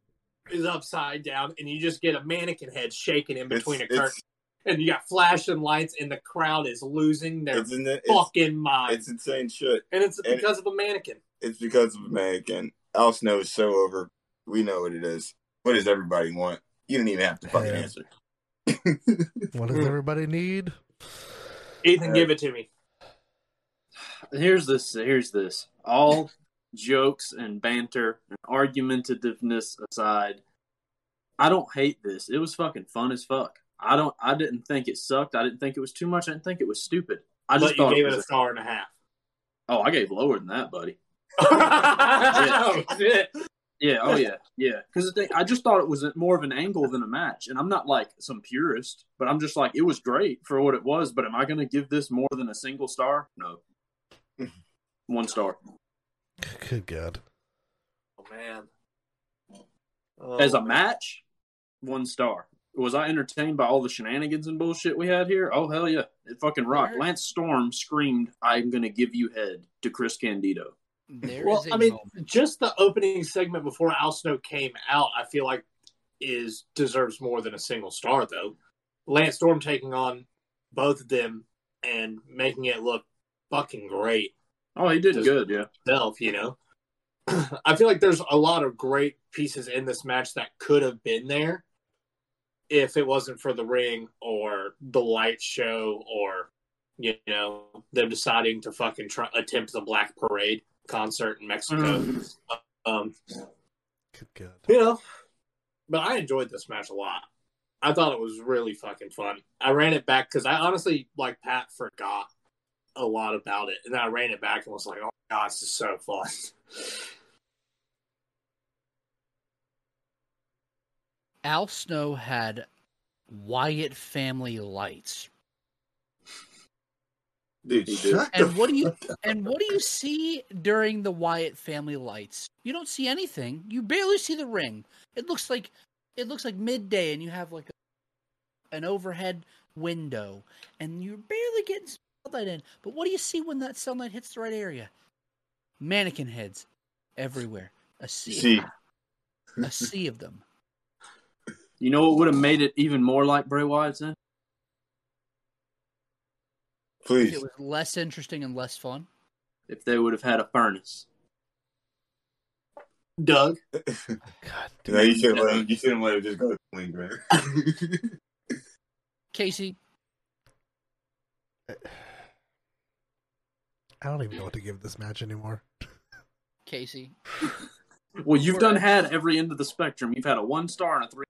is upside down, and you just get a mannequin head shaking in between It's- a curtain. And you got flashing lights, and the crowd is losing their It's, in the, it's, fucking mind. it's insane shit. and it's and- because of a mannequin. It's because of a mannequin. Al Snow is so over. We know what it is. What does everybody want? You don't even have to fucking Yeah. answer. *laughs* *laughs* What does everybody need? Ethan, Uh, give it to me. Here's this. Here's this. All *laughs* jokes and banter and argumentativeness aside, I don't hate this. It was fucking fun as fuck. I don't. I didn't think it sucked. I didn't think it was too much. I didn't think it was stupid. I just but you thought gave it it a star and a half. oh, I gave lower than that, buddy. *laughs* oh, shit. Yeah. Oh yeah. Yeah. Because I just thought it was more of an angle than a match, and I'm not like some purist, but I'm just like it was great for what it was. But am I going to give this more than a single star? No. *laughs* One star. Good God. Oh man. Oh, As a man. match, one star. Was I entertained by all the shenanigans and bullshit we had here? Oh hell yeah, it fucking rocked. Lance Storm screamed, "I'm gonna give you head" to Chris Candido. There well, is a I mean, moment. just the opening segment before Al Snow came out, I feel like is deserves more than a single star though. Lance Storm taking on both of them and making it look fucking great Oh, he did good, yeah. himself, you know. *clears throat* I feel like there's a lot of great pieces in this match that could have been there if it wasn't for the ring or the light show or you know them deciding to fucking try, attempt the Black Parade concert in Mexico. Um, Good God. you know, but I enjoyed this match a lot. I thought it was really fucking fun. I ran it back because I honestly, like Pat, forgot a lot about it, and then I ran it back and was like, "Oh my god, this is so fun." *laughs* Al Snow had Wyatt family lights. Dude, And what do you up. and what do you see during the Wyatt family lights? You don't see anything. You barely see the ring. It looks like it looks like midday, and you have like a, an overhead window, and you're barely getting sunlight in. But what do you see when that sunlight hits the right area? Mannequin heads everywhere. A sea, See, a sea of them. You know what would have made it even more like Bray Wyatt's then? If please. it was less interesting and less fun. If they would have had a furnace. Doug, *laughs* God. No, you should let him. You shouldn't let him just go clean, man. *laughs* Casey, I don't even know what to give this match anymore. Casey, Well, you've done had every end of the spectrum. You've had a one star and a three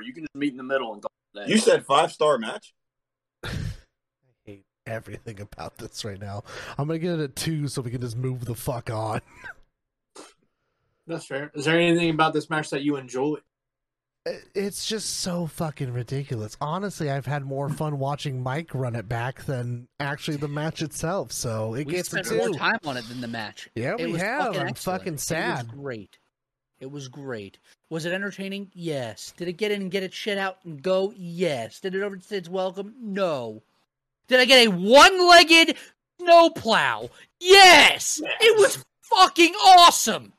star. You can just meet in the middle and go. it you said five star match. *laughs* I hate everything about this right now. I'm gonna get it at two so we can just move the fuck on. *laughs* that's fair. Is there anything about this match that you enjoy? It's just so fucking ridiculous. Honestly, I've had more fun watching Mike run it back than actually the match itself. So it we gets a spent more time on it than the match. Yeah, It we have. fucking I'm excellent. fucking It sad. was great. It was great. Was it entertaining? Yes. Did it get in and get its shit out and go? Yes. Did it overstay its welcome? No. Did I get a one-legged snowplow? Yes. It was fucking awesome.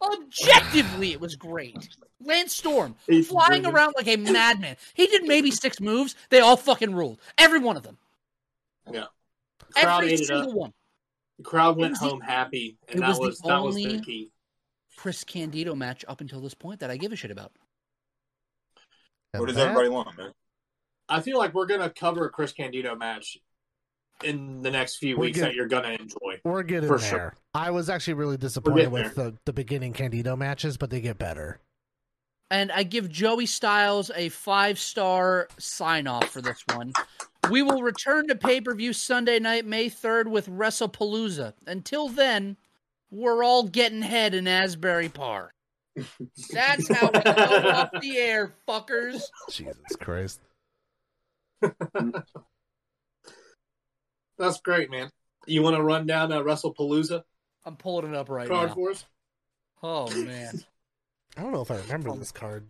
Objectively, it was great. Lance Storm He's flying brilliant. around like a madman. He did maybe six moves. They all fucking ruled. Every one of them. Yeah. The crowd Every ate it up. single one. The crowd went was the- home happy, and that was was, that was the key. Chris Candido match up until this point that I give a shit about. And What does that- everybody want, man? I feel like we're gonna cover a Chris Candido match in the next few We're weeks good. that you're gonna enjoy. We're getting For there. sure. I was actually really disappointed getting with the, the beginning Candido matches, but they get better. And I give Joey Styles a five star sign off for this one. We will return to pay per view Sunday night, May 3rd, with WrestlePalooza. Until then, we're all getting head in Asbury Park. *laughs* That's how we go off the air, fuckers. Jesus Christ. That's great, man. You want to run down uh, a WrestlePalooza I'm pulling it up right card now. for us? Oh, man. *laughs* I don't know if I remember this card.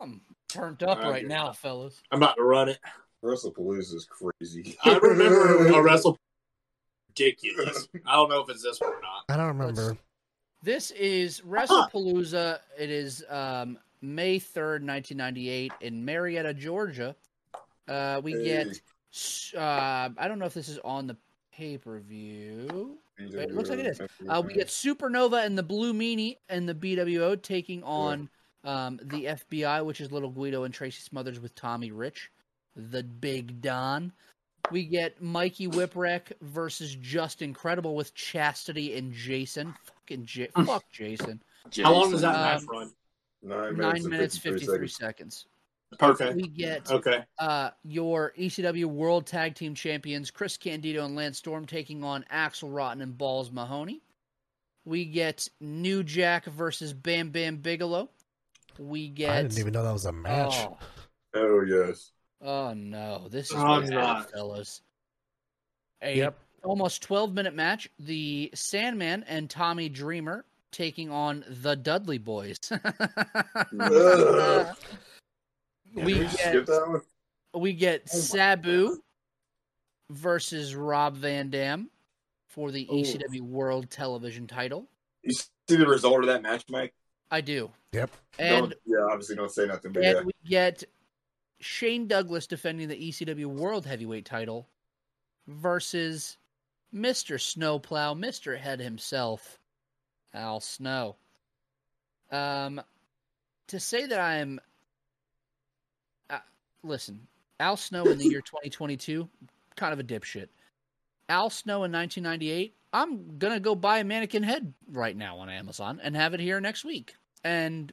I'm turned up I right get now, fellas. I'm about to run it. WrestlePalooza is crazy. I remember uh, a *laughs* Wrestle ridiculous. *laughs* I don't know if it's this one or not. I don't remember. This is WrestlePalooza. It is um, May 3rd, 1998, in Marietta, Georgia. Uh, we get, uh, I don't know if this is on the pay per view. It looks like it is. Uh, we get Supernova and the Blue Meanie and the BWO taking on um, the FBI, which is Little Guido and Tracy Smothers with Tommy Rich, the Big Don. We get Mikey Whipwreck versus Justin Credible with Chastity and Jason. Fucking J- fuck Jason. How long does that Um, match run? Nine Nine minutes, 53 seconds. seconds. Okay. We get Okay. uh, your ECW World Tag Team Champions Chris Candido and Lance Storm taking on Axel Rotten and Balls Mahoney. We get New Jack versus Bam Bam Bigelow. We get. I didn't even know that was a match. Oh, Oh yes. Oh no! This is Oh, bad, no. fellas. A Yep. almost 12 minute match. The Sandman and Tommy Dreamer taking on the Dudley Boys. *laughs* Ugh. we Can get skip that one? we get Oh my Sabu versus Rob Van Dam for the Oh. ECW World Television title. You see the result of that match, Mike? I do. Yep. And don't, yeah, obviously don't say nothing, but and yeah. we get Shane Douglas defending the ECW World Heavyweight title versus Mr. Snowplow, Mr. Head himself, Al Snow. Um, to say that I'm, uh, listen, Al Snow in the year *laughs* 2022, kind of a dipshit. Al Snow in 1998, I'm gonna go buy a mannequin head right now on Amazon and have it here next week. And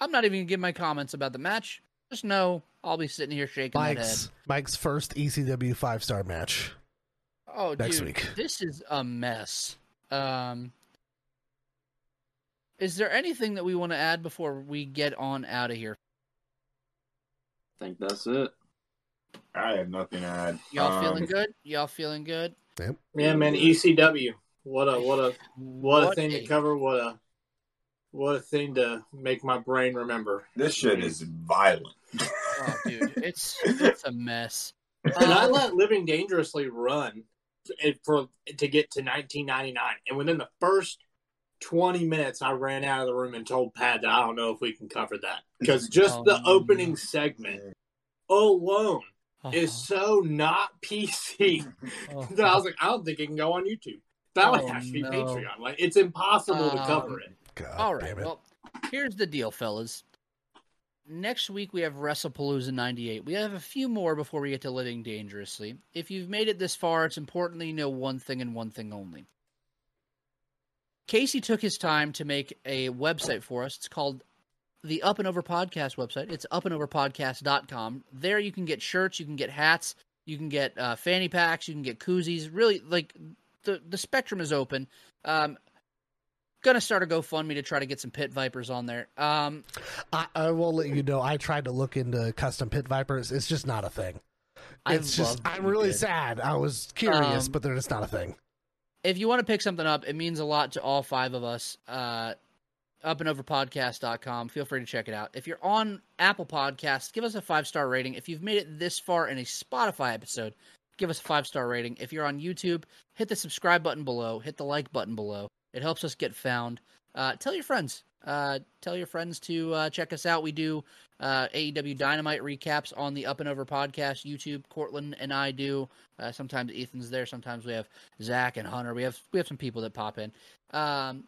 I'm not even gonna give my comments about the match. Just know I'll be sitting here shaking that head. Mike's Mike's first ECW five star match. Oh, next dude, week. this is a mess. Um, is there anything that we want to add before we get on out of here? I think that's it. I have nothing to add. Y'all Um, feeling good? Y'all feeling good? Yeah, man. ECW. What a what a what, a thing a- to cover. What a what a thing to make my brain remember. This shit is violent. *laughs* Oh, dude, it's it's a mess. And I Um, let Living Dangerously run for to get to 1999, and within the first 20 minutes, I ran out of the room and told Pat that I don't know if we can cover that because just Oh, the no. opening segment alone oh, is so not PC oh, *laughs* that I was like, I don't think it can go on YouTube. That would Oh, have to be no. Patreon. Like it's impossible to Um, cover it. God All right. damn it. Well, here's the deal, fellas. Next week we have WrestlePalooza 98. We have a few more before we get to Living Dangerously. If you've made it this far, it's important that you know one thing and one thing only. Casey took his time to make a website for us. It's called the Up and Over Podcast website. It's upandoverpodcast.com. There you can get shirts, you can get hats, you can get uh, fanny packs, you can get koozies. Really, like the the spectrum is open. Um, gonna start a GoFundMe to try to get some pit vipers on there. Um, I, I will let you know. I tried to look into custom pit vipers. It's just not a thing. I It's just I'm really did. sad. I was curious, Um, but they're just not a thing. if you want to pick something up, it means a lot to all five of us. Uh, upandoverpodcast.com. Feel free to check it out. If you're on Apple Podcasts, give us a five star rating. If you've made it this far in a Spotify episode, give us a five star rating. If you're on YouTube, hit the subscribe button below, hit the like button below. It helps us get found. Uh, tell your friends. Uh, tell your friends to uh, check us out. We do uh, AEW Dynamite recaps on the Up and Over podcast YouTube. Cortland and I do. Uh, sometimes Ethan's there. Sometimes we have Zach and Hunter. We have we have some people that pop in. Um,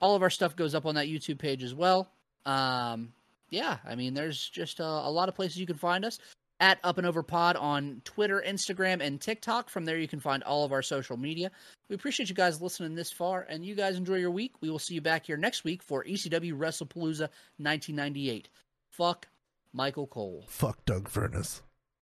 all of our stuff goes up on that YouTube page as well. Um, yeah, I mean, there's just a, a lot of places you can find us at Up and Over Pod on Twitter, Instagram, and TikTok. From there, you can find all of our social media. We appreciate you guys listening this far, and you guys enjoy your week. We will see you back here next week for ECW WrestlePalooza 1998. Fuck Michael Cole. Fuck Doug Furnas.